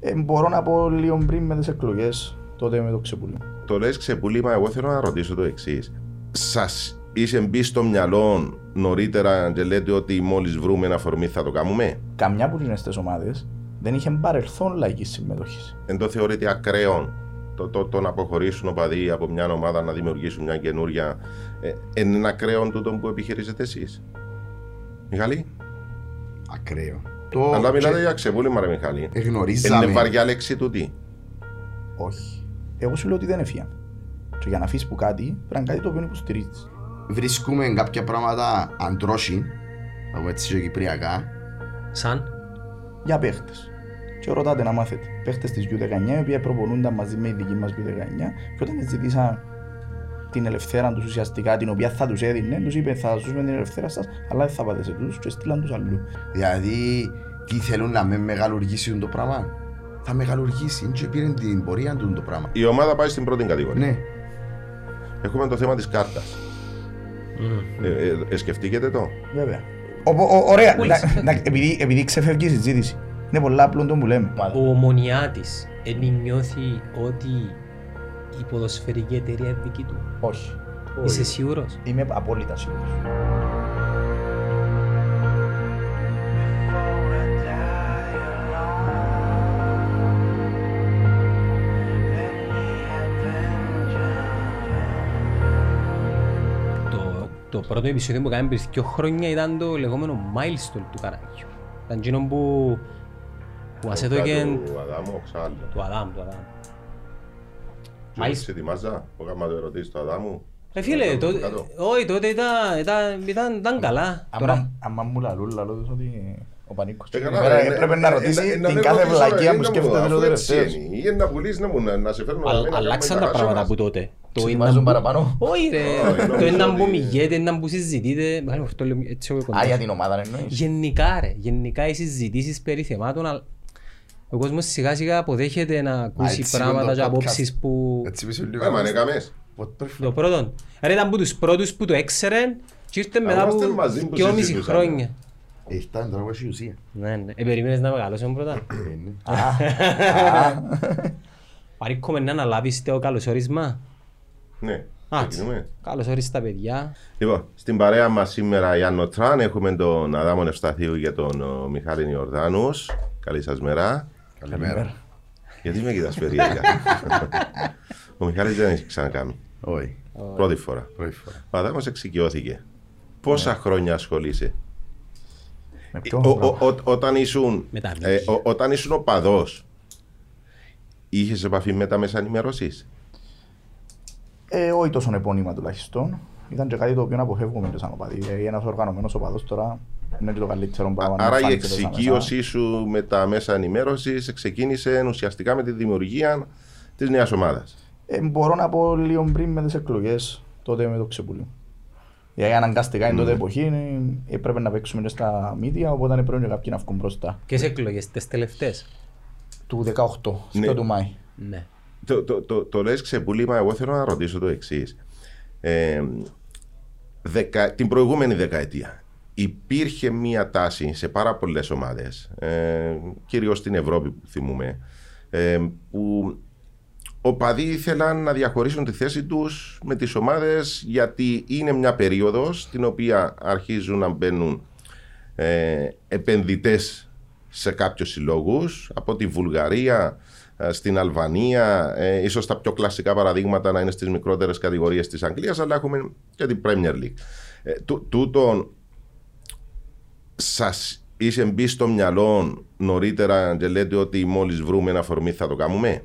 Ε, μπορώ να πω λίγο πριν με τις εκλογές, τότε με το ξεπούλημα. Το λες ξεπούλημα, εγώ θέλω να ρωτήσω το εξής. Σας είσαι μπει στο μυαλό νωρίτερα και λέτε ότι μόλις βρούμε ένα φορμή θα το κάνουμε; Καμιά που είναι στι ομάδες δεν είχε παρελθόν λαϊκής συμμετοχής. Εν το θεωρείται ακραίο το, το, το να αποχωρήσουν οπαδοί από μια ομάδα να δημιουργήσουν μια καινούρια. Ε, είναι ακραίο τούτο που επιχειρήσετε εσείς; Μιχαλή. Ακραίο. Το... Αλλά μιλάτε για ξεπούλημα, ρε Μιχαλή. Εγνωρίζαμε. Είναι βαριά λέξη τούτη. Όχι. Εγώ σου λέω ότι δεν έφυγα. Και για να αφήσεις που κάτι, πρέπει να είναι κάτι το οποίο υποστηρίζει. Βρίσκουμε κάποια πράγματα αντρόσι, να πούμε έτσι και κυπριακά. Σαν; Για παίχτες. Και ρωτάτε να μάθετε. Παίχτες της U19, οι οποίοι προπονούνταν μαζί με η δική μας U19, και όταν ζητήσαν την ελευθέρα τους ουσιαστικά, την οποία θα τους έδινε, τους είπε θα ζούμε την ελευθέρα σας, αλλά δεν θα πάτε σε του και στείλαν τους αλλού. Δηλαδή, τι θέλουν να με μεγαλουργήσουν το πράγμα; Θα μεγαλουργήσει, και πήρε την πορεία του το πράγμα. Η ομάδα πάει στην πρώτη κατηγορία. Ναι. Έχουμε το θέμα της κάρτας. Mm. Ε, ε, ε, σκεφτήκετε το; Βέβαια. Ο, ο, ωραία, να, να, επειδή, επειδή ξεφεύγει η συζήτηση. Είναι πολλά απλό το που λέμε. Ο Μονιάτης εν νιώθει ότι η ποδοσφαιρική εταιρεία είναι δική του. Όχι. Είσαι σίγουρος; Είμαι απόλυτα σίγουρος. Το, το πρώτο επεισόδιο που κάναμε πριν δύο χρόνια ήταν το λεγόμενο milestone του Καραγιού. Ήταν εκείνο που, που μας έδωκε Του Αδάμου, ξάλλο. του Αδάμ, του Αδάμ. Και Μάλιστα. σε ετοιμάζα, που έκανα το ερωτήσει του Αδάμου. Ε, φίλε, Κάτω, τότε, κάτω. όχι, τότε ήταν, ήταν, ήταν, ήταν καλά. Τώρα, Άμα, άμα μου λαλούν, λαλώ τους ότι ο Πανίκος Ε, την καλά, ημέρα ε, έπρεπε ε, να ε, ρωτήσει ε, να την με κάθε ρωτήσω, βλακία ε, που να σκέφτεται μου, ο αφού έτσι τελευταίος. είναι. Ή να πουλήσεις να μου, να- να σε φέρνω α- εμένα, αλλάξαν να τα με πράγματα χάσω από μας. τότε. Το Συμβάζουν είναι- παραπάνω. Όχι ρε, Όχι, το νομίζω είναι που ότι- μιλιέται, είναι που συζητείτε. Μάλλον αυτό λέω έτσι εγώ κοντά. Α, για την ομάδα εννοείς. Γενικά ρε, γενικά οι συζητήσεις περί θεμάτων, αλλά ο κόσμος σιγά σιγά αποδέχεται να ακούσει έτσι πράγματα είναι το και podcast. απόψεις που... Έτσι πίσω λίγο. Ε, μα είναι καμές. What the fuck; Το πρώτο. Ρε ήταν από τους πρώτους που το έξεραν και ήρθε μετά είμαστε από μαζί που δυόμιση συζητούσαμε. χρόνια. Ε, Ήταν τώρα που έχει ουσία. Ναι, ναι. Ε, περίμενες να μεγαλώσουν πρώτα. Ε, ναι. Παρήκουμε να αναλάβεις το καλωσόρισμα. Ναι, Α, ξεκινούμε. Καλώς όρισες τα παιδιά. Λοιπόν, στην παρέα μας σήμερα η Άννο Τραν έχουμε τον Αδάμο Ευσταθίου και τον ο, Μιχάλη Ιορδάνους. Καλή σας μέρα. Καλημέρα. Γιατί με κοιτάς περίεργα. ο Μιχάλης δεν έχει ξανακάνει. Όχι, Πρώτη φορά. πρώτη φορά. Ο Αδάμος εξοικειώθηκε. Πόσα χρόνια ασχολείσαι; Με Ο- ποιον ο- πράγμα. ο- Όταν ήσουν Με τα ε, ο- όταν ήσουν οπαδός είχες επαφή με τα μέσα ενημέρωσης. Ε, όχι τόσο επώνυμα τουλάχιστον. Ήταν και κάτι το οποίο αποφεύγουμε και σαν οπαδοί. Ε, Ένας οργανωμένος οπαδός τώρα είναι και το καλύτερο πράγμα. να Άρα η εμφανίζεται στα μέσα. εξοικείωσή σου με τα μέσα ενημέρωσης ξεκίνησε ουσιαστικά με τη δημιουργία της νέας ομάδας. Ε, μπορώ να πω λίγο πριν με τις εκλογές, τότε με το ξεπούλιο. Γιατί αναγκαστικά Ναι. εν τότε εποχή ε, έπρεπε να παίξουμε και στα μίδια, οπότε έπρεπε και κάποιοι να βγουν μπροστά. Ποιες εκλογές, τις τελευταίες; Του 18, Ναι. στο του Μάη. Ναι. Το, το, το, το λες ξεπούλημα, εγώ θέλω να ρωτήσω το εξής. Ε, δεκα, την προηγούμενη δεκαετία υπήρχε μία τάση σε πάρα πολλές ομάδες, ε, κυρίως στην Ευρώπη που θυμούμε, ε, που οπαδοί ήθελαν να διαχωρίσουν τη θέση τους με τις ομάδες γιατί είναι μια περίοδος στην οποία αρχίζουν να μπαίνουν ε, επενδυτές σε κάποιους συλλόγους από τη Βουλγαρία ε, στην Αλβανία ε, ίσως τα πιο κλασικά παραδείγματα να είναι στις μικρότερες κατηγορίες της Αγγλίας αλλά έχουμε και την Premier League ε, τού- τούτον σας είσαι μπει στο μυαλό νωρίτερα και λέτε ότι μόλις βρούμε ένα φορμή θα το κάνουμε;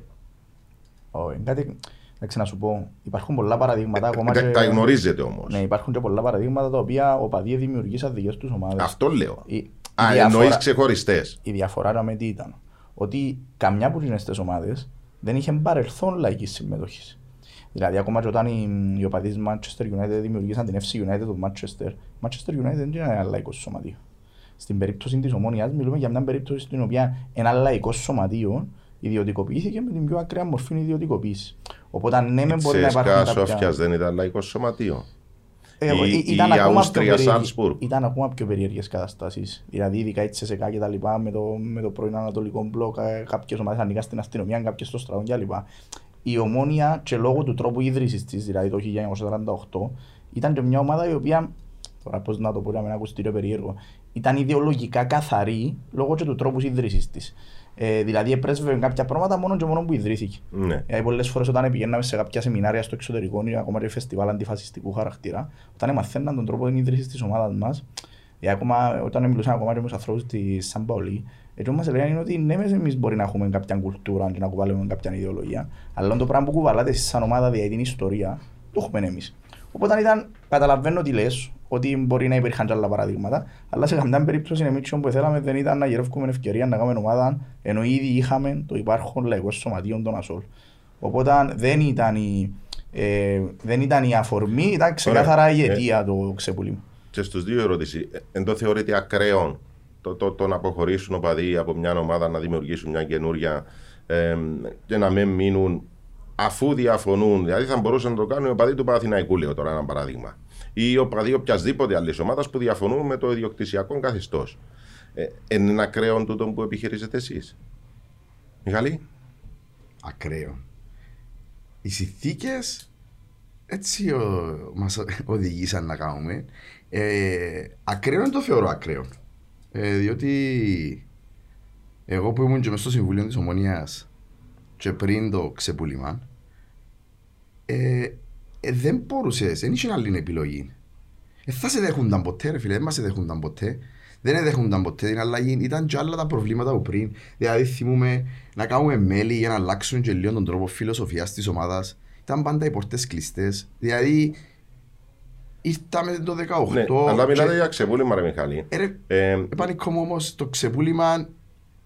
Όχι, κάτι, εντάξει να σου πω, υπάρχουν πολλά παραδείγματα ακόμα Τα- και... τα γνωρίζετε όμως Ναι, υπάρχουν και πολλά παραδείγματα τα οποία οπαδοί δημιουργήσαν δικές τους ομάδες. αυτό λέω Η, η Α, διαφορά- εννοείς ξεχωριστές η διαφορά με τι ήταν. Ότι καμιά από τις στις ομάδες δεν είχε παρελθόν λαϊκής συμμετοχής. Δηλαδή, ακόμα και όταν οι, οι οπαδοί της Manchester United δημιουργήσαν την FC United του Manchester, Manchester United δεν είναι ένα λαϊκό σωματείο. Στην περίπτωση της ομόνιας μιλούμε για μια περίπτωση στην οποία ένα λαϊκό σωματείο ιδιωτικοποιήθηκε με την πιο ακραία μορφή ιδιωτικοποίησης. Οπότε ναι, μεν μπορεί να Τσέσκα υπάρχουν Σόφιας κάποια... δεν ήταν λαϊκό σωματείο Ε, Η- ή- η ήταν ακόμα πιο Αούστρια περίεργη- Σάλτσμπουργκ. Ήταν ακόμα πιο περίεργες καταστάσεις. Δηλαδή, ειδικά η Τσεσεκά και τα λοιπά, με το, με το πρώην Ανατολικό μπλοκ, ε, κάποιες ομάδες ανήκαν στην αστυνομία, κάποιες στο στρατό και λοιπά. Η ομόνια και λόγω του τρόπου ίδρυσης της, δηλαδή το 1948, ήταν και μια ομάδα η οποία, τώρα πώς να το πω, να μην ακουστεί ρε περίεργο, ήταν ιδεολογικά καθαρή λόγω και του τρόπου ίδρυσης της. Ε, δηλαδή, επρέσβευε κάποια πράγματα μόνο και μόνο που ιδρύθηκε. Ναι. Δηλαδή, πολλές φορές όταν πηγαίναμε σε κάποια σεμινάρια στο εξωτερικό ή ακόμα και φεστιβάλ αντιφασιστικού χαρακτήρα, όταν μαθαίναν τον τρόπο ίδρυσης της ομάδας μας, ή ακόμα, όταν μιλούσαν ακόμα και με τους ανθρώπους της Σαν Παολή, έτσι όμως λέγανε είναι ότι ναι, μες εμείς μπορεί να έχουμε κάποια κουλτούρα και να κουβαλούμε κάποια ιδεολογία, αλλά το πράγμα που κουβαλάτε εσείς σαν ομάδα, δηλαδή την ιστορία, το έχουμε εμείς. Οπότε ήταν, καταλαβαίνω τι λες, ότι μπορεί να υπήρχαν και άλλα παραδείγματα, αλλά σε καμιά περίπτωση εμείς που θέλαμε δεν ήταν να γυρεύουμε ευκαιρία να κάνουμε ομάδα, ενώ ήδη είχαμε το υπάρχον λαϊκό σωματείο των ΑΣΟΛ. Οπότε δεν ήταν η, ε, δεν ήταν η αφορμή, ήταν ξεκάθαρα η Ε, αιτία το ξεπούλημα. Και στους δύο ερώτηση. Ε, Εν το θεωρείτε ακραίο το, το, το να αποχωρήσουν οπαδοί από μια ομάδα να δημιουργήσουν μια καινούρια ε, και να μην μείνουν αφού διαφωνούν. Δηλαδή θα μπορούσαν να το κάνουν οι οπαδοί του Παναθηναϊκού, λέω τώρα ένα παράδειγμα. Ή οι οπαδοί οποιασδήποτε άλλης ομάδας που διαφωνούν με το ιδιοκτησιακό καθεστώς. Ε, είναι ακραίο τούτο που επιχειρήσετε εσείς; Μιχαλή. ακραίο. Οι συνθήκες έτσι ο, μας οδηγήσαν να κάνουμε. Ε, ακραίο δεν το θεωρώ ακραίο. Ε, διότι εγώ που ήμουν και μες στο Συμβουλίο της Ομονίας και πριν το ξεπούλημα ε, ε, δεν μπορούσες, δεν είχε άλλη επιλογή. Ε, θα σε δέχονταν ποτέ ρε φίλε, δεν μας σε δέχονταν ποτέ. Δεν δέχονταν ποτέ την αλλαγή. Ήταν και άλλα τα προβλήματα από πριν. Δηλαδή θυμούμε να κάνουμε μέλη για να αλλάξουν και λίγο τον τρόπο φιλοσοφίας της ομάδας. Ήταν πάντα οι πορτές κλειστές. Δηλαδή ήρθαμε το 18. Ναι, αλλά μιλάτε και- για ξεπούλημα, ρε Μιχαλή. Ε, ρε, Ε, Επανήκομαι όμως το ξεπούλημα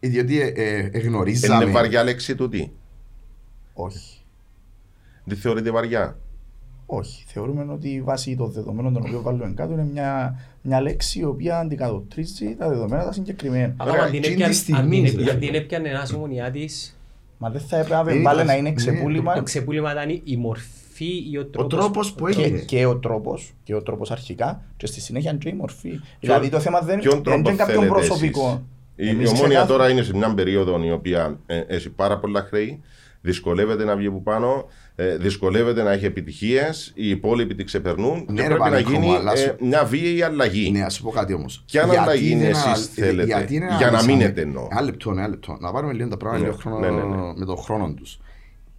διότι ε, ε, ε, γνωρίζαμε. είναι βαριά λέξη τούτη. Όχι. Δεν θεωρείτε βαριά; Όχι. Θεωρούμε ότι βάσει των δεδομένων των οποίων βάλουμε κάτω είναι μια, μια λέξη η οποία αντικατοπτρίζει τα δεδομένα τα συγκεκριμένα. Αλλά Ωραία, αν την εκείνη έπιανε- τη στιγμή, αν την ρε έπιανε- αν φίλε. την έπιανε ένας ομονιάτης, Μα δεν θα έπρεπε Είναι πάλι το- να είναι ναι, ξεπούλημα το ξεπούλημα ήταν η μορφή ή ο Ο τρόπος... τρόπος που και, έγινε. και ο τρόπος, και ο τρόπος αρχικά και στη συνέχεια και η μορφή. δηλαδή το θέμα δεν, ποιον δεν τρόπο είναι κάποιον θέλετε προσωπικό. εσείς; Η, Εμείς η ομόνια ξεκάθαρα- τώρα είναι σε μια περίοδο η οποία ε, έχει πάρα πολλά χρέη, δυσκολεύεται να βγει από πάνω, ε, δυσκολεύεται να έχει επιτυχίες, οι υπόλοιποι τη ξεπερνούν Ναι, και ρε, πρέπει να Πανίκο μου, γίνει αλλά ε, σου- μια βίαιη αλλαγή. Ναι, να σου πω κάτι όμως. Ποια Γιατί αλλαγή δεν εσείς ανα- θέλετε, γιατί δεν για να αναλύσαμε- μείνετε εννοώ. Ένα λεπτό, ένα λεπτό. Να πάρουμε λίγο τα πράγματα Ναι, λίγο χρόνο- ναι, ναι, ναι. με τον χρόνο τους.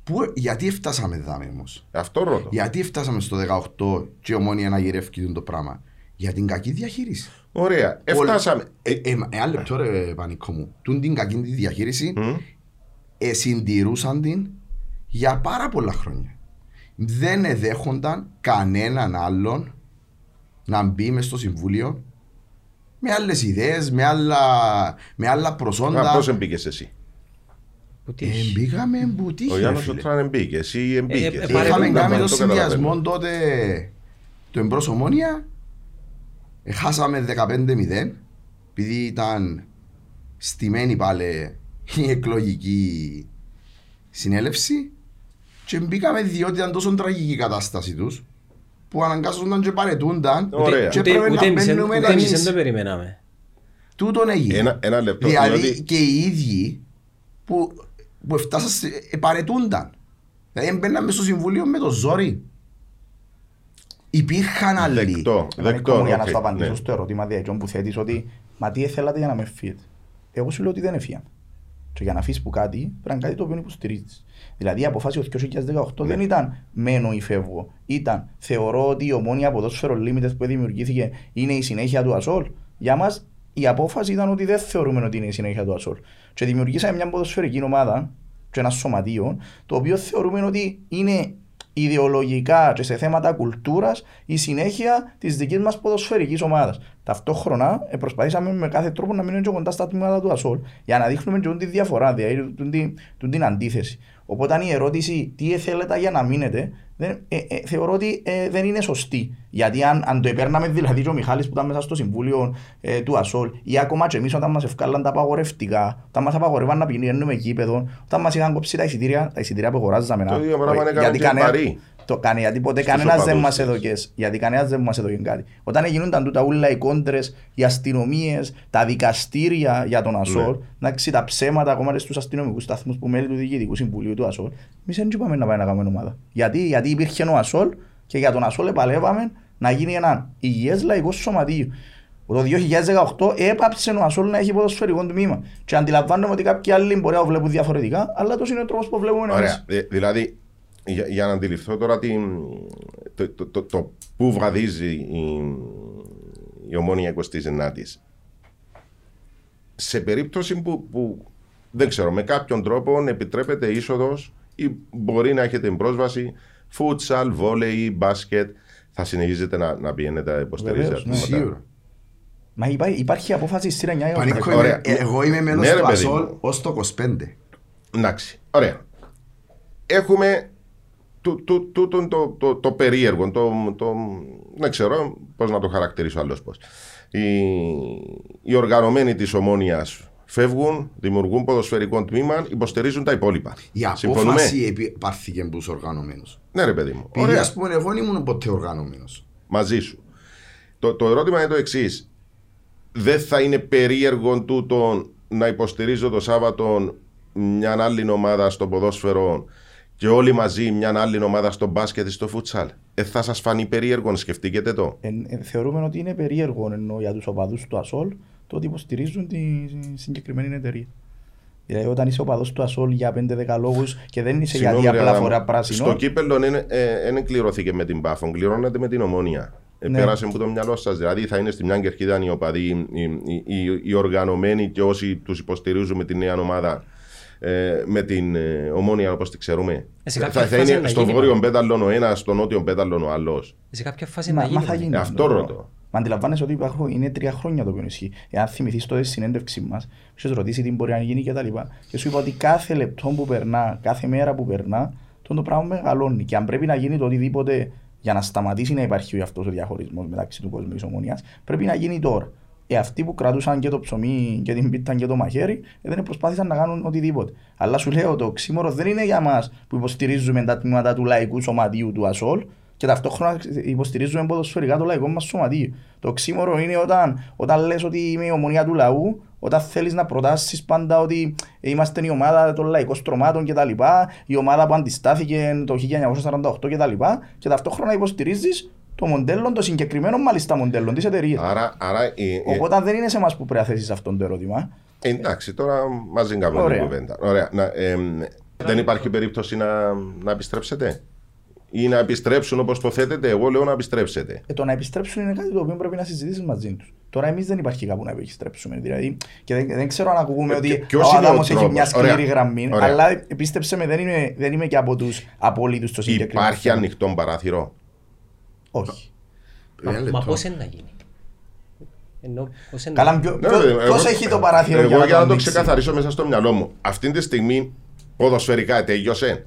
Πού, γιατί φτάσαμε δάμε όμως; Αυτό ρωτώ. Γιατί φτάσαμε στο 18 και η ομόνια να γυρεύει το πράγμα; Για την κακή διαχείριση. Ωραία. Εφτάσαμε. Ε, ε, ε, ένα λεπτό ρε πανικό μου. Τούν την κακή τη διαχείριση Μμ. ε, συντηρούσαν την για πάρα πολλά χρόνια. Δεν εδέχονταν κανέναν άλλον να μπει μες στο συμβούλιο με άλλες ιδέες, με άλλα, με άλλα προσόντα. Πώ εμπήκε εσύ; Που τι Ε, έχει. μπήκαμε μπουτίχη, Ο ρε Γιάννη φίλε. Τραν εμπήκε. Εσύ Ε, εμπήκε. ε, Είχαμε παρεμβαίνουν κάνει το το συνδυασμό τότε του εμπρός ομόνια. Ε, Χάσαμε 15-0 επειδή ήταν στημένη πάλι η εκλογική συνέλευση και μπήκαμε διότι ήταν τόσο τραγική η κατάσταση τους που αναγκάζονταν και παρετούνταν Ωραία. και Ούτε- έπρεπε ούτε να εμείς δεν- μπαίνουμε ούτε εμείς δεν εμείς. το περιμέναμε. Τούτον έγινε. Ένα, ένα λεπτό. Δηλαδή διότι- και οι ίδιοι που, που φτάσαν σε- ε, παρετούνταν. Δηλαδή έμπαιναν μες στο συμβούλιο με το ζόρι. Υπήρχαν άλλοι. Δεκτό. Πανίκο Δεκτό. μου, για να οκ, σου απαντήσω ναι. στο ερώτημα διαιτών που θέτεις ότι μα τι θέλατε για να με φύγετε. Εγώ σου λέω ότι δεν έφυγαν. Και για να φύγεις που κάτι, πρέπει να είναι κάτι το οποίο υποστηρίζεις. Δηλαδή η αποφάση του 2018 Ναι. δεν ήταν μένω ή φεύγω. Ήταν θεωρώ ότι η Ομόνοια ποδόσφαιρο Limited που δημιουργήθηκε είναι η συνέχεια του ΑΣΟΛ. Για μας η απόφαση ήταν ότι δεν θεωρούμε ότι είναι η συνέχεια του ΑΣΟΛ. Και δημιουργήσαμε μια ποδοσφαιρική ομάδα και ένα σωματείο το οποίο θεωρούμε ότι είναι ιδεολογικά και σε θέματα κουλτούρας η συνέχεια της δικής μας ποδοσφαιρικής ομάδας. Ταυτόχρονα ε, προσπαθήσαμε με κάθε τρόπο να μείνουμε και κοντά στα τμήματα του ΑΣΟΛ για να δείχνουμε και τη διαφορά, δηλαδή τούτη- τούτη- τούτη την αντίθεση. Οπότε η ερώτηση τι θέλετε για να μείνετε, δεν, ε, ε, θεωρώ ότι ε, δεν είναι σωστή. Γιατί αν, αν το επέρναμε δηλαδή και ο Μιχάλης που ήταν μέσα στο συμβούλιο ε, του ΑΣΟΛ ή ακόμα και εμείς όταν μας ευκάλαν τα απαγορευτικά, όταν μας απαγορεύαν να πηγαίνουμε γήπεδο, όταν μας είχαν κόψει τα εισιτήρια, τα εισιτήρια που αγοράζαμε. Το να- ίδιο πράγμα όχι, έκανε γιατί και η κανένα- Παρή. Το κάνει, γιατί ποτέ Στους κανένας δεν οπαδούς μας της. έδωκες, γιατί κανένας δεν μας έδωκε κάτι. Όταν γίνονταν τούτα ούλα οι κόντρες, οι αστυνομίες, τα δικαστήρια για τον ΑΣΟΛ, εντάξει, τα ψέματα ακόμα και στους αστυνομικούς σταθμούς που μέλη του Διοικητικού Συμβουλίου του ΑΣΟΛ, εμείς δεν είπαμε να πάμε να κάνουμε ομάδα. Γιατί, γιατί υπήρχε ο ΑΣΟΛ και για τον ΑΣΟΛ επαλεύαμε να γίνει ένα υγιές λαϊκός σωματείο. Το 2018 έπαψε ο Ασόλ να έχει ποδοσφαιρικό τμήμα. Και αντιλαμβάνομαι ότι κάποιοι άλλοι μπορεί να το βλέπουν διαφορετικά, αλλά το είναι ο τρόπος που βλέπουμε εμείς. Ωραία. Ε, δηλαδή, για, για να αντιληφθώ τώρα την, το, το, το, το πού βραδίζει η, η ομόνια 29ης. Σε περίπτωση που, που δεν ξέρω, με κάποιον τρόπο επιτρέπεται είσοδος ή μπορεί να έχετε πρόσβαση φούτσαλ, βόλεϊ, μπάσκετ, θα συνεχίζετε να, να πηγαίνετε να υποστηρίζετε. Βεβαίως, ναι. αυτά. Σίγουρα. Μα υπά- υπάρχει απόφαση στη Ρανιά. Πανίκο, Ωραία. είμαι- εγώ είμαι μέλος Ναι, ρε, του παιδί ΑΣΟΛ μου. ως το 25. Εντάξει, ωραία. Έχουμε τού- τού- τούτον το, το, το, περίεργο, το, το, δεν ξέρω πώς να το χαρακτηρίσω αλλιώς πώς. Οι, οι οργανωμένοι της ομόνιας φεύγουν, δημιουργούν ποδοσφαιρικό τμήμα, υποστηρίζουν τα υπόλοιπα. Η Συμφωνούμε; απόφαση επί- πάρθηκε από τους οργανωμένους. Ναι ρε παιδί μου. Επειδή Ωραία. ας πούμε εγώ δεν ήμουν ποτέ οργανωμένος. μαζί σου. Το, το ερώτημα είναι το εξής. Δεν θα είναι περίεργο τούτο να υποστηρίζω το Σάββατο μια άλλη ομάδα στο ποδόσφαιρο και όλοι μαζί μια άλλη ομάδα στο μπάσκετ ή στο φούτσαλ. Ε, θα σας φανεί περίεργο, σκεφτείτε το; Εν- εν- θεωρούμε ότι είναι περίεργο ενώ για τους οπαδούς του ΑΣΟΛ το ότι υποστηρίζουν τη συγκεκριμένη εταιρεία. Δηλαδή όταν είσαι οπαδός του ΑΣΟΛ για 5-10 λόγους και δεν είσαι γιατί Συγγνώμη, απλά ρε, φορά Αδάμο. πράσινο. Στο κύπελο δεν ε, ε, κληρώθηκε με την Πάφων, κληρώνεται με την Ομόνια. Ε, Ναι. Πέρασε από το μυαλό σας. Δηλαδή θα είναι στη μια κερκίδα οι οπαδοί, οι, οι, οι, οι οργανωμένοι και όσοι τους υποστηρίζουν με τη νέα ομάδα. Ε, με την ε, ομόνια όπως τη ξέρουμε. Ε, σε θα, κάποια θα φάση είναι να στο γίνει, βόρειο μα. πέταλο ο ένας, στο νότιο πέταλο ο άλλο. Σε κάποια φάση Μα, να μα γίνει. θα μα. γίνει. Ε, αυτό το ρωτώ. πράγμα. Μα αντιλαμβάνεσαι ότι υπάρχουν, είναι τρία χρόνια το οποίο ισχύει. Εάν θυμηθείς τότε στη συνέντευξη μας, σου ρωτήσει τι μπορεί να γίνει και τα λοιπά. Και σου είπα ότι κάθε λεπτό που περνά, κάθε μέρα που περνά, το, το πράγμα μεγαλώνει. Και αν πρέπει να γίνει το οτιδήποτε για να σταματήσει να υπάρχει αυτό ο διαχωρισμός μεταξύ του κόσμου και της ομονία, πρέπει να γίνει τώρα. Ε, αυτοί που κρατούσαν και το ψωμί και την πίτα και το μαχαίρι, ε, δεν προσπάθησαν να κάνουν οτιδήποτε. Αλλά σου λέω το οξύμορο δεν είναι για μας που υποστηρίζουμε τα τμήματα του λαϊκού σωματείου του ΑΣΟΛ και ταυτόχρονα υποστηρίζουμε ποδοσφαιρικά το λαϊκό μας σωματείο. Το οξύμορο είναι όταν, όταν λες ότι είμαι η ομονία του λαού, όταν θέλεις να προτάσεις πάντα ότι είμαστε η ομάδα των λαϊκών στρωμάτων κτλ. Η ομάδα που αντιστάθηκε το 1948 κτλ. Και ταυτόχρονα υποστηρίζεις το μοντέλο, το συγκεκριμένο μάλιστα μοντέλο της εταιρείας. Άρα, άρα ε, ε, Οπότε δεν είναι σε εμάς που πρέπει να θέσεις αυτό το ερώτημα. εντάξει, τώρα μαζί κάνουμε την Ωραία. κουβέντα. Ωραία. Να, ε, δεν υπάρχει περίπτωση να, να επιστρέψετε; Ή να επιστρέψουν όπως το θέτετε; Εγώ λέω να επιστρέψετε. Ε, το να επιστρέψουν είναι κάτι το οποίο πρέπει να συζητήσεις μαζί τους. Τώρα εμείς δεν υπάρχει κάπου να επιστρέψουμε. Δηλαδή, και δεν, δεν ξέρω αν ακούμε Ε, ότι ποιο- ποιος ο είναι ο Αδάμος έχει τρόπος. μια σκληρή Ωραία. γραμμή. Ωραία. Αλλά πίστεψε με, δεν είμαι, δεν είμαι και από τους απόλυτου στο συγκεκριμένο. Υπάρχει θέμα. ανοιχτό παράθυρο; Όχι. Ένα Μα λεπτό. πώς είναι να γίνει; Ενώ πώς είναι Καλά, να ποιο, Ναι, ποιο, βέβαια, ποιος εγώ- έχει το παράθυρο εγώ για να για να το ανοίξει; ξεκαθαρίσω μέσα στο μυαλό μου. Αυτή τη στιγμή ποδοσφαιρικά τέλειωσε.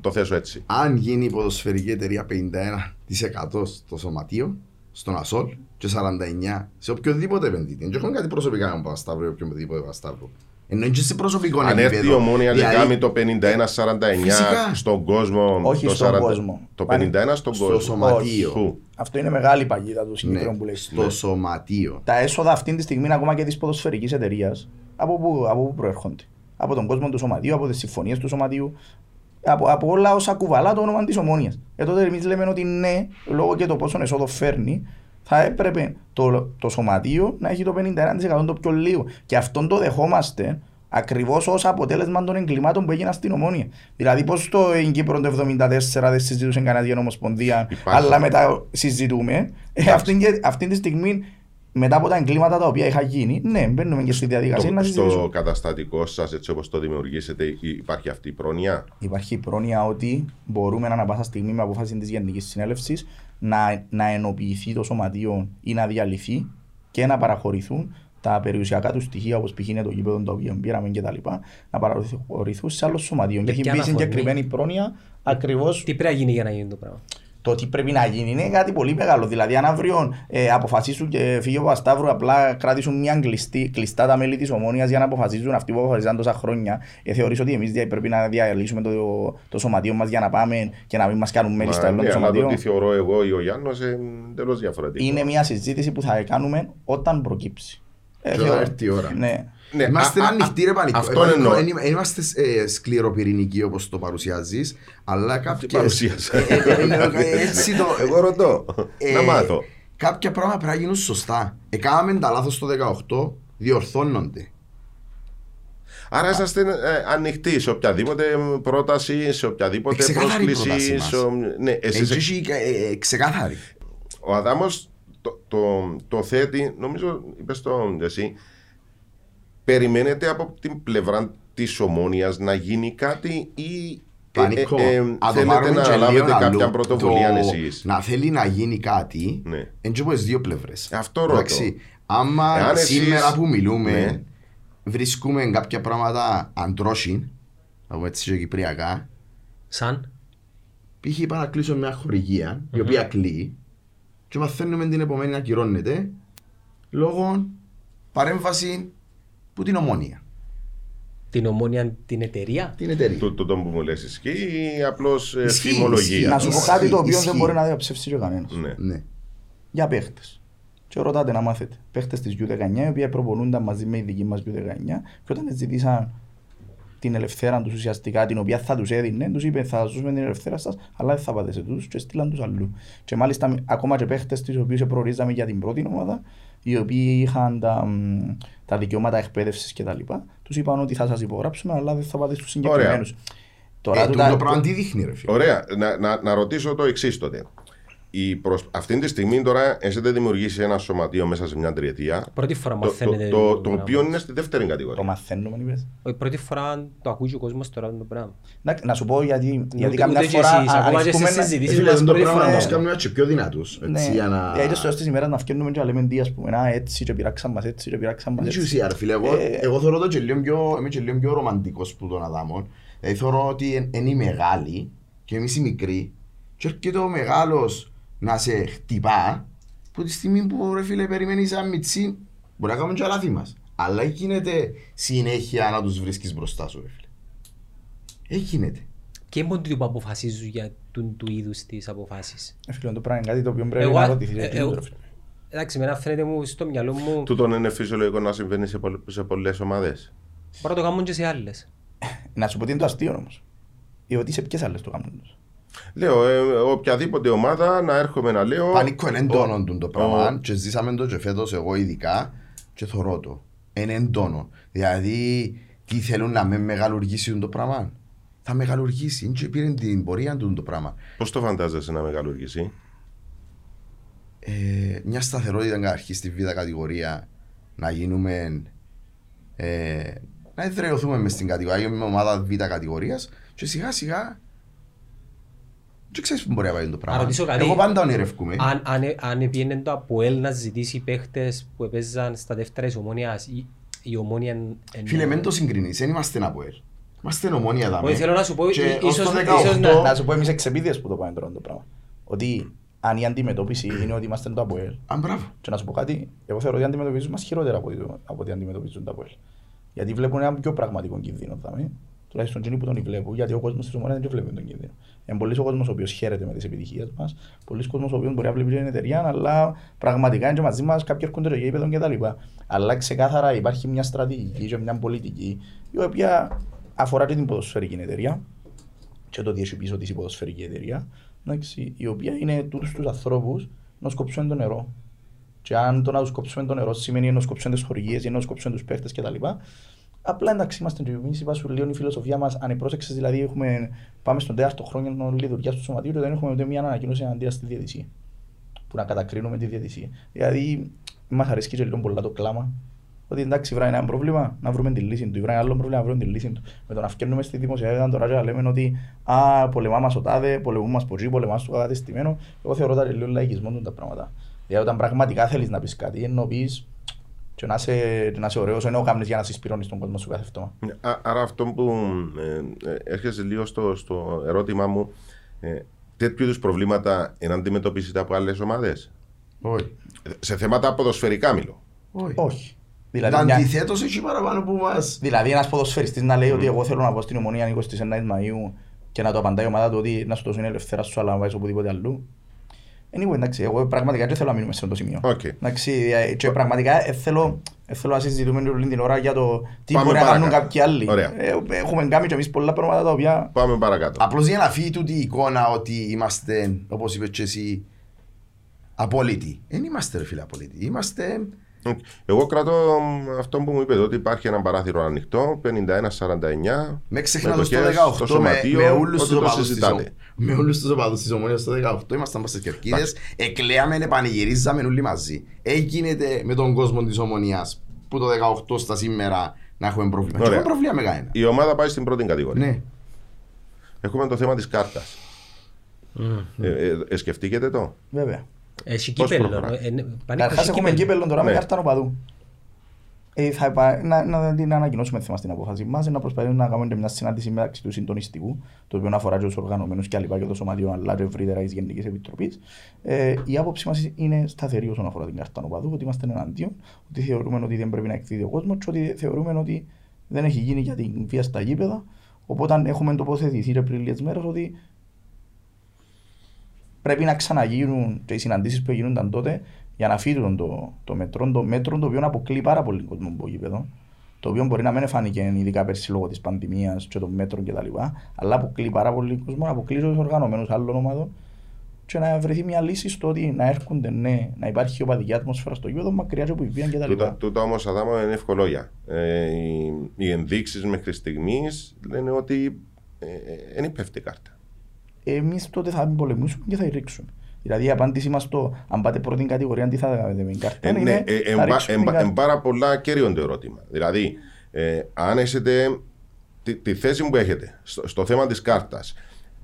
Το θέσω έτσι. Αν γίνει η ποδοσφαιρική εταιρεία 51% στο σωματείο, στον ΑΣΟΛ και 49% σε οποιοδήποτε επενδυτή. Δεν έχω κάτι προσωπικά με τον Παπασταύρο ή οποιοδήποτε Παπασταύρο. Ενώ είναι και σε προσωπικό Αν έρθει η επίπεδο. ομόνια να Δηλαδή, κάνει το 51-49 Φυσικά. στον κόσμο. Όχι το στον 40 κόσμο. Το Πάνε 51 στον στο κόσμο. σωματείο. Πού; Αυτό είναι μεγάλη παγίδα του συγκεκριμένου Ναι, που λέει. στο σωματείο. Τα έσοδα αυτή τη στιγμή ακόμα και της ποδοσφαιρικής εταιρείας από πού, από πού προέρχονται. Από τον κόσμο του σωματείου, από τις συμφωνίες του σωματείου, από, από όλα όσα κουβαλά το όνομα της ομόνοια. Ε, τότε εμείς λέμε ότι ναι, λόγω και το πόσο εσόδο φέρνει, θα έπρεπε το, το σωματείο να έχει το 51% το πιο λίγο. Και αυτόν το δεχόμαστε ακριβώς ως αποτέλεσμα των εγκλημάτων που έγιναν στην ομόνια. Δηλαδή, πώς το in Κύπρο το 1974 δεν συζητούσε κανένα για νομοσπονδία, Υπάρχει. αλλά μετά συζητούμε. Ε, αυτή, και- αυτή τη στιγμή, μετά από τα εγκλήματα τα οποία είχαν γίνει, ναι, μπαίνουμε και στη διαδικασία να Το, στο συζητήσουμε. καταστατικό σας, έτσι όπως το δημιουργήσετε, υπάρχει αυτή η πρόνοια; Υπάρχει η πρόνοια ότι μπορούμε ανά πάσα στιγμή με απόφαση της Γενικής Συνέλευσης να, να ενοποιηθεί το σωματείο ή να διαλυθεί και να παραχωρηθούν τα περιουσιακά του στοιχεία, όπως π.χ. είναι το γήπεδο το οποίο πήραμε κτλ., να παραχωρηθούν σε άλλο σωματείο. Και Με έχει ποια μπει αναφορμή; συγκεκριμένη πρόνοια ακριβώς Τι πρέπει να γίνει για να γίνει το πράγμα; Το Το τι πρέπει να γίνει είναι κάτι πολύ μεγάλο. Δηλαδή, αν αύριο ε, αποφασίσουν και φύγει ο Πασταύρου, απλά κρατήσουν μια κλειστή, κλειστά τα μέλη της ομόνοια για να αποφασίζουν αυτοί που αποφασίζαν τόσα χρόνια, ε, θεωρείς ότι εμείς πρέπει να διαλύσουμε το, το σωματείο μας για να πάμε και να μην μας κάνουν μέλη στο Μα, άλλο ναι, το αλλά το σωματείο. τι θεωρώ εγώ ή ο Γιάννος είναι εντελώς διαφορετικό. Είναι μια συζήτηση που θα κάνουμε όταν προκύψει. Ε, Και θεωρώ- όταν έρθει η ώρα. Ναι. Ναι, Είμαστε α- α- ανοιχτοί ρε πανικό. Αυτό Ε, εννοώ. Δεν είμαστε ε, σκληροπυρηνικοί όπως το παρουσιάζεις, αλλά κάποιες... παρουσίασα. Ε, ε, ε, ε, Έτσι το... Εγώ ρωτώ. ε, Να μάθω. Κάποια πράγματα πρέπει να γίνουν σωστά. Εκάμαμε τα λάθος το 18, διορθώνονται. Άρα είσαστε ε, ανοιχτοί σε οποιαδήποτε πρόταση, σε οποιαδήποτε Εξεκάθαρη η πρόσκληση. πρόταση μας. σε- Ναι, εσείς Έτσι έχει, ε, ε, ξεκάθαρη. Ο Αδάμος το, το, το θέτει, νομίζω είπες το εσύ, περιμένετε από την πλευρά της ομόνιας να γίνει κάτι ή ε, Πανικό. ε, ε, Αν το θέλετε πάρουμε να και λίγο λάβετε αλλού, κάποια πρωτοβουλία το εσείς; Να θέλει να γίνει κάτι, Ναι. είναι και από τις δύο πλευρές. Αυτό ρωτώ. Άμα Εάν εσείς- σήμερα που μιλούμε Ναι. βρίσκουμε κάποια πράγματα αντρόσιν, να πούμε έτσι και κυπριακά, Σαν; π.χ. είπα να κλείσω μια χορηγία, η οποία κλείει, και μαθαίνουμε την επομένη να ακυρώνεται λόγω παρέμβαση που την ομόνια, Την ομόνια την εταιρεία; την εταιρεία. Το, το, το που μου λες ισχύει ή απλώς ε, Ισχύει, φημολογία; ισχύει. Να σου πω Ισχύει, κάτι το οποίο ισχύει. δεν μπορεί να διαψευστεί και κανένας. Ναι. Ναι. Για παίχτες. Και ρωτάτε να μάθετε. Παίχτες της U19, οι οποίοι προπονούνταν μαζί με η δική μας U19, και όταν ζητήσαν την ελευθέρα τους ουσιαστικά, την οποία θα τους έδινε, τους είπε: Θα σα δώσουμε την ελευθέρα σας, αλλά δεν θα πάτε σε του, και στείλαν τους αλλού. Και μάλιστα ακόμα και παίχτες του οποίου προορίζαμε για την πρώτη ομάδα, οι οποίοι είχαν τα, μ, τα δικαιώματα εκπαίδευσης κτλ., τους είπαν ότι θα σας υπογράψουμε, αλλά δεν θα πάτε στους συγκεκριμένους. Ε, του το πράγμα τι δείχνει ρε φίλε; Ωραία. Να, να, να ρωτήσω το εξής τότε. Η προσ... Αυτή τη στιγμή τώρα έχετε δημιουργήσει ένα σωματείο μέσα σε μια τριετία. Πρώτη φορά Το, το, μαθαίνετε. το, το πράγμα. οποίο είναι στη δεύτερη Το κατηγορία. μαθαίνουμε, είπες. Όχι, πρώτη φορά το ακούει ο κόσμος τώρα το πράγμα. Να, να σου πω γιατί, γιατί Ούτε- καμιά ούτε και φορά εσείς, α- ακόμα και ανοιχτούμε στις να- συζητήσεις Ε, Φίλε, μας δεν το πρώτη πράγμα φορά. να μας κάνουμε και πιο δυνατούς. Ναι, Έτσι, για να... γιατί στο τέλος της ημέρας να φτιάχνουμε και να λέμε τι ας πούμε, «Α, έτσι και πειράξαν μας έτσι και πειράξαν μας Είναι και έτσι. ουσία ρε φίλε, εγώ, Ε, εγώ θεωρώ το και λίγο πιο, είμαι και λίγο πιο ρομαντικός που τον Αδάμον. Δηλαδή θεωρώ ότι εν- είναι οι μεγάλοι και εμείς οι μικροί και έρχεται ο μεγάλος να σε χτυπά που τη στιγμή που ρε φίλε περιμένεις σαν μιτσί μπορεί να κάνουμε και λάθη μας. Αλλά γίνεται συνέχεια να τους βρίσκεις μπροστά σου ρε φίλε. Ε, γίνεται. Και είναι που αποφασίζουν για του, του είδους τις αποφάσεις. Ε, φίλε, το πράγμα είναι κάτι το οποίο πρέπει Εγώ- να ρωτηθείς. ε, γιατί εγώ- είναι το, ρε φίλε. Εντάξει, εμένα φαίνεται μου στο μυαλό μου. Τούτον είναι φυσιολογικό να συμβαίνει σε, πολλ, σε πολλές ομάδες. Μπορώ να το κάνουν και σε άλλες. Να σου πω τι είναι το αστείο όμως. Ε, ότι σε ποιες άλλες το κάνουν. Τους. Λέω, ε, οποιαδήποτε ομάδα να έρχομαι να λέω. Πανικό είναι έντονο του το ο- πράγμα και ζήσαμε το και φέτος εγώ ειδικά και θωρώ το. Είναι έντονο. Δηλαδή, τι θέλουν να με μεγαλουργήσει το πράγμα; Θα μεγαλουργήσει. Είναι και πήρε την πορεία του το πράγμα. Πώς το φαντάζεσαι να μεγαλουργήσει; Ε, μια σταθερότητα καταρχήν στη β' κατηγορία να γίνουμε ε, να εδραιωθούμε μες στην κατηγορία, γίνουμε ομάδα β' κατηγορίας και σιγά σιγά δεν ξέρεις που μπορεί να πάει το πράγμα. ρωτήσω κάτι. Εγώ πάντα ονειρεύκουμε. Αν, αν, αν επίενε το ΑΠΟΕΛ να ζητήσει παίχτες που έπαιζαν στα δεύτερα τη ομόνια, η, η ομόνια. εν- Φίλε, μην το συγκρινείς, δεν είμαστε ένα ΠΟΕΛ. Είμαστε ομόνια δάμε. Όχι, θέλω να σου πω, Και ί- ως το ίσως- 18 ίσως να- Να σου πω εμείς εξεπίδειες που το πάμε τώρα το πράγμα. Ότι αν η αντιμετώπιση είναι ότι είμαστε το ΑΠΟΕΛ Α, μπράβο. και να σου πω κάτι, εγώ θεωρώ ότι αντιμετωπίζουν μας χειρότερα από, το- από ότι αντιμετωπίζουν τα ΑΠΟΕΛ. Γιατί βλέπουν ένα πιο πραγματικό κίνδυνο. δάμε. Τουλάχιστον εκείνοι που τον βλέπουν, γιατί ο κόσμος της ομόνιας δεν βλέπει τον κίνδυνο. Είναι πολλοί ο κόσμος ο οποίος χαίρεται με τις επιτυχίες μας, πολλοί κόσμος ο οποίος μπορεί να βλέπει την εταιρεία, αλλά πραγματικά είναι και μαζί μας κάποιοι έρχονται στο γήπεδο κτλ. Αλλά ξεκάθαρα υπάρχει μια στρατηγική και μια πολιτική η οποία αφορά και την ποδοσφαιρική εταιρεία και το τι έχει πίσω της η ποδοσφαιρική εταιρεία, εντάξει, η οποία είναι τούτους τους ανθρώπους να σκοψούν το νερό. Και αν το να τους κόψουμε το νερό σημαίνει να σκοψούν τις χορηγίες ή να σκοψούν τους παίχτες κτλ. Απλά εντάξει, είμαστε και εμείς, είπα σου λίγο η φιλοσοφία μας, αν πρόσεξες, δηλαδή έχουμε, πάμε στον τέταρτο χρόνο λειτουργίας του σωματείου και δεν έχουμε ούτε μια ανακοίνωση αντί στη διαιτησία. Που να κατακρίνουμε τη διαιτησία. Δηλαδή, μας αρέσει και λίγο πολλά το κλάμα. Ότι εντάξει, βράει ένα πρόβλημα, να βρούμε τη λύση του. Βράει άλλο πρόβλημα, να βρούμε τη λύση του. Με το να φτιάχνουμε στη δημοσιότητα τώρα και να λέμε ότι α, πολεμά μας ο τάδε, πολεμούν μας ποτζί, πολεμά μας το κατεστημένο. Εγώ θεωρώ ότι λίγο λαϊκισμό του τα πράγματα. Δηλαδή, όταν πραγματικά θέλεις να πεις κάτι, ενώ πεις και να είσαι, και να είσαι ωραίος, ενώ κάνεις για να συσπηρώνεις τον κόσμο σου κάθε αυτό. Α- Άρα αυτό που ε, ε, έρχεσαι λίγο στο, στο ερώτημά μου, ε, τέτοιου είδους προβλήματα εν αντιμετωπίσετε από άλλες ομάδες; Όχι. Σε θέματα ποδοσφαιρικά μιλώ. Όχι. Όχι. Δηλαδή, Δηλαδή, μια... Αντιθέτως έχει παραπάνω που μας... δηλαδή ένας ποδοσφαιριστής να λέει ότι εγώ θέλω να πάω στην Ομόνοια 29 Μαΐου και να το απαντάει η ομάδα του ότι να σου δώσουν ελευθερά σου αλλά να βάζεις οπουδήποτε αλλού. Anyway, εντάξει, εγώ πραγματικά δεν θέλω να μείνουμε σε αυτό το σημείο. Οκ. Εντάξει, ε, και πραγματικά ε, θέλω, ε, θέλω να συζητούμε όλη την ώρα για το τι Πάμε μπορεί να κάνουν παρακάτω. κάποιοι άλλοι. Ωραία. Ε, έχουμε κάνει και εμείς πολλά πράγματα τα οποία... Πάμε παρακάτω. Απλώς για να φύγει τούτη η εικόνα ότι είμαστε, όπως είπες και εσύ, απόλυτοι. Δεν είμαστε ρε φίλε απόλυτοι. Είμαστε... Εγώ κρατώ μ, αυτό που μου είπες ότι υπάρχει ένα παράθυρο ανοιχτό, 51-49. Με ξεχνάτε στο μετοχές 18 στο με, σωματείο, με όλους ότι τους το οπαδούς της συζητάτε. Ομ- με όλους τους οπαδούς της Ομόνιας στο 18 ήμασταν πας στις κερκίδες, εκλέαμε, επανηγυρίζαμε όλοι μαζί. Έγινε με τον κόσμο της Ομονίας που το 18 στα σήμερα να έχουμε πρόβλημα. Και Ωραία. έχουμε πρόβλημα με κανένα. Η ομάδα πάει στην πρώτη κατηγορία. Ναι. Έχουμε το θέμα της κάρτας. Ε, ε, ε, σκεφτήκετε το; Βέβαια. Έχει Πώς κύπελλο. προχωρά; ε, ναι, πάνε Καταρχάς έχει έχουμε κύπελλο τώρα με Ναι. κάρτα νοπαδού. Ε, θα υπά... να, να, να, να ανακοινώσουμε θέμα στην απόφαση μας, να προσπαθήσουμε να κάνουμε και μια συνάντηση μεταξύ του συντονιστικού, το οποίο αφορά και τους οργανωμένους και άλλα και το σωματείο, αλλά και ευρύτερα της Γενικής Επιτροπής. Ε, η άποψη μας είναι σταθερή όσον αφορά την κάρτα νοπαδού, ότι είμαστε εναντίον, ότι θεωρούμε ότι δεν πρέπει να εκδίδει ο κόσμος και ότι θεωρούμε ότι δεν έχει γίνει για την βία στα γήπεδα. Οπότε έχουμε τοποθετηθεί και πριν λίγες μέρες ότι πρέπει να ξαναγίνουν και οι συναντήσεις που γίνονταν τότε για να φύγουν το, το μέτρο, το μέτρο το οποίο αποκλεί πάρα πολύ κόσμο από γήπεδο. Το οποίο μπορεί να μην φάνηκε ειδικά πέρσι λόγω της πανδημίας και των μέτρων κτλ. Αλλά αποκλεί πάρα πολύ κόσμο, αποκλεί τους οργανωμένους άλλων ομάδων και να βρεθεί μια λύση στο ότι να έρχονται, ναι, να υπάρχει οπαδική ατμόσφαιρα στο γήπεδο μακριά και από η βία κτλ. Τούτα, τούτα όμως, Αδάμο, είναι ευκολόγια. Ε, οι, οι ενδείξεις μέχρι στιγμής λένε ότι δεν ε, πέφτει η κάρτα. Εμείς τότε θα πολεμήσουμε και θα ρίξουμε. Δηλαδή η απάντησή μας στο αν πάτε πρώτη κατηγορία, τι θα κάνετε με την κάρτα. Ε, ναι, είναι, ε, ε, θα εμπα- ρίξουμε την εμπα- κάρτα. εν πάρα πολλά κέριο το ερώτημα. Δηλαδή, ε, αν έχετε τη, τη θέση που έχετε στο, στο θέμα της κάρτας,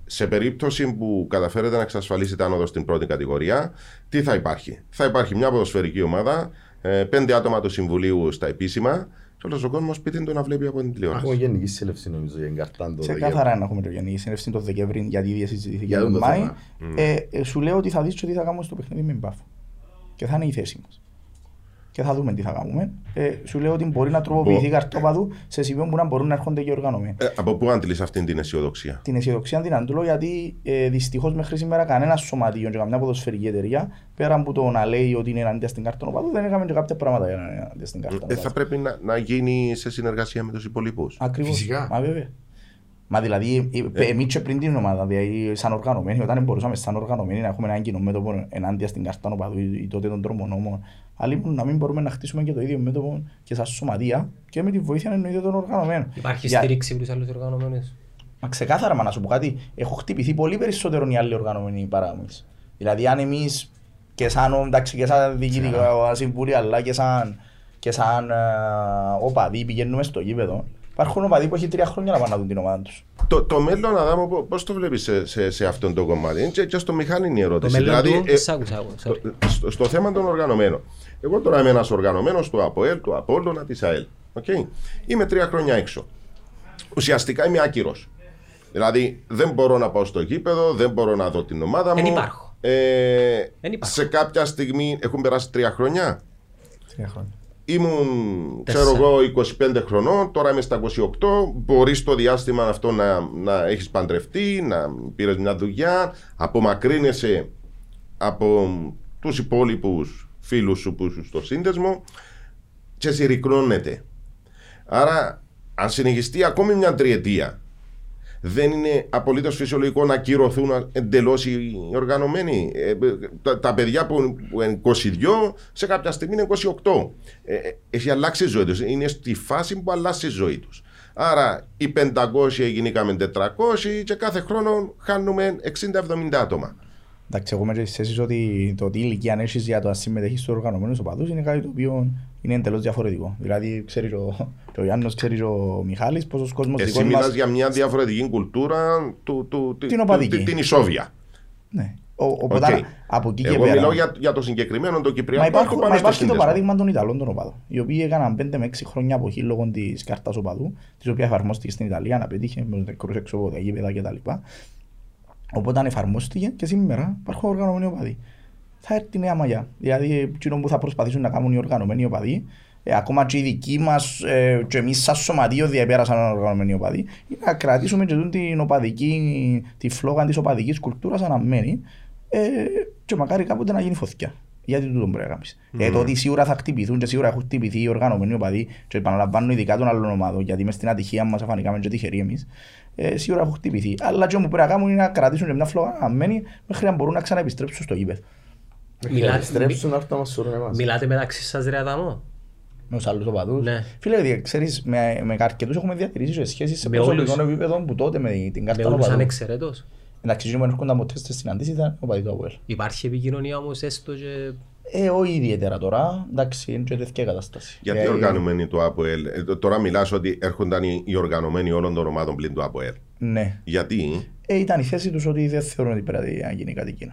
σε περίπτωση που καταφέρετε να εξασφαλίσετε άνοδο στην πρώτη κατηγορία, τι θα υπάρχει; Θα υπάρχει μια ποδοσφαιρική ομάδα, ε, πέντε άτομα του Συμβουλίου στα επίσημα, και όλος ο κόσμος σπίτι του να βλέπει από την τηλεόραση. Έχουμε γενική σύλληψη νομίζω για την καρτάν το Σε Δεκέμβρη. καθαρά να έχουμε το Γενική Συνέλευση το Δεκέμβρη, γιατί ήδη συζητήθηκε Για τον το Μάη. θέμα. Ε, ε, σου λέω ότι θα δεις και τι θα κάνουμε στο παιχνίδι με μπάφο. Και θα είναι η θέση μας. Και θα δούμε τι θα κάνουμε. Ε, σου λέω ότι μπορεί να τροποποιηθεί η Μπο- καρτόπαδου σε σημείο που να μπορούν να έρχονται και οργανωμένοι. Ε, από πού αντιλείς αυτή την αισιοδοξία; Την αισιοδοξία την αντλώ γιατί ε, δυστυχώς μέχρι σήμερα κανένας σωματείο και καμιά ποδοσφαιρική εταιρεία πέρα από το να λέει ότι είναι ενάντια στην κάρτα οπαδού δεν έκαμε και κάποια πράγματα για να είναι ενάντια στην κάρτα Ε, θα πρέπει να, να γίνει σε συνεργασία με τους υπολείπους. Ακριβώς. Φυσικά. Μα βέβαια. Μα δηλαδή, ε, εμείς και πριν την ομάδα, δηλαδή σαν οργανωμένοι, όταν μπορούσαμε σαν οργανωμένοι να έχουμε έναν κοινό μέτωπο ενάντια στην κάρτα οπαδού ή ή τότε των τρομονόμων, αλλά να μην μπορούμε να χτίσουμε και το ίδιο μέτωπο και σαν σωματεία και με τη βοήθεια εννοείται των οργανωμένων. Υπάρχει Για- στήριξη από τους άλλους οργανωμένους; Μα ξεκάθαρα, μα να σου πω κάτι, έχω χτυπηθεί πολύ περισσότερο οι άλλοι οργανωμένοι παρά εμείς. Δηλαδή, αν εμείς και σαν, εντάξει, και σαν διοικητικό συμβούλιο, αλλά και σαν, και σαν ε, οπαδοί πηγαίνουμε στο γήπεδο, υπάρχουν οπαδοί που έχει τρία χρόνια να πάνε να δουν την ομάδα τους. Το, το μέλλον, Αδάμο, πώς το βλέπεις σε, σε, σε αυτόν τον κομμάτι; Είναι και, και στο μηχάνη είναι η Το ερώτηση. μέλλον δηλαδή, του, σ' άκουσα, άκουσα, sorry. το- στο, στο θέμα των οργανωμένων. Εγώ τώρα είμαι ένας οργανωμένος του ΑΠΟΕΛ, του Απόλλωνα, της ΑΕΛ. Okay? Είμαι τρία χρόνια έξω. Ουσιαστικά είμαι άκυρος. Δηλαδή δεν μπορώ να πάω στο γήπεδο, δεν μπορώ να δω την ομάδα μου. Δεν υπάρχω. Ε, Δεν υπάρχω. σε κάποια στιγμή έχουν περάσει τρία χρόνια; Τρία χρόνια. Ήμουν, ξέρω Τέσσερα. εγώ, 25 χρονών, τώρα είμαι στα 28. Μπορείς στο διάστημα αυτό να, να έχεις παντρευτεί, να πήρες μια δουλειά, απομακρύνεσαι από τους υπόλοιπους φίλους σου που είσαι στο σύνδεσμο και συρρυκνώνεται. Άρα, αν συνεχιστεί ακόμη μια τριετία, δεν είναι απολύτως φυσιολογικό να κυρωθούν εντελώς οι οργανωμένοι. Ε, τα, τα παιδιά που που είναι 22, σε κάποια στιγμή είναι 28. Ε, ε, έχει αλλάξει η ζωή τους. Είναι στη φάση που αλλάζει η ζωή τους. Άρα, οι 500 γινήκαμε 400 και κάθε χρόνο χάνουμε 60-70 άτομα. Εντάξει, εγώ είμαι και στις θέσεις ότι το τι ηλικία έχεις για το να συμμετέχεις στους οργανωμένους οπαδούς είναι κάτι το οποίο είναι εντελώς διαφορετικό. Δηλαδή, ξέρει ο, και ο Γιάννος, ξέρει ο Μιχάλης, πόσος κόσμος Εσύ δικός μιλάς μας... για μια διαφορετική κουλτούρα του, του, του- Την του- οπαδική. την ισόβια. Ναι. Ο, οπότε, Οκ. από εκεί και Εγώ πέρα... μιλάω για, για το συγκεκριμένο το Μα Κυπριακό υπάρχει, που μα πάνε στο υπάρχει το σύνδεσμο. παράδειγμα των Ιταλών των οπαδών, οι οποίοι έκαναν 5 με 6 χρόνια αποχή λόγω της κάρτα οπαδού, της οποίας εφαρμόστηκε στην Ιταλία να πετύχει με νεκρούς έξω από τα γήπεδα κτλ. Οπότε αν εφαρμόστηκε και σήμερα υπάρχουν οργανωμένοι οπαδοί. Θα έρθει η νέα μαγιά. Δηλαδή, εκείνο που θα προσπαθήσουν να κάνουν οι οργανωμένοι οπαδοί, ε, ακόμα και οι δικοί μας, ε, και εμείς σαν σωματείο διαπέρασαν οργανωμένοι οπαδοί, είναι να κρατήσουμε και τούτη την οπαδική, τη φλόγα της οπαδικής κουλτούρας αναμένει ε, και μακάρι κάποτε να γίνει φωτιά. Γιατί τούτο μπορεί να κάνεις. Ε, το ότι σίγουρα θα χτυπηθούν και σίγουρα έχουν χτυπηθεί οι οργανωμένοι οπαδοί και επαναλαμβάνω ειδικά των άλλων ομάδων γιατί μες στην ατυχία μας αφανικάμε και τυχεροί εμείς ε, σίγουρα έχουν χτυπηθεί. Αλλά και όμως πρέπει να κάνουν είναι να κρατήσουν και μια φλόγα αμένη μέχρι να μπορούν να ξαναεπιστρέψουν στο γήπεδο. Μιλάτε, να επιστρέψουν να έρθουν να μας σωρούν εμάς. Μιλάτε μεταξύ σας ρε Αδαμό. Με τους άλλους οπαδούς. Ναι. Φίλε, δι- ξέρεις, με, με αρκετούς έχουμε διατηρήσει και σχέσεις σε Με προσωπικό όλους. επίπεδο που τότε με την Με κάρτα όλους οπαδού. ανεξαιρέτως. Εντάξει, και που έρχονταν ποτέ στις συναντήσεις ήταν ο παδί του ΑΟΕΛ. Υπάρχει επικοινωνία όμως έστω και... Ε, όχι ιδιαίτερα τώρα, εντάξει, είναι και τέτοια κατάσταση. Γιατί Ε, οργανωμένοι του ΑΠΟΕΛ. Ε, τ- τώρα μιλάς ότι έρχονταν οι, οι οργανωμένοι όλων των ομάδων πλην του ΑΠΟΕΛ. Ναι. Γιατί; Ε, ήταν η θέση τους ότι δεν θεωρούν ότι πρέπει να γίνει κάτι εκείνο.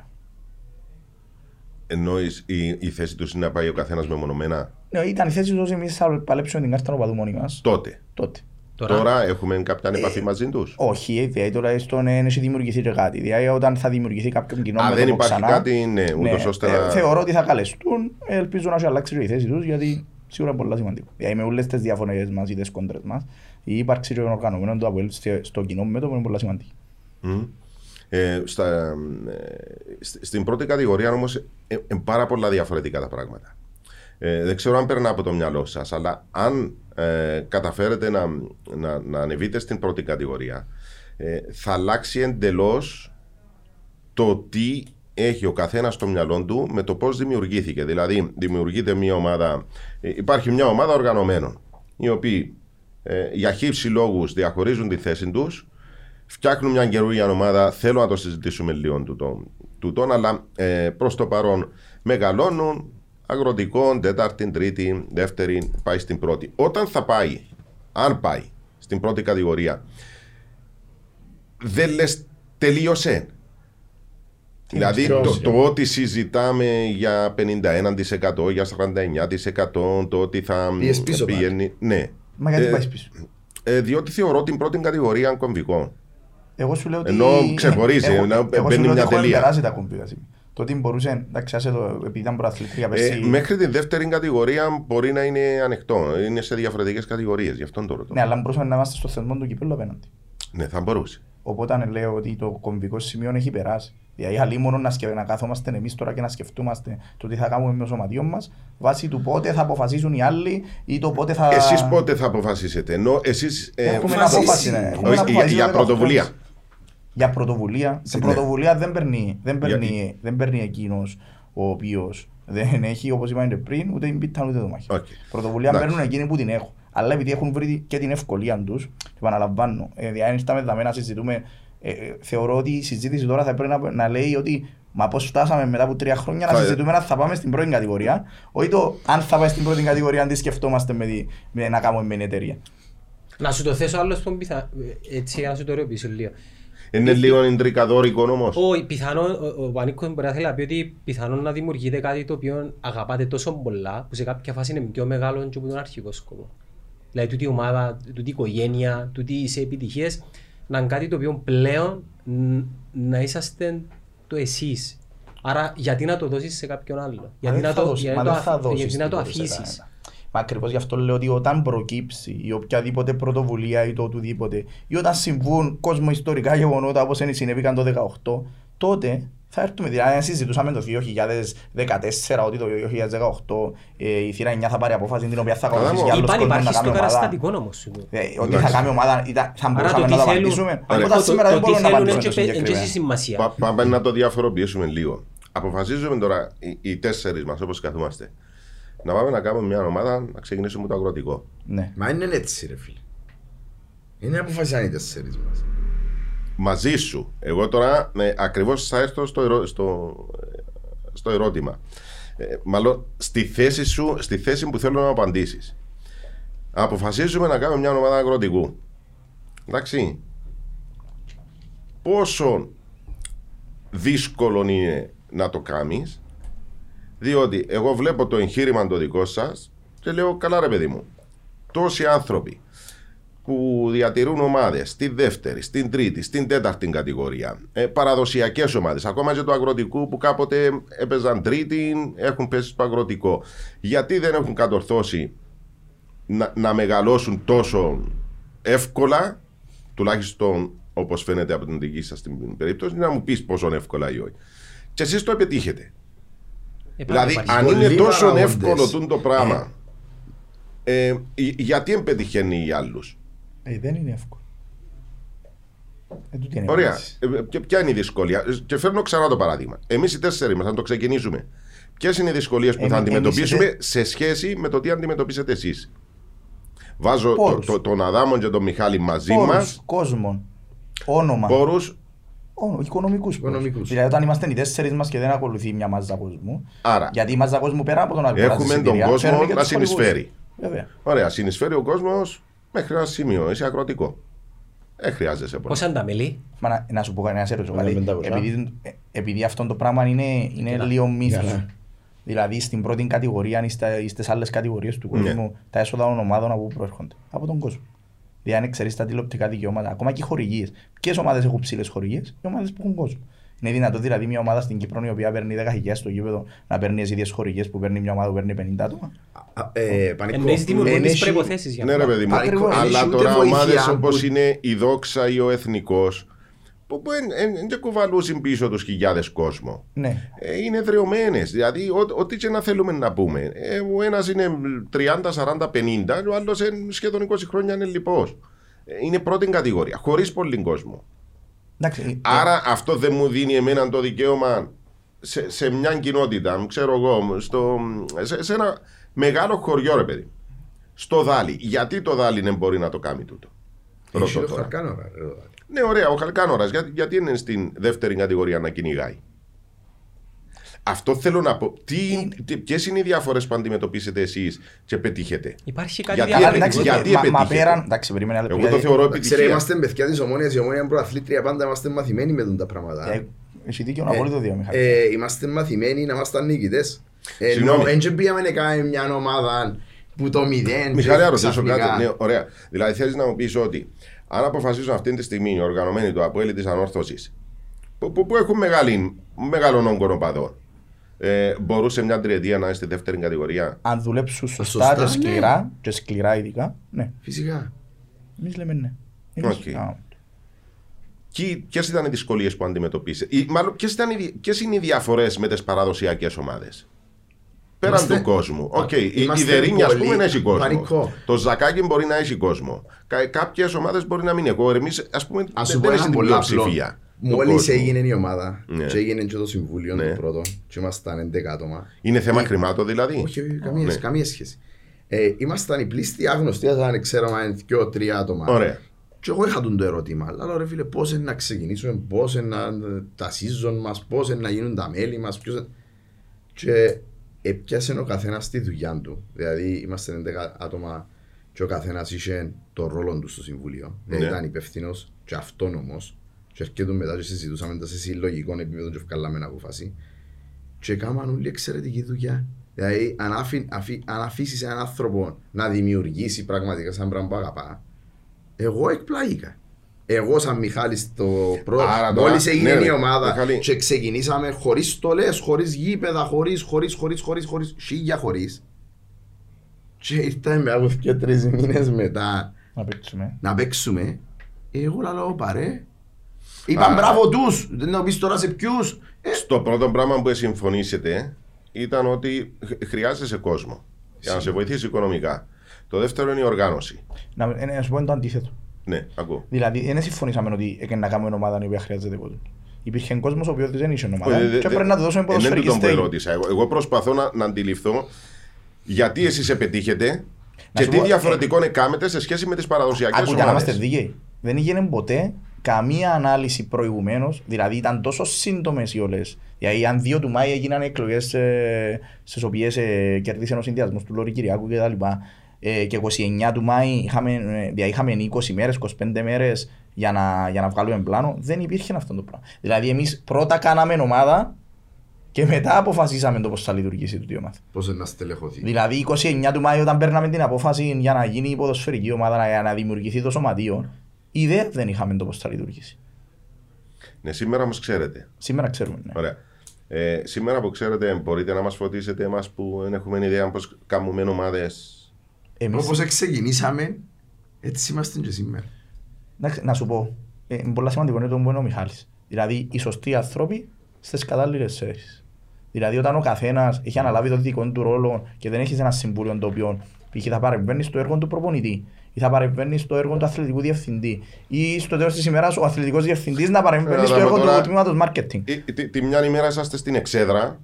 Εννοείς η, η θέση τους είναι να πάει ο καθένας μεμονωμένα; Ναι, ήταν η θέση τους ότι εμείς θα παλέψουμε την κάρτα οπαδού μόνοι μας. τότε. Τότε. Τώρα, Τώρα έχουμε κάποια επαφή μαζί τους; Όχι, ε, δηλαδή τώρα στον δεν έχει δημιουργηθεί και κάτι. Δηλαδή όταν θα δημιουργηθεί κάποιο κοινό Α, δεν μέτωπο υπάρχει ξανά, κάτι, ναι, ούτως ώστε ε, να. Θεωρώ ότι θα καλεστούν, ελπίζω να έχει αλλάξει και η θέση τους γιατί σίγουρα είναι πολύ σημαντικό. Δηλαδή με όλες τις διαφωνίες μας ή τις κόντρες μας η ύπαρξη των οργανωμένων του ΑΠΟΕΛ στο- στο κοινό μέτωπο είναι πολύ σημαντική. Μμ. Ε, στα, ε, σ- στην πρώτη κατηγορία όμως είναι πάρα πολλά διαφορετικά τα πράγματα. Ε, δεν ξέρω αν περνά από το μυαλό σας, αλλά αν ε, καταφέρετε να, να, να ανεβείτε στην πρώτη κατηγορία, ε, θα αλλάξει εντελώς το τι έχει ο καθένας στο μυαλό του με το πώς δημιουργήθηκε. Δηλαδή, δημιουργείται μια ομάδα, ε, υπάρχει μια ομάδα οργανωμένων, οι οποίοι ε, για χύψη λόγους διαχωρίζουν τη θέση τους, φτιάχνουν μια καινούργια ομάδα. Θέλω να το συζητήσουμε λίγο τούτο, τούτον, αλλά ε, προς το παρόν μεγαλώνουν αγροτικό, τέταρτη, τρίτη, δεύτερη, πάει στην πρώτη. Όταν θα πάει, αν πάει στην πρώτη κατηγορία, δεν λες τελείωσε. Δηλαδή το, τελείωσε. το ότι συζητάμε για 51%, για 49%, το ότι θα Πήγες πίσω πάλι. πηγαίνει. Ναι. Μα γιατί Ε, πάει πίσω; ε, διότι θεωρώ την πρώτη κατηγορία κομβικό. Εγώ σου λέω ότι... Ενώ ξεχωρίζει, εγώ- ενώ εγώ σου μπαίνει λέω μια ότι έχουν τελεία. περάσει τα κομπίδα σήμερα. Το ότι μπορούσε, εντάξει, άσε το, επειδή ήταν προαθλητρία Ε, πέρσι, μέχρι τη δεύτερη κατηγορία μπορεί να είναι ανοιχτό. Είναι σε διαφορετικές κατηγορίες. Γι' αυτόν το ρωτώ. ναι, αλλά μπορούσαμε να είμαστε στο θεσμό του κυπέλλου απέναντι. Ναι, θα μπορούσε. Οπότε λέω ότι το κομβικό σημείο έχει περάσει. Δηλαδή, αλλή μόνο να, σκε... να κάθομαστε εμείς τώρα και να σκεφτούμαστε το τι θα κάνουμε με το σωματείο μας βάσει του πότε θα αποφασίσουν οι άλλοι ή το πότε θα. Εσείς πότε θα αποφασίσετε. Ενώ εσείς. Έχουμε ένα απόφαση, ναι. Έχουμε ένα για, αποφασίσει για το 18. πρωτοβουλία. Για πρωτοβουλία. Σε Ναι. πρωτοβουλία δεν παίρνει, δεν παίρνει, Γιατί; δεν παίρνει εκείνος ο οποίος δεν έχει, όπως είπαμε πριν, ούτε την πίτα ούτε το μαχαίρι. Οκ. Πρωτοβουλία Εντάξει. παίρνουν εκείνοι που την έχουν. Αλλά επειδή έχουν βρει και την ευκολία τους, επαναλαμβάνω, ε, δηλαδή αν ήρθαμε εδώ να συζητούμε, ε, ε, θεωρώ ότι η συζήτηση τώρα θα πρέπει να, να λέει ότι Μα πώς φτάσαμε μετά από τρία χρόνια να Θα- συζητούμε αν θα πάμε στην πρώτη κατηγορία, όχι το αν θα πάει στην πρώτη κατηγορία, αν τι σκεφτόμαστε με, τη, με να κάνουμε με την εταιρεία. Να σου το θέσω άλλο στον πιθα... έτσι για να σου το ρωτήσω λίγο. Είναι λίγο εντρικαδόρικο όμως. Όχι, πιθανόν, ο, ο Πανίκος μπορεί να θέλει να πει ότι πιθανόν να δημιουργείται κάτι το οποίο αγαπάτε τόσο πολλά που σε κάποια φάση είναι πιο μεγάλο και από τον αρχικό σκοπό. Δηλαδή τούτη η ομάδα, τούτη η οικογένεια, τούτη οι επιτυχίες να είναι κάτι το οποίο πλέον ν- να είσαστε το εσείς. Άρα γιατί να το δώσεις σε κάποιον άλλο. Γιατί Μα να δεν θα το, δώσεις- γιατί μα να δεν το, θα αφ- δώσεις γιατί να το τίποτα σε αφήσεις. κανένα. Μα ακριβώς γι' αυτό λέω ότι όταν προκύψει η οποιαδήποτε πρωτοβουλία ή το οτιδήποτε, ή όταν συμβούν κοσμοϊστορικά γεγονότα όπως συνέβηκαν το 2018, τότε θα έρθουμε. Δηλαδή, αν συζητούσαμε το 2014 ότι το 2018 ε, η θύρα 9 θα πάρει απόφαση την οποία θα Καλά ακολουθήσει μου. για άλλους Υπάρχει, κόσμους να υπάρχει στο κάνει ομάδα. καταστατικό όμως σου. Ε, Ότι Εντάξει. θα κάνει ομάδα, ήταν- θα Άρα μπορούσαμε το να τι το θέλουν, απαντήσουμε. Ωραία. Όταν το- σήμερα το δεν τι μπορούμε να θέλουν απαντήσουμε έτσι στο πε- έτσι συγκεκριμένα. έχει σημασία. Πά- Πάμε να το διαφοροποιήσουμε λίγο. Αποφασίζουμε τώρα οι, οι τέσσερις μας όπως καθόμαστε να πάμε να κάνουμε μια ομάδα να ξεκινήσουμε το αγροτικό. Ναι. Μα είναι έτσι ρε φίλε. Είναι αποφασιάνοι οι τέσσερις μας. Μαζί σου. Εγώ τώρα ναι, ακριβώς θα έρθω στο, ερώ- στο, στο ερώτημα. Ε, μάλλον στη θέση σου, στη θέση που θέλω να απαντήσεις. Αποφασίζουμε να κάνουμε μια ομάδα αγροτικού. Εντάξει. Πόσο δύσκολο είναι να το κάνεις διότι εγώ βλέπω το εγχείρημα το δικό σας και λέω καλά ρε παιδί μου τόσοι άνθρωποι που διατηρούν ομάδες στη δεύτερη, στην τρίτη, στην τέταρτη κατηγορία. Ε, Παραδοσιακές ομάδες. Ακόμα και του αγροτικού που κάποτε έπαιζαν τρίτη, έχουν πέσει στο αγροτικό. Γιατί δεν έχουν κατορθώσει να, να μεγαλώσουν τόσο εύκολα, τουλάχιστον όπως φαίνεται από την δική σας την περίπτωση, να μου πεις πόσο εύκολα ή όχι. Και εσείς το επιτύχετε. Ε, Δηλαδή, υπάρχει. αν είναι Πολλοί τόσο παράγοντες. εύκολο τούτο το πράγμα, ε, ε, γιατί δεν πετυχαίνει οι άλλους; Ε, δεν είναι εύκολο. Ε, τούτη είναι η Ωραία. απάντηση. Ε, και ποια είναι η δυσκολία; Ε, Και φέρνω ξανά το παράδειγμα. Εμείς οι τέσσερις μας, να το ξεκινήσουμε. Ποιες είναι οι δυσκολίες που Εμεί- θα εμείς οι αντιμετωπίσουμε τε- σε σχέση με το τι αντιμετωπίσετε εσείς; Βάζω το, Πόρους. το- τον Αδάμον και τον Μιχάλη μαζί Πόρους, μας. κόσμο, όνομα, Πόρους. Όνο- οικονομικούς πόρους. Οικονομικούς. Δηλαδή όταν είμαστε οι τέσσερις μας και δεν ακολουθεί μια μάζα κόσμου, Άρα, γιατί η μάζα κόσμου πέρα από τον αγοράζει έχουμε τον εισιτήρια, κόσμο φέρνει και να τους χορηγούς. συνεισφέρει. Βέβαια. Ωραία, συνεισφέρει ο κόσμος μέχρι ένα σημείο. Είσαι ακροτικό. Δεν χρειάζεσαι πολύ. Πόσα είναι τα μέλη; Μα να, να σου πω κάτι, να σε ρωτήσω Ένα κάτι. πεντακόσια. Επειδή, ε, επειδή αυτό το πράγμα είναι, είναι λίγο μύθος. Καλά. Δηλαδή στην πρώτη κατηγορία ή στα- ή στις άλλες κατηγορίες του Ναι. κόσμου τα έσοδα των ομάδων από πού προέρχονται. Από τον κόσμο. Δηλαδή αν εξαιρείς τα τηλεοπτικά δικαιώματα, ακόμα και οι χορηγίες. Ποιες ομάδες έχουν ψηλές χορηγίες, οι ομάδες που έχουν κόσμο. Είναι δυνατό δηλαδή μια ομάδα στην Κύπρο η οποία παίρνει 10 χιλιάδες στο γήπεδο να παίρνει τις ίδιες χορηγίες που παίρνει μια ομάδα που παίρνει 50 άτομα; Α, ε, Πανικό. Εννοείς δημιουργούν Εν τις έχει- προϋποθέσεις για Ναι, αυτό. ρε παιδί μου. Πανικό, εν Αλλά έχει ούτε τώρα βοήθεια ομάδες που- όπως είναι η Δόξα ή ο Εθνικός, που δεν κουβαλούσαν πίσω τους χιλιάδες κόσμο. Ναι. Ε, είναι δρεωμένες. Δηλαδή, ό- ό,τι και να θέλουμε να πούμε. Ε, ο ένας είναι 30, 40, 50, ο άλλος σχεδόν 20 χρόνια είναι λοιπός. Είναι πρώτη κατηγορία, χωρίς πολύ κόσμο. Εντάξει, ε, Άρα αυτό δεν μου δίνει εμένα το δικαίωμα σε, σε μια κοινότητα, ξέρω εγώ, στο, σε, σε ένα μεγάλο χωριό, ρε παιδί. Στο Δάλι. Γιατί το Δάλι δεν μπορεί να το κάνει τούτο; Έχει Ρωτώ το τώρα. Χαρκάνορα, ρε, εδώ. Ναι, ωραία, ο Χαλκάνορας. Γιατί, γιατί είναι στην δεύτερη κατηγορία να κυνηγάει; Αυτό θέλω να πω. Τι, τι, Ποιες είναι οι διαφορέ που αντιμετωπίσετε εσείς και πετύχετε; Υπάρχει κάτι Γιατί- αλλά διαφορετικό. εντάξει, γιατί μα, μα επετύχετε; πέραν, εντάξει, περίμενε ένα λεπτό, Εγώ το γιατί- θεωρώ Ξέρετε, επιτυχία. είμαστε παιδιά της Ομόνιας, η Ομόνια είναι προαθλήτρια, πάντα είμαστε μαθημένοι με τον τα πράγματα. Ε, Έχει δίκιο απόλυτο δύο, Μιχάλη. Ε, είμαστε μαθημένοι να είμαστε νικητές. Ενώ Συγγνώμη. δεν πήγαμε να κάνουμε μια ομάδα που το μηδέν. Μιχάλη, και να ρωτήσω ξαφνικά- κάτι. Ναι, ωραία. Δηλαδή, θέλεις να μου πεις ότι αν αποφασίσουν αυτή τη στιγμή οι οργανωμένοι του Αποέλη της Ανόρθωσης, που, που, που έχουν μεγάλη, μεγάλων όγκων οπαδών, ε, μπορούσε μια τριετία να είναι στη δεύτερη κατηγορία; Αν δουλέψουν σωστά σωστά, και ναι. σκληρά, και σκληρά ειδικά, ναι. Φυσικά. Εμείς λέμε ναι. Εμείς Οκ. κάναμε. Ποιες ήταν οι δυσκολίες που αντιμετωπίσετε, ή μάλλον ποιες είναι οι διαφορές με τις παραδοσιακές ομάδες; Πέραν Είμαστε- του κόσμου. Οκ, η, η Είμαστε Δερύνεια, ας πολύ- πούμε, να έχει κόσμο. Πανικό. Το Ζακάκι μπορεί να έχει κόσμο. Κάποιες ομάδες μπορεί να μην έχει. Εμείς, ας πούμε, Α σου δεν πω δεν ένα έχει την πολύ απλό. πλειοψηφία. του Μόλις κόσμου. έγινε η ομάδα Ναι. και έγινε και το συμβούλιο Ναι. το πρώτο, και ήμασταν 11 άτομα. Είναι θέμα χρημάτων δηλαδή; Όχι, όχι, καμία, Ναι. καμία σχέση. Ε, ήμασταν οι πλήστοι άγνωστοι, αν ξέρω αν είναι δύο-τρία άτομα. Ωραία. Και εγώ είχα τον το ερώτημα. Αλλά λέω, ρε φίλε, πώς είναι να ξεκινήσουμε, πώς είναι να τα season μας, πώς είναι να γίνουν τα μέλη μας. Ποιος... Και έπιασε ο καθένας τη δουλειά του. Δηλαδή, είμαστε 11 άτομα και ο καθένας είχε τον ρόλο του στο συμβούλιο. Δηλαδή, Ναι. ήταν υπεύθυνο και αυτόνομο. Και έρχεται μετά και συζητούσαμε τα σε συλλογικό επίπεδο και βγάλαμε μια απόφαση. Και έκαναν όλοι εξαιρετική δουλειά. Δηλαδή, αν, αφή, αφή, αν αφήσεις έναν άνθρωπο να δημιουργήσει πραγματικά σαν πράγμα που αγαπά, εγώ εκπλάγηκα. Εγώ σαν Μιχάλης το πρώτο, Άρα τώρα- μόλις έγινε ναι, ρε, η ομάδα Μιχάλη. και ξεκινήσαμε χωρίς στολές, χωρίς γήπεδα, χωρίς, χωρίς, χωρίς, χωρίς, χωρίς, σίγια χωρίς. Και ήρθαμε με από και τρεις μήνες μετά Να παίξουμε. να παίξουμε. Εγώ λέω παρέ. Είπαν Α. μπράβο τους, δεν να πεις τώρα σε ποιους. Ε, Στο πρώτο πράγμα που συμφωνήσετε ήταν ότι χ- χρειάζεσαι κόσμο για να σε βοηθήσει οικονομικά. Το δεύτερο είναι η οργάνωση. Να, ε, να σου πω το αντίθετο. Ναι, ακούω. Δηλαδή, δεν συμφωνήσαμε ότι έκανε να κάνουμε ομάδα η οποία χρειάζεται κόσμο. Υπήρχε κόσμος ο οποίος δεν είχε ομάδα Ε, δε- και δε- πρέπει να του δώσουμε ε, δεν ποδοσφαιρική τούτον που στέγη. ερώτησα. Εγώ, εγώ προσπαθώ να, να αντιληφθώ γιατί εσείς επιτύχετε και σου τι πω, διαφορετικό έκαμετε σε σχέση με τις παραδοσιακές Άκου για να είμαστε ομάδε. δίκαιοι. Δεν έγινε ποτέ καμία ανάλυση προηγουμένως, δηλαδή ήταν τόσο σύντομες οι όλες. Δηλαδή, αν 2 του Μάη έγιναν εκλογές ε, στις οποίες ε, κερδίσε ο συνδυασμός του Λόρι Κυριακού κτλ. Ε, και 29 του Μάη είχαμε, ε, δηλαδή είχαμε 20 μέρες, 25 μέρες για να, για να βγάλουμε πλάνο. Δεν υπήρχε αυτό το πράγμα. Δηλαδή, εμείς πρώτα κάναμε ομάδα Και μετά αποφασίσαμε το πώς θα λειτουργήσει το ομάδα. Πώς να στελεχωθεί. Δηλαδή 29 του Μάη όταν παίρναμε την απόφαση για να γίνει η ποδοσφαιρική ομάδα, για να δημιουργηθεί το σωματείο, ιδέα δεν είχαμε το πώς θα λειτουργήσει. Ναι, σήμερα όμως ξέρετε. Σήμερα ξέρουμε. Ναι. Ωραία. Ε, σήμερα που ξέρετε, μπορείτε να μας φωτίσετε εμάς που δεν έχουμε ιδέα πώς κάνουμε ομάδες. Εμείς, Όπως ξεκινήσαμε, έτσι είμαστε και σήμερα. να, να σου πω, ε, είναι πολύ σημαντικό είναι το που είναι ο Μιχάλης. Δηλαδή οι σωστοί άνθρωποι στις κατάλληλες θέσεις. Δηλαδή όταν ο καθένας έχει αναλάβει το δικό του ρόλο και δεν έχεις ένα συμβούλιο το οποίο π.χ. θα παρεμβαίνεις στο έργο του προπονητή ή θα παρεμβαίνεις στο έργο του αθλητικού διευθυντή ή στο τέλος της ημέρας ο αθλητικός διευθυντής να παρεμβαίνει Ε, στο αλλά έργο τώρα- του τμήματος marketing. Τη, τη, τη μια ημέρα είσαστε στην εξέδρα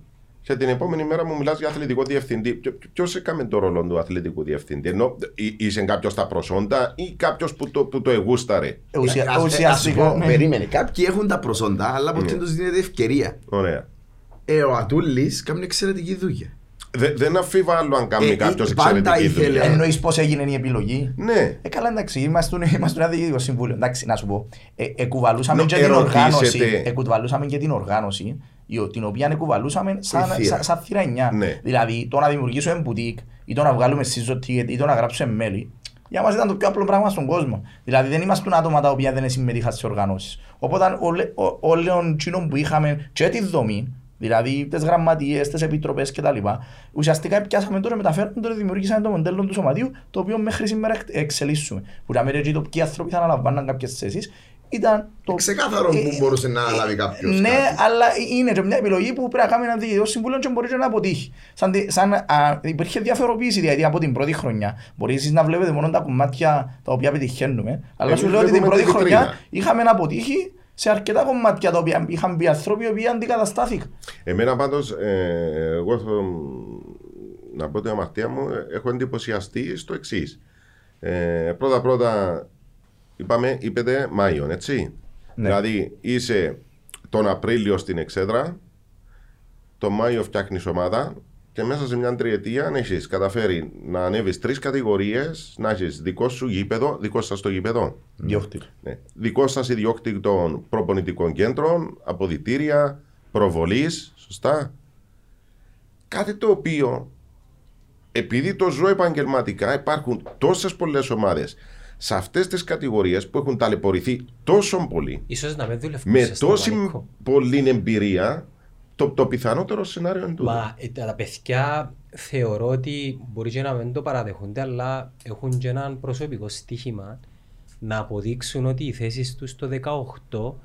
και την επόμενη μέρα μου μιλάς για αθλητικό διευθυντή. Ποιο έκαμε το ρόλο του αθλητικού διευθυντή, ενώ εί- είσαι κάποιος στα προσόντα ή κάποιος που το, που το εγούσταρε; Ε, ουσια- Ε, ας- ε, ας σου Ουσιαστικά, πω, ναι. Περίμενε. Κάποιοι έχουν τα προσόντα, αλλά ποτέ Ναι. τους δίνεται ευκαιρία. Ωραία. Ε, ο Ατούλης κάνει εξαιρετική δουλειά. Δε, δεν αμφιβάλλω αν κάνει Ε, κάποιος ε, πάντα εξαιρετική ήθελε- δουλειά. Εννοείς πώς έγινε η επιλογή; Ναι. Ε, καλά, εντάξει, είμαστε, είμαστε ένα διοικητικό συμβούλιο. Εντάξει, να σου πω. Ε, εκουβαλούσαμε Νο, και την ερωτήσετε. οργάνωση. Εκουβαλούσαμε και την οργάνωση, η- την οποία εκουβαλούσαμε σαν, θύρα. σαν, σαν θύρα εννιά. Ναι. Δηλαδή, το να δημιουργήσουμε μπουτίκ ή το να βγάλουμε season ticket ή το να γράψουμε μέλη, για μας ήταν το πιο απλό πράγμα στον κόσμο. Δηλαδή, δεν ήμασταν άτομα τα οποία δεν συμμετείχαν σε οργανώσεις. Οπότε, όλων εκείνων που είχαμε και τη δομή, δηλαδή τις γραμματείες, τις επιτροπές κτλ. Ουσιαστικά πιάσαμε τώρα, μεταφέραμε τώρα, δημιουργήσαμε το μοντέλο του σωματείου, το οποίο μέχρι σήμερα εκ- εξελίσσουμε. Που να μην το ποιοι άνθρωποι θα αναλαμβάναν κάποιες θέσεις, ήταν το. Ξεκάθαρο που Ε, μπορούσε να αναλάβει κάποιος Ναι, κάτι. αλλά είναι και μια επιλογή που πρέπει να κάνει ένας διοικητικός συμβούλιο και μπορεί και να αποτύχει. Σαν, τη- σαν, α, υπήρχε διαφοροποίηση δηλαδή από την πρώτη χρονιά. Μπορείς εσείς να βλέπετε μόνο τα κομμάτια τα οποία πετυχαίνουμε, αλλά Εμείς σου λέω ότι την βλέπουμε πρώτη τη χρονιά βιτρίνα. είχαμε να αποτύχει σε αρκετά κομμάτια τα οποία είχαν μπει άνθρωποι οι οποίοι αντικαταστάθηκαν. Εμένα πάντως, ε, εγώ θα, να πω την αμαρτία μου, ε, έχω εντυπωσιαστεί στο εξής. Ε, πρώτα πρώτα, είπαμε, είπετε Μάιο, έτσι. Ναι. Δηλαδή, είσαι τον Απρίλιο στην Εξέδρα, τον Μάιο φτιάχνεις ομάδα και μέσα σε μια τριετία να έχεις καταφέρει να ανέβεις τρεις κατηγορίες, να έχεις δικό σου γήπεδο, δικό σας το γήπεδο. Διώχτη. Ναι. Δικό σας ιδιόκτητων προπονητικών κέντρων, αποδητήρια, προβολής. Σωστά. Κάτι το οποίο, επειδή το ζω επαγγελματικά, υπάρχουν τόσες πολλές ομάδες σε αυτές τις κατηγορίες που έχουν ταλαιπωρηθεί τόσο πολύ, Ίσως να μην δουλεύουν με στο τόση πανικό. πολλή εμπειρία, το, το πιθανότερο σενάριο είναι τούτο. Μα ε, τα παιδιά θεωρώ ότι μπορεί και να μην το παραδεχούνται, αλλά έχουν και έναν προσωπικό στοίχημα να αποδείξουν ότι οι θέσεις τους στο 18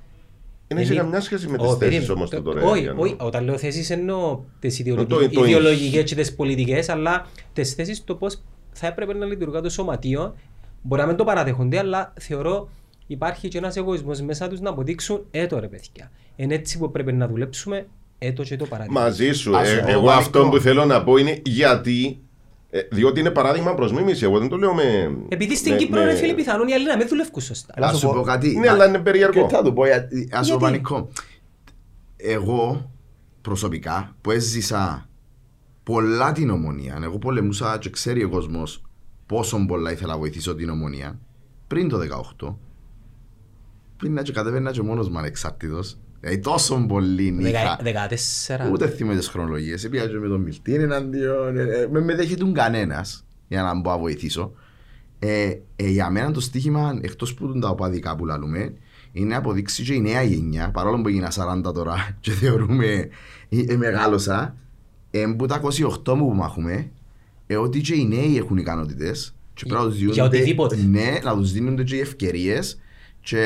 Δεν έχει είναι- καμιά σχέση με τις Ω, θέσεις περίμενε. όμως Το- του τώρα. Όχι, Γιάννη. όχι, όταν λέω θέσεις εννοώ τις Το- το- το- ιδεολογικές και τις πολιτικές, αλλά τις θέσεις το πώς θα έπρεπε να λειτουργά το σωματείο. Μπορεί να μην το παραδεχούνται, αλλά θεωρώ υπάρχει και ένας εγωισμός μέσα τους να αποδείξουν έτω ρε παιδιά. Είναι έτσι που πρέπει να δουλέψουμε, έτω και το παράδειγμα. Μαζί σου. Ας Ε, σου πω, εγώ Βανικό. αυτό που θέλω να πω είναι γιατί. ε, διότι είναι παράδειγμα προς μίμηση. Εγώ δεν το λέω με. Επειδή στην με- Κύπρο με- είναι φίλοι πιθανόν οι άλλοι να μην δουλεύουν σωστά. Έλα Να σου σου πω. πω κάτι. Ναι, αλλά είναι περίεργο. Και θα του πω, γιατί- ας σου πω Γιατί; πανικό. Εγώ προσωπικά που έζησα πολλά την ομονία, εγώ πολεμούσα και ξέρει ο κόσμος πόσο πολλά ήθελα να βοηθήσω την ομονία πριν το 18. Πριν να και κατέβαινα και μόνος μου ανεξάρτητος. Δηλαδή τόσο πολύ είχα. Δεκα- 14. Ούτε θυμάμαι τις χρονολογίες. Πήγα και με τον Μιλτίν εναντίον. ε, ε, Με με δέχεται κανένας για να μπορώ να βοηθήσω. Ε, ε, για μένα το στοίχημα, εκτός που τα οπαδικά που λαλούμε, είναι να αποδείξει και η νέα γενιά, παρόλο που έγινα 40 τώρα και θεωρούμε ε, ε, μεγάλωσα, ε, που τα 28 μου που μάχουμε, ε, ότι και οι νέοι έχουν ικανότητες και πρέπει να τους Για δίνονται- οτιδήποτε. Ναι, να τους δίνονται και οι ευκαιρίες και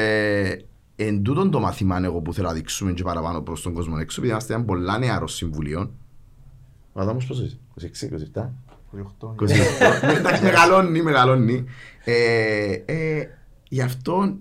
εν τούτον το μαθήμα εγώ που θέλω να δείξουμε και παραπάνω προς τον κόσμο έξω, επειδή είμαστε ένα πολλά νεαρός συμβουλίο. Ο Αδάμος πόσο είσαι, 26, 27. 28. Εντάξει, μεγαλώνει, μεγαλώνει. Ε, ε, γι' αυτό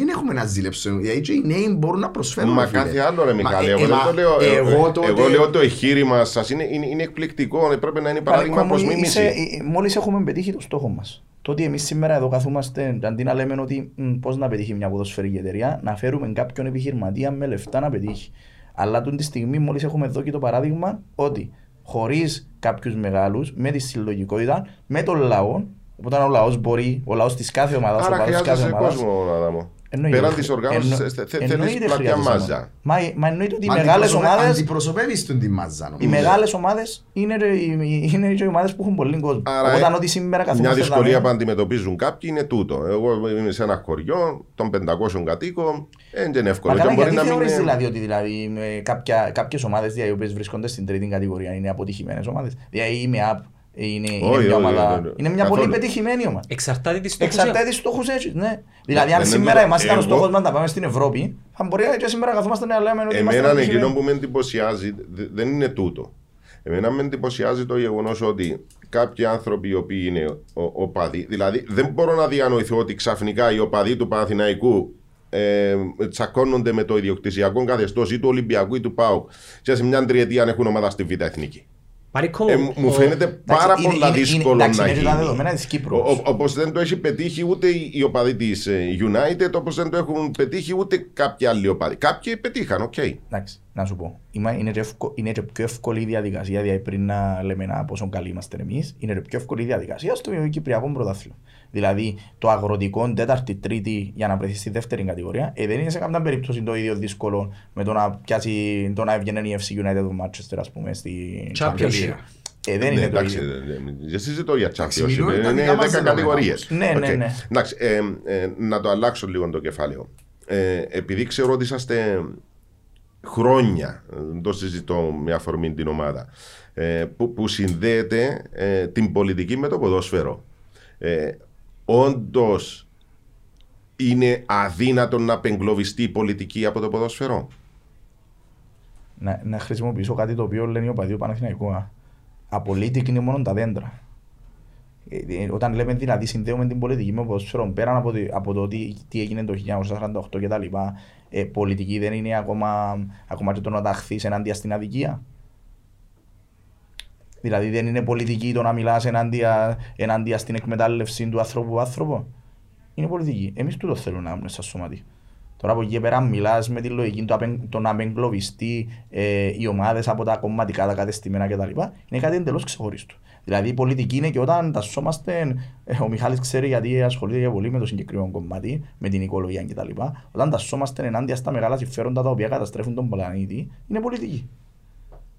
δεν έχουμε να ζήλεψουμε. Γιατί και οι νέοι μπορούν να προσφέρουν. Μα φίλε. κάθε άλλο ρε Μα, Μιχάλη. ε, Εγώ ε, δεν μα, το λέω. ε, Εγώ ε, τότε. Εγώ λέω το εγχείρημα σας είναι, είναι, είναι εκπληκτικό. ε, Πρέπει να είναι παράδειγμα προς μίμηση. Μόλις έχουμε πετύχει το στόχο μας. Το ότι εμείς σήμερα εδώ καθόμαστε, αντί να λέμε ότι πώς να πετύχει μια ποδοσφαιρική εταιρεία, να φέρουμε κάποιον επιχειρηματία με λεφτά να πετύχει. Αλλά τον τη στιγμή, μόλις έχουμε εδώ και το παράδειγμα ότι χωρίς κάποιους μεγάλους, με τη συλλογικότητα, με τον λαό, όταν ο λαός μπορεί, ο λαός της κάθε ομάδας, ο Άρα παδός της κάθε χρειάζεσαι ομάδας, κόσμο, Αδάμο. Εννοείται. Πέραν της οργάνωσης, Εννο- θε- θε- εννοείται θέλεις πλατιά χρειάζεσαι μάζα. ομάδα. Μα, μα εννοείται ότι οι Μα μεγάλες αντιπροσωπε- ομάδες Αντιπροσωπεύεις τον τη μάζα Οι νομίζω. μεγάλες ομάδες είναι, ρε- οι- είναι και οι ομάδες που έχουν πολύ κόσμο. Άρα, Οπότε ε, ότι σήμερα Μια καθόμαστε δυσκολία δάμε- που αντιμετωπίζουν κάποιοι είναι τούτο. Εγώ είμαι σε ένα χωριό των 500 κατοίκων, δεν είναι εύκολο. Μα Και καλά, μπορεί γιατί να μην θεωρείς είναι- δηλαδή ότι δηλαδή, με κάποια, κάποιες ομάδες δηλαδή, οι οποίες βρίσκονται στην τρίτη κατηγορία είναι αποτυχημένες ομάδες; Δηλαδή η ΜΕΑΠ είναι, είναι Όχι, μια όχι, ομάδα, όχι, όχι. είναι μια πολύ Καθόλου. πετυχημένη ομάδα. Εξαρτάται τις στόχους. Εξαρτάται τις στόχους έτσι, ναι. Δηλαδή ναι, αν ναι, σήμερα ναι, εμάς ήταν ο εγώ- στόχος μας να πάμε στην Ευρώπη, θα μπορεί και σήμερα καθόμαστε να λέμε ότι είμαστε Εμένα εκείνο αποτυχημένοι. που με εντυπωσιάζει δε- δεν είναι τούτο. Εμένα με εντυπωσιάζει το γεγονός ότι κάποιοι άνθρωποι οι οποίοι είναι ο- οπαδοί, δηλαδή δεν μπορώ να διανοηθώ ότι ξαφνικά οι οπαδοί του Παναθηναϊκού ε, τσακώνονται με το ιδιοκτησιακό καθεστώς ή του Ολυμπιακού ή του ΠΑΟΚ και σε μια τριετία αν έχουν ομάδα στη Β' Εθνική. Πανίκο Ε, μου, μου ο- φαίνεται πάρα είναι- πολλά είναι- είναι- δύσκολο εντάξει, να είναι και τα γίνει. δεδομένα της Κύπρου. Όπως δεν το έχει πετύχει ούτε οι οι οπαδοί της United, όπως δεν το έχουν πετύχει ούτε κάποιοι άλλοι οπαδοί. Κάποιοι πετύχαν, οκ. Εντάξει, να σου πω. Είμα- Είναι και, ευκο- είναι και πιο εύκολη η διαδικασία, δηλαδή πριν να λέμε να πόσο καλοί είμαστε εμείς, είναι και πιο εύκολη η διαδικασία στο Κυπριακό πρωτάθλημα. Δηλαδή το αγροτικό τέταρτη, τρίτη για να βρεθείς στη δεύτερη κατηγορία, ε, δεν είναι σε καμιά περίπτωση το ίδιο δύσκολο με το να πιάσει το να έβγαινε η FC United του Manchester, ας πούμε, στη Championship. Ε, δεν Ναι, είναι το εντάξει, ίδιο. δεν- δεν- δεν συζητώ για Championship. μιλούμε τα Είναι δικά μας 10 δεδομένα κατηγορίες. όμως. Ναι, ναι, ναι. Εντάξει, ε, ε, να το αλλάξω λίγο το κεφάλαιο. Ε, επειδή ξέρω ότι είσαστε χρόνια, ε, δεν το συζητώ με αφορμή την ομάδα, ε, που, που συνδέεται ε, την πολιτική με το ποδόσφαιρο. Ε, Όντως είναι αδύνατο να απεγκλωβιστεί η πολιτική από το ποδόσφαιρο; να, να χρησιμοποιήσω κάτι το οποίο λένε οι οπαδοί του Παναθηναϊκού. α. Απολύτικη είναι μόνο τα δέντρα. Ε, ε, όταν λέμε δηλαδή συνδέουμε την πολιτική με ποδόσφαιρο πέραν από, το- από το τι, τι έγινε το 1948 και τα λοιπά, ε, πολιτική δεν είναι ακόμα, ακόμα και το να ταχθείς ενάντια στην αδικία. Δηλαδή δεν είναι πολιτική το να μιλάς ενάντια, ενάντια στην εκμετάλλευση του άνθρωπου από άνθρωπο. Είναι πολιτική. Εμείς τούτο θέλουμε να έχουμε σαν σωματείο. Τώρα από εκεί και πέρα μιλάς με τη λογική το, απεν, το να απεγκλωβιστεί ε, οι ομάδες από τα κομματικά, τα κατεστημένα κτλ. Είναι κάτι εντελώς ξεχωριστό. Δηλαδή η πολιτική είναι και όταν τασσόμαστε, ε, ο Μιχάλης ξέρει γιατί ασχολείται για πολύ με το συγκεκριμένο κομμάτι, με την οικολογία κτλ. Όταν τασσόμαστε ενάντια στα μεγάλα συμφέροντα τα οποία καταστρέφουν τον πλανήτη, είναι πολιτική.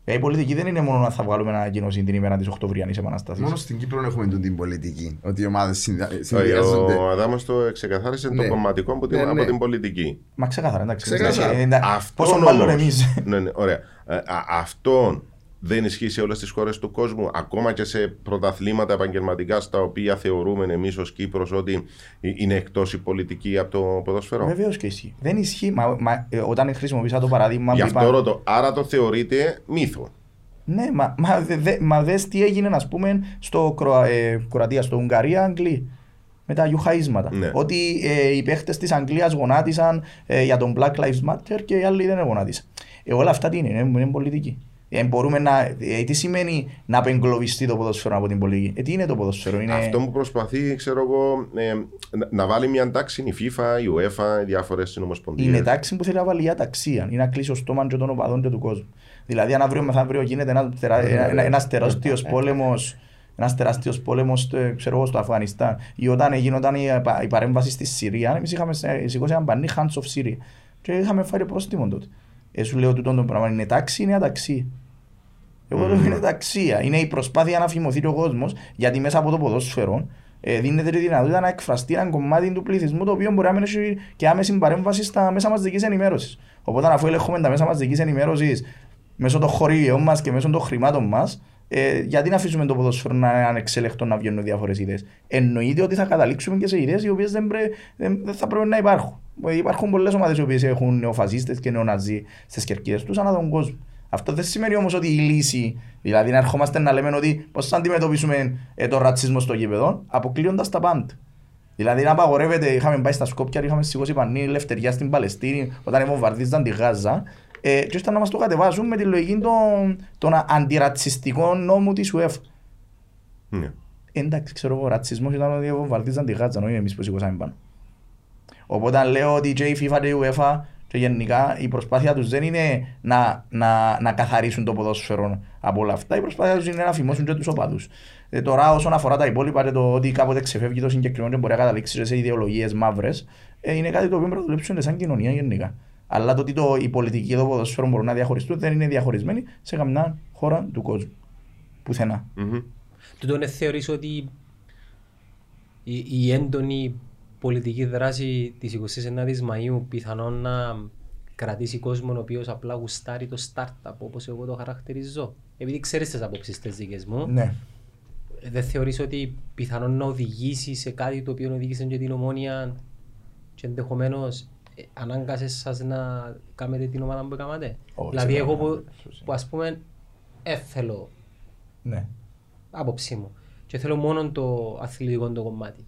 Ε, η πολιτική δεν είναι μόνο να θα βγάλουμε ένα ανακοίνωση την ημέρα της Οκτωβριανής Επανάστασης. Μόνο στην Κύπρο έχουμε τούτη την πολιτική. Ότι οι ομάδες Όχι, συνδυάζονται. Ο Αδάμος το ξεκαθάρισε Ναι. το κομματικό από την, Ναι, ναι. από την πολιτική. Μα ξεκάθαρα, εντάξει. Ξεκάθαρα. Ε, εντάξει, Αυτόν Πόσο μάλλον όμως- εμείς. Ναι, ναι, ωραία. Ε, α- αυτόν δεν ισχύει σε όλες τις χώρες του κόσμου, ακόμα και σε πρωταθλήματα επαγγελματικά στα οποία θεωρούμε εμείς ως Κύπρος ότι ε- είναι εκτός η πολιτική από το ποδόσφαιρο; Βεβαίως και ισχύει. Δεν ισχύει. Μα, μα, ε, όταν χρησιμοποίησα το παράδειγμα. Γι' που αυτό είπα- ρωτώ. Άρα το θεωρείτε μύθο; Ναι, μα, μα, δε, δε, μα δες τι έγινε, α πούμε, στο Κροα, ε, Κροατία, στο Ουγγαρία, Αγγλία. Με τα γιουχαίσματα. Ναι. Ότι ε, οι παίχτες της Αγγλίας γονάτισαν ε, για τον Black Lives Matter και οι άλλοι δεν γονάτισαν. Ε, όλα αυτά τι είναι, είναι, είναι πολιτική. Ε, μπορούμε να, ε, τι σημαίνει να απεγκλωβιστεί το ποδοσφαίρο από την πολιτική. Ε, τι είναι το ποδοσφαίρο, είναι... Αυτό που προσπαθεί, ξέρω εγώ, ε, να- να βάλει μια τάξη η FIFA, η UEFA, οι διάφορες συνομοσπονδίες. Είναι τάξη που θέλει να βάλει για ταξία ή να κλείσει το στόμα και των οπαδών και του κόσμου. Δηλαδή, αν αύριο μεθαύριο γίνεται ένα, τερα, ένα, ένα, ένας τεράστιος πόλεμος ένας τεράστιος πόλεμος ξέρω εγώ, στο Αφγανιστάν ή όταν γίνονταν η, η παρέμβαση στη Συρία, εμείς είχαμε σε- σηκώσει ένα πανί Hands of Syria και είχαμε φάει πρόστιμο τότε. Ε, σου λέω τούτο το πράγμα είναι τάξη, είναι αταξία. Εγώ λέω είναι ταξία. Είναι η προσπάθεια να φημωθεί ο κόσμο γιατί μέσα από το ποδόσφαιρο ε, δίνεται τη δυνατότητα να εκφραστεί ένα κομμάτι του πληθυσμού το οποίο μπορεί να μην έχει και άμεση παρέμβαση στα μέσα μαζική ενημέρωση. Οπότε, αφού ελέγχουμε τα μέσα μαζική ενημέρωση μέσω των χωρίων μα και μέσω των χρημάτων μα, ε, γιατί να αφήσουμε το ποδόσφαιρο να είναι ανεξέλεκτο να βγαίνουν διάφορε ιδέε. Εννοείται ότι θα καταλήξουμε και σε ιδέε οι οποίε δεν, πρέ- δεν, δεν θα πρέπει να υπάρχουν. Ε, Υπάρχουν πολλέ ομάδε οι οποίε έχουν νεοφασίστε και νεοναζί στι κερκίδε του ανά τον κόσμο. Αυτό δεν σημαίνει όμως ότι η λύση, δηλαδή να ερχόμαστε να λέμε ότι πώς θα αντιμετωπίσουμε ε, τον ρατσισμό στο γήπεδο, αποκλείοντας τα πάντα. Δηλαδή να απαγορεύεται, είχαμε πάει στα Σκόπια, είχαμε σηκώσει πανί ελευθερία στην Παλαιστίνη, όταν βομβαρδίζαν τη Γάζα, ε, και ήρθαν να μας το κατεβάσουν με τη λογική των, των αντιρατσιστικών νόμου της UEFA. Ναι. Εντάξει, ξέρω εγώ, ο ρατσισμός ήταν ότι βομβαρδίζαν τη Γάζα, όχι εμείς που σηκώσαμε πάνω. Οπότε λέω ότι και η FIFA και η UEFA και γενικά η προσπάθεια τους δεν είναι να, να, να καθαρίσουν το ποδόσφαιρο από όλα αυτά. Η προσπάθεια τους είναι να φημώσουν και τους οπαδούς. Ε, τώρα όσον αφορά τα υπόλοιπα και το ότι κάποτε ξεφεύγει το συγκεκριμένο και μπορεί να καταλήξει σε ιδεολογίες μαύρες, ε, είναι κάτι το οποίο πρέπει να δουλέψουν σαν κοινωνία γενικά. Αλλά το ότι το, οι πολιτικοί εδώ ποδοσφαίρο μπορούν να διαχωριστούν δεν είναι διαχωρισμένοι σε καμιά χώρα του κόσμου. Πουθενά. Μμμ. Τούτο είναι θεωρείς ότι η, η έντονη πολιτική δράση της 29ης Μαΐου πιθανόν να κρατήσει κόσμο ο οποίος απλά γουστάρει το startup όπως εγώ το χαρακτηρίζω. Επειδή ξέρεις τις απόψεις τις δικές μου, Ναι. δεν θεωρείς ότι πιθανόν να οδηγήσει σε κάτι το οποίο οδήγησε και την ομόνια και ενδεχομένως ε, ανάγκασες σας να κάνετε την ομάδα που έκανατε. Όχι, δηλαδή σε εγώ κανένα που, περίπτωση. που ας πούμε ε, θέλω ναι. άποψή μου και θέλω μόνο το αθλητικό το κομμάτι.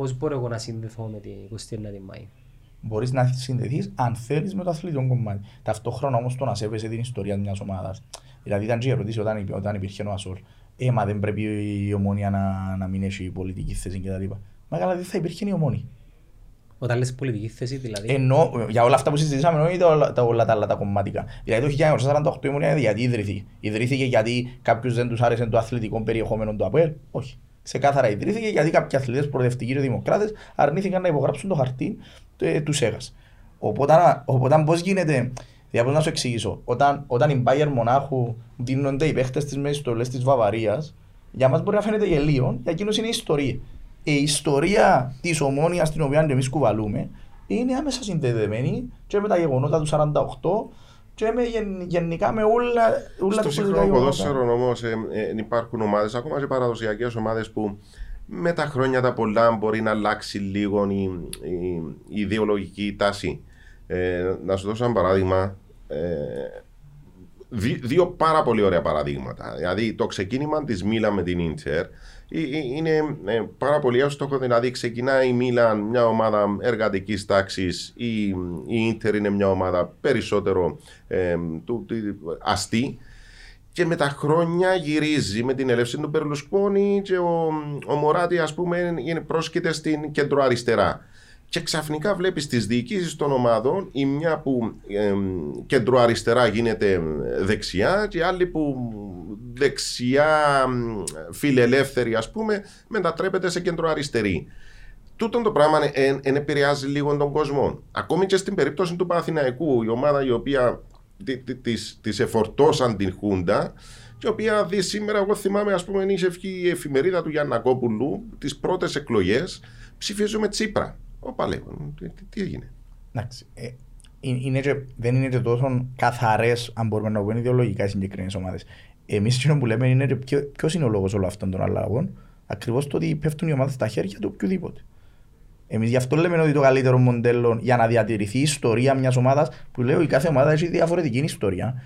Πώς μπορώ εγώ να συνδεθώ με την 29η Μάη. Μπορείς να συνδεθείς αν θέλεις με το αθλητικό κομμάτι. Ταυτόχρονα όμως το να σέβεσαι την ιστορία μιας ομάδας. Δηλαδή ήταν και η ερώτηση όταν, υπή- όταν υπήρχε ο Ασόλ. Ε, μα δεν πρέπει η ομόνια να, να μην έχει πολιτική θέση κτλ. Μα καλά, δεν θα υπήρχε η ομόνια. Όταν λες πολιτική θέση δηλαδή. Ενώ για όλα αυτά που συζητήσαμε, εννοείται όλα τα, όλα τα άλλα τα κομματικά. Δηλαδή το 1948 η ομόνια γιατί ιδρύθηκε. Ιδρύθηκε γιατί κάποιους δεν τους άρεσε το αθλητικό περιεχόμενο του ΑΠΟΕΛ; Όχι. Ξεκάθαρα ιδρύθηκε γιατί κάποιοι αθλητές προοδευτικοί και δημοκράτες αρνήθηκαν να υπογράψουν το χαρτί ε, του ΣΕΓΑ. Οπότε, οπότε πώς γίνεται. Για πώς να σου εξηγήσω, όταν, όταν η Bayern Μονάχου δίνονται οι παίχτες της με στολές της Βαβαρίας, για μας μπορεί να φαίνεται γελίο, για εκείνους είναι ιστορία. Η ιστορία της ομόνιας την οποία εμείς κουβαλούμε είναι άμεσα συνδεδεμένη και με τα γεγονότα του 48 και με, γεν- γενικά με όλα, όλα Στο τα σύγχρονο πολιτικά ποδόσφαιρο όμως υπάρχουν ομάδες, ακόμα και παραδοσιακές ομάδες που με τα χρόνια τα πολλά μπορεί να αλλάξει λίγο η, η- η ιδεολογική τάση. Ε, να σου δώσω ένα παράδειγμα. Ε, δι- δύο πάρα πολύ ωραία παραδείγματα. Δηλαδή το ξεκίνημα της Μίλαν με την Ίντερ είναι ε, πάρα πολύ εύστοχο. Δηλαδή ξεκινάει η Μίλαν μια ομάδα εργατικής τάξης η, η Ίντερ είναι μια ομάδα περισσότερο ε, του, του- αστή και με τα χρόνια γυρίζει με την έλευση του Περλουσκόνη και ο, ο Μωράτη ας πούμε είναι πρόσκειται στην κεντροαριστερά. Και ξαφνικά βλέπεις τις διοικήσεις των ομάδων η μια που εμ, κεντροαριστερά γίνεται εμ, δεξιά και η άλλη που δεξιά εμ, φιλελεύθερη ας πούμε μετατρέπεται σε κεντροαριστερή. Τούτο το πράγμα δεν επηρεάζει λίγο τον κόσμο. Ακόμη και στην περίπτωση του Παναθηναϊκού, η ομάδα η οποία τη- τη- της, της εφορτώσαν την Χούντα και η οποία δει σήμερα, εγώ θυμάμαι, ας πούμε, είχε βγει η εφημερίδα του Γιαννακόπουλου τις πρώτες εκλογές ψηφίζουμε Τσίπρα. Όπα λέγω, τι, τι- τι έγινε. Εντάξει. Ε, είναι είναι και, δεν είναι και τόσο καθαρές, αν μπορούμε να πούμε, ιδεολογικά οι συγκεκριμένες ομάδες. Εμείς εκείνο που λέμε είναι ποιος είναι ο λόγος όλων αυτών των αλλαγών. Ακριβώς το ότι πέφτουν οι ομάδες στα χέρια του οποιοδήποτε. Εμείς γι' αυτό λέμε ότι το καλύτερο μοντέλο για να διατηρηθεί η ιστορία μιας ομάδας, που λέω η κάθε ομάδα έχει διαφορετική ιστορία,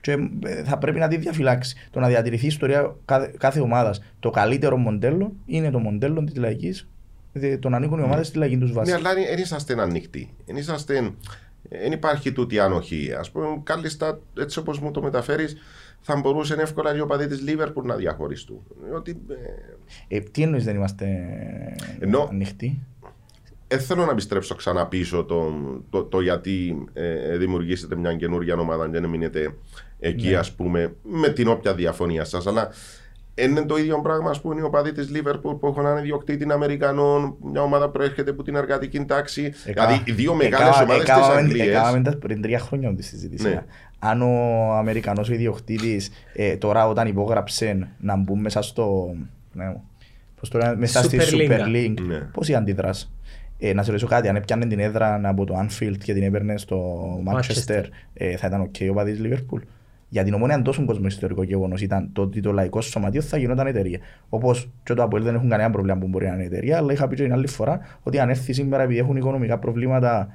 και ε, θα πρέπει να τη διαφυλάξει. Το να διατηρηθεί η ιστορία κάθε, κάθε ομάδας, το καλύτερο μοντέλο είναι το μοντέλο της λαϊκής, το να ανήκουν οι ομάδες στη λαϊκή τους βάση. Ναι, αλλά δεν είσαστε ανοιχτοί. Δεν είσαστε. Δεν υπάρχει τούτη ανοχή. Α πούμε, κάλλιστα έτσι όπως μου το μεταφέρεις, θα μπορούσαν εύκολα οι οπαδοί της Λίβερπουλ να διαχωριστούν. Ότι, ε, Ε, τι εννοείς δεν είμαστε Ενώ- ανοιχτοί. Δεν θέλω να επιστρέψω ξανά πίσω το, το, το γιατί ε, δημιουργήσετε μια καινούργια ομάδα και να μείνετε εκεί, Ναι. ας πούμε, με την όποια διαφωνία σας. Αλλά είναι το ίδιο πράγμα, ας πούμε, οι οπαδοί της Λίβερπουλ που έχουν έναν ιδιοκτήτη Αμερικανών, μια ομάδα προέρχεται από την εργατική τάξη. δηλαδή, οι δύο μεγάλες ομάδες της Αγγλίας. Έκαναμε τα πριν τρία χρόνια τη συζήτηση. Ναι. Αν ο Αμερικανός ο ιδιοκτήτης ε, τώρα όταν υπόγραψε να μπουν μέσα στο... Ναι, πώς το λένε, μέσα στη Super Super League. League, Ναι. πώς η αντίδραση. Ε, να σε ρωτήσω κάτι, αν έπιανε την έδρα από το Anfield και την έπαιρνε στο Manchester, ε, θα ήταν οκ οι οπαδοί της Liverpool. Για την Ομόνοια τόσο κόσμο ιστορικό γεγονός ήταν το ότι το λαϊκό σωματείο θα γινόταν εταιρεία. Όπως και το ΑΠΟΕΛ δεν έχουν κανένα πρόβλημα που μπορεί να είναι εταιρεία, αλλά είχα πει και την άλλη φορά ότι αν έρθει σήμερα επειδή έχουν οικονομικά προβλήματα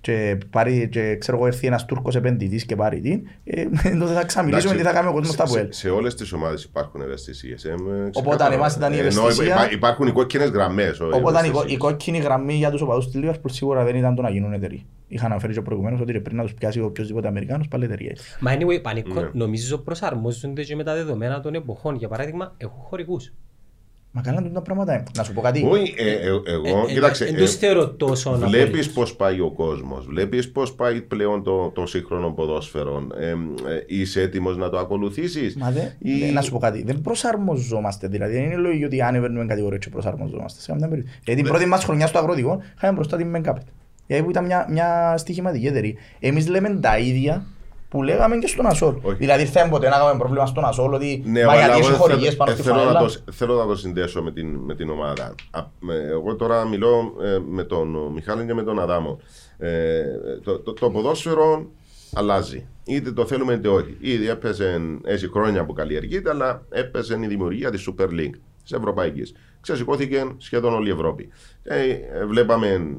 και, πάρει, και ξέρω εγώ έρθει ένας Τούρκος επενδυτής και πάρει την, ε, τότε θα ξαμιλήσουμε τι θα κάνει ο κόσμος στα σε, Αποέλ. σε, σε όλες τις ομάδες υπάρχουν ευαισθησίε. Ε, Οπότε αν εμάς ήταν η ευαισθησία- υπάρχουν οι κόκκινες γραμμές. Οπότε η, κο- η κόκκινη γραμμή για τους οπαδούς της Liverpool σίγουρα δεν ήταν το να γίνουν εταιρεία. Είχα αναφέρει και προηγουμένως ότι πριν να τους πιάσει οποιοδήποτε Αμερικάνος πάλι εταιρεία. Μα anyway, πανικό, Ναι. νομίζω προσαρμόζονται και με τα δεδομένα των εποχών. Για παράδειγμα, έχουν χωρικούς. Μα καλά είναι τα πράγματα. Να σου πω κάτι. Όχι, ε, ε, εγώ, Ε, κοίταξε. Εν ε, τους θεωρώ τόσο Βλέπεις απόλυτους. πώς πάει ο κόσμος, βλέπεις πώς πάει πλέον το, το σύγχρονο ποδόσφαιρο. Ε, ε, είσαι έτοιμος να το ακολουθήσεις; Μα δε, δε- να σου πω κάτι, δεν προσαρμοζόμαστε. Δηλαδή δεν είναι λογικό ότι ανεβαίνουμε κατηγορία και προσαρμοζόμαστε. Σε καμιά περίπτωση. Γιατί την πρώτη μας χρονιά στο αγροτικό είχαμε μπροστά την Μεγκάπετ. Γιατί που ήταν μια, μια στοιχηματική εταιρεία. Εμείς λέμε τα ίδια που λέγαμε και στον Ασόλ. Όχι. Δηλαδή ήρθαμε ποτέ να κάνουμε πρόβλημα στον Ασόλ ότι Ναι, μα αλλά γιατί εγώ έχει θέλω- χορηγίες πάνω ε, στη θέλω, να φανέλα. το, θέλω να το συνδέσω με την, με την ομάδα. Α, με- εγώ τώρα μιλώ ε, με τον Μιχάλη και με τον Αδάμο. Ε, το, το, το ποδόσφαιρο αλλάζει. Είτε το θέλουμε είτε όχι. Ήδη έπαιζε έτσι χρόνια που καλλιεργείται, αλλά έπαιζε η δημιουργία της Super League της Ευρωπαϊκής. Ξεσηκώθηκε σχεδόν όλη η Ευρώπη. Ε, ε, βλέπαμε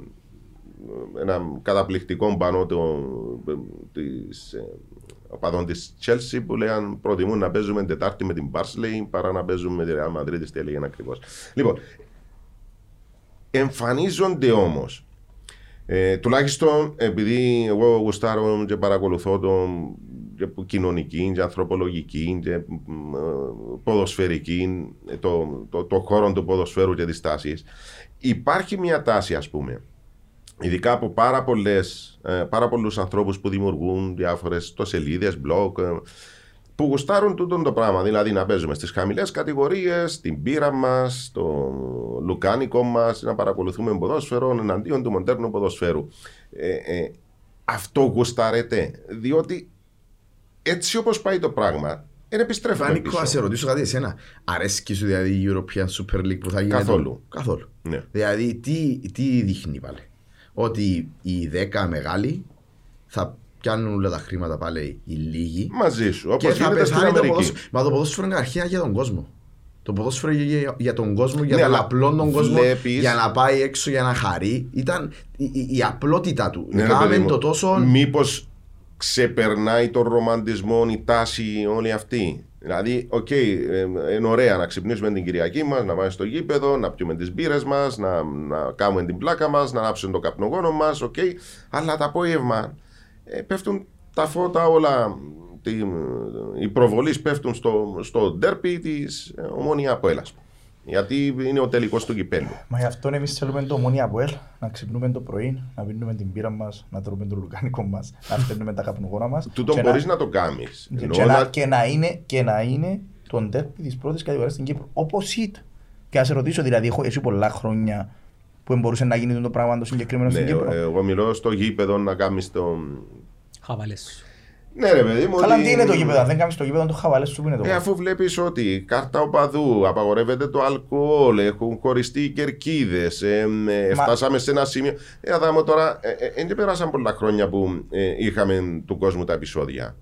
ένα καταπληκτικό μπανό το, της, ε, οπαδών της Chelsea που λέγαν προτιμούν να παίζουμε Τετάρτη με την Barnsley παρά να παίζουμε με τη Real Madrid τι έλεγαν ακριβώς. Λοιπόν, εμφανίζονται όμως ε, τουλάχιστον επειδή εγώ γουστάρω και παρακολουθώ το και που κοινωνική και ανθρωπολογική και μ, ε, ποδοσφαιρική ε, το, το, το χώρο του ποδοσφαίρου και τις τάσεις υπάρχει μια τάση ας πούμε ειδικά από πάρα, πολλές, ε, πάρα πολλούς ανθρώπους που δημιουργούν διάφορες τοσελίδες, blog ε, που γουστάρουν τούτο το πράγμα. Δηλαδή να παίζουμε στις χαμηλές κατηγορίες, την πύρα μας, το λουκάνικο μας, να παρακολουθούμε ποδόσφαιρο εναντίον του μοντέρνου ποδοσφαίρου. Ε, ε, αυτό γουστάρετε, διότι έτσι όπως πάει το πράγμα, δεν επιστρέφουμε Φάνικο, πίσω. να σε ρωτήσω κάτι εσένα. Αρέσκει σου δηλαδή η European Super League που θα γίνει. Καθόλου. Καθόλου. Ναι. Δηλαδή, τι, τι δείχνει πάλι. Ότι οι 10 μεγάλοι θα πιάνουν όλα τα χρήματα πάλι οι λίγοι. Μαζί σου, και όπως θα γίνεται στην πεθάνει το Αμερική. ποδόσφαιρο. Μα το ποδόσφαιρο είναι αρχαία για τον κόσμο. Το ποδόσφαιρο για, για, για τον κόσμο, για Ναι, τον αλλά απλό τον κόσμο, βλέπεις- για να πάει έξω, για να χαρεί. Ήταν η, η, η απλότητα του. Ναι, ρε Κάμε παιδί μου, το τόσο. Μήπως ξεπερνάει τον ρομαντισμό η τάση όλη αυτή; Δηλαδή, οκ, ε, είναι ωραία να ξυπνήσουμε την Κυριακή μας, να πάμε στο γήπεδο, να πιούμε τις μπύρες μας, να, να κάνουμε την πλάκα μας, να ανάψουμε το καπνογόνο μας, οκ. Αλλά το απόγευμα ε, πέφτουν τα φώτα όλα. Τι, οι προβολείς πέφτουν στο, στο ντέρπι της ε, ομόνια από Έλλας. Γιατί είναι ο τελικός του κυπέλου. Μα γι' αυτό εμείς θέλουμε το μόνοι από ελ, να ξυπνούμε το πρωί, να πίνουμε την πύρα μας, να τρώμε το λουκάνικο μας, να φτιάχνουμε τα καπνογόνα μας. Τούτο και μπορείς να, να το κάνεις. και, Εννοώ να, να- και, να είναι, και να είναι τον τέρπι της πρώτης κατηγορίας στην Κύπρο. Όπως ήταν. Και να σε ρωτήσω, δηλαδή, έχω εσύ πολλά χρόνια που μπορούσε να γίνει το πράγμα το συγκεκριμένο Ναι, στην Κύπρο; εγώ μιλώ στο γήπεδο να κάνεις το... Χαβαλές σου. Ναι ρε παιδί μου. Καλά, ότι- τι είναι το γήπεδο, αν δεν κάνεις το γήπεδο, το χαβαλές σου που είναι το Ε, γήπεδο. αφού βλέπεις ότι κάρτα οπαδού, απαγορεύεται το αλκοόλ, έχουν χωριστεί οι κερκίδες, ε, ε, Μα- φτάσαμε σε ένα σημείο. Ε, αδάμω τώρα, ε, ε, δεν πέρασαν πολλά χρόνια που ε, είχαμε του κόσμου τα επεισόδια.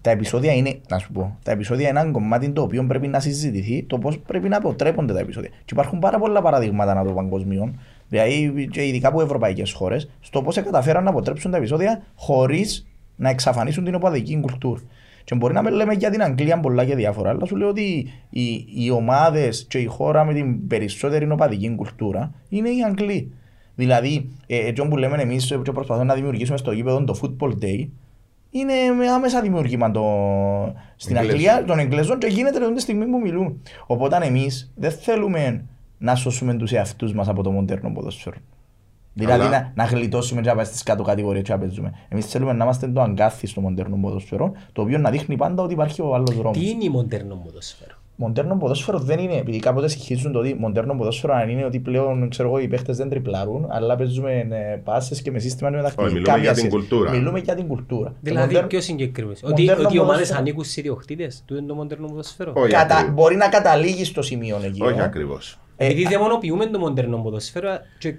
Τα επεισόδια είναι, να σου πω, τα επεισόδια είναι ένα κομμάτι το οποίο πρέπει να συζητηθεί το πώς πρέπει να αποτρέπονται τα επεισόδια. Και υπάρχουν πάρα πολλά παραδείγματα να το παγκοσμίων, δηλαδή και ειδικά από ευρωπαϊκές χώρες, στο πώς καταφέραν να αποτρέψουν τα επεισόδια χωρίς να εξαφανίσουν την οπαδική κουλτούρα. Και μπορεί να με λέμε για την Αγγλία πολλά και διάφορα, αλλά σου λέω ότι οι, οι ομάδες και η χώρα με την περισσότερη οπαδική κουλτούρα είναι οι Αγγλοί. Δηλαδή, ε, έτσι που λέμε εμείς και προσπαθούμε να δημιουργήσουμε στο γήπεδο το Football Day, είναι με άμεσα δημιουργήμα το... στην Εγγλέζων. Αγγλία των Εγγλέζων και γίνεται την στιγμή που μιλούν. Οπότε εμείς δεν θέλουμε να σώσουμε τους εαυτούς μας από το μοντέρνο ποδόσφαιρο. Δηλαδή Αλλά- να, να γλιτώσουμε και να πάμε στις κάτω κατηγορίες και να παίζουμε. Εμείς θέλουμε να είμαστε το αγκάθι στο μοντέρνο ποδόσφαιρο, το οποίο να δείχνει πάντα ότι υπάρχει ο άλλος δρόμος. Τι είναι η μοντέρνο ποδόσφαιρο; Μοντέρνο ποδόσφαιρο δεν είναι, επειδή κάποτε συγχύζουν το ότι μοντέρνο ποδόσφαιρο αν είναι ότι πλέον ξέρω εγώ, οι παίχτες δεν τριπλάρουν, αλλά παίζουμε ε, πάσες και με σύστημα με Όχι, μιλούμε για την κουλτούρα. Μιλούμε για την κουλτούρα. Το Δηλαδή μοντέρνο- πιο συγκεκριμένος. Ότι, μοντέρνο ότι οι ομάδες ποδόσφαιρο- ανήκουν σε ιδιοκτήτες. Τούτο είναι το μοντέρνο ποδόσφαιρο; Όχι Κατα... ακριβώς. Μπορεί να καταλήγεις στο σημείο εκεί. Όχι ε. ακριβώς. Ε, Επειδή δαιμονοποιούμε το μοντέρνο ποδόσφαιρο και ε,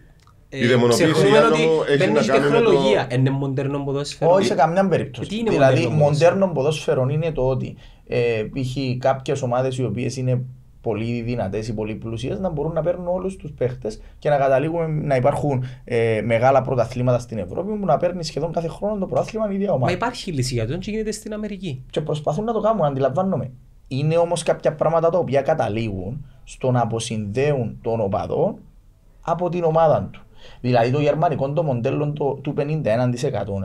Η δαιμονοποίηση, ξεχνούμε Γιάννο ότι μου, έχει μπαίνει να και κάνει με το- τεχνολογία. Είναι μοντέρνο ποδόσφαιρο. Όχι σε καμιά περίπτωση. Τι είναι δηλαδή, μοντέρνο μοντέρνο ποδόσφαιρο είναι το ότι ε, π.χ. κάποιες ομάδες οι οποίες είναι πολύ δυνατές ή πολύ πλούσιες να μπορούν να παίρνουν όλους τους παίχτες και να καταλήγουμε να υπάρχουν ε, μεγάλα πρωταθλήματα στην Ευρώπη που να παίρνει σχεδόν κάθε χρόνο το πρωτάθλημα η ίδια Μα ομάδα. υπάρχει λύση για τον και γίνεται στην Αμερική. Και προσπαθούν να το κάνουν, αντιλαμβάνομαι. Είναι όμως κάποια πράγματα τα οποία καταλήγουν στο να αποσυνδέουν τον οπαδό από την ομάδα του. Δηλαδή το γερμανικό το μοντέλο το, του 51%.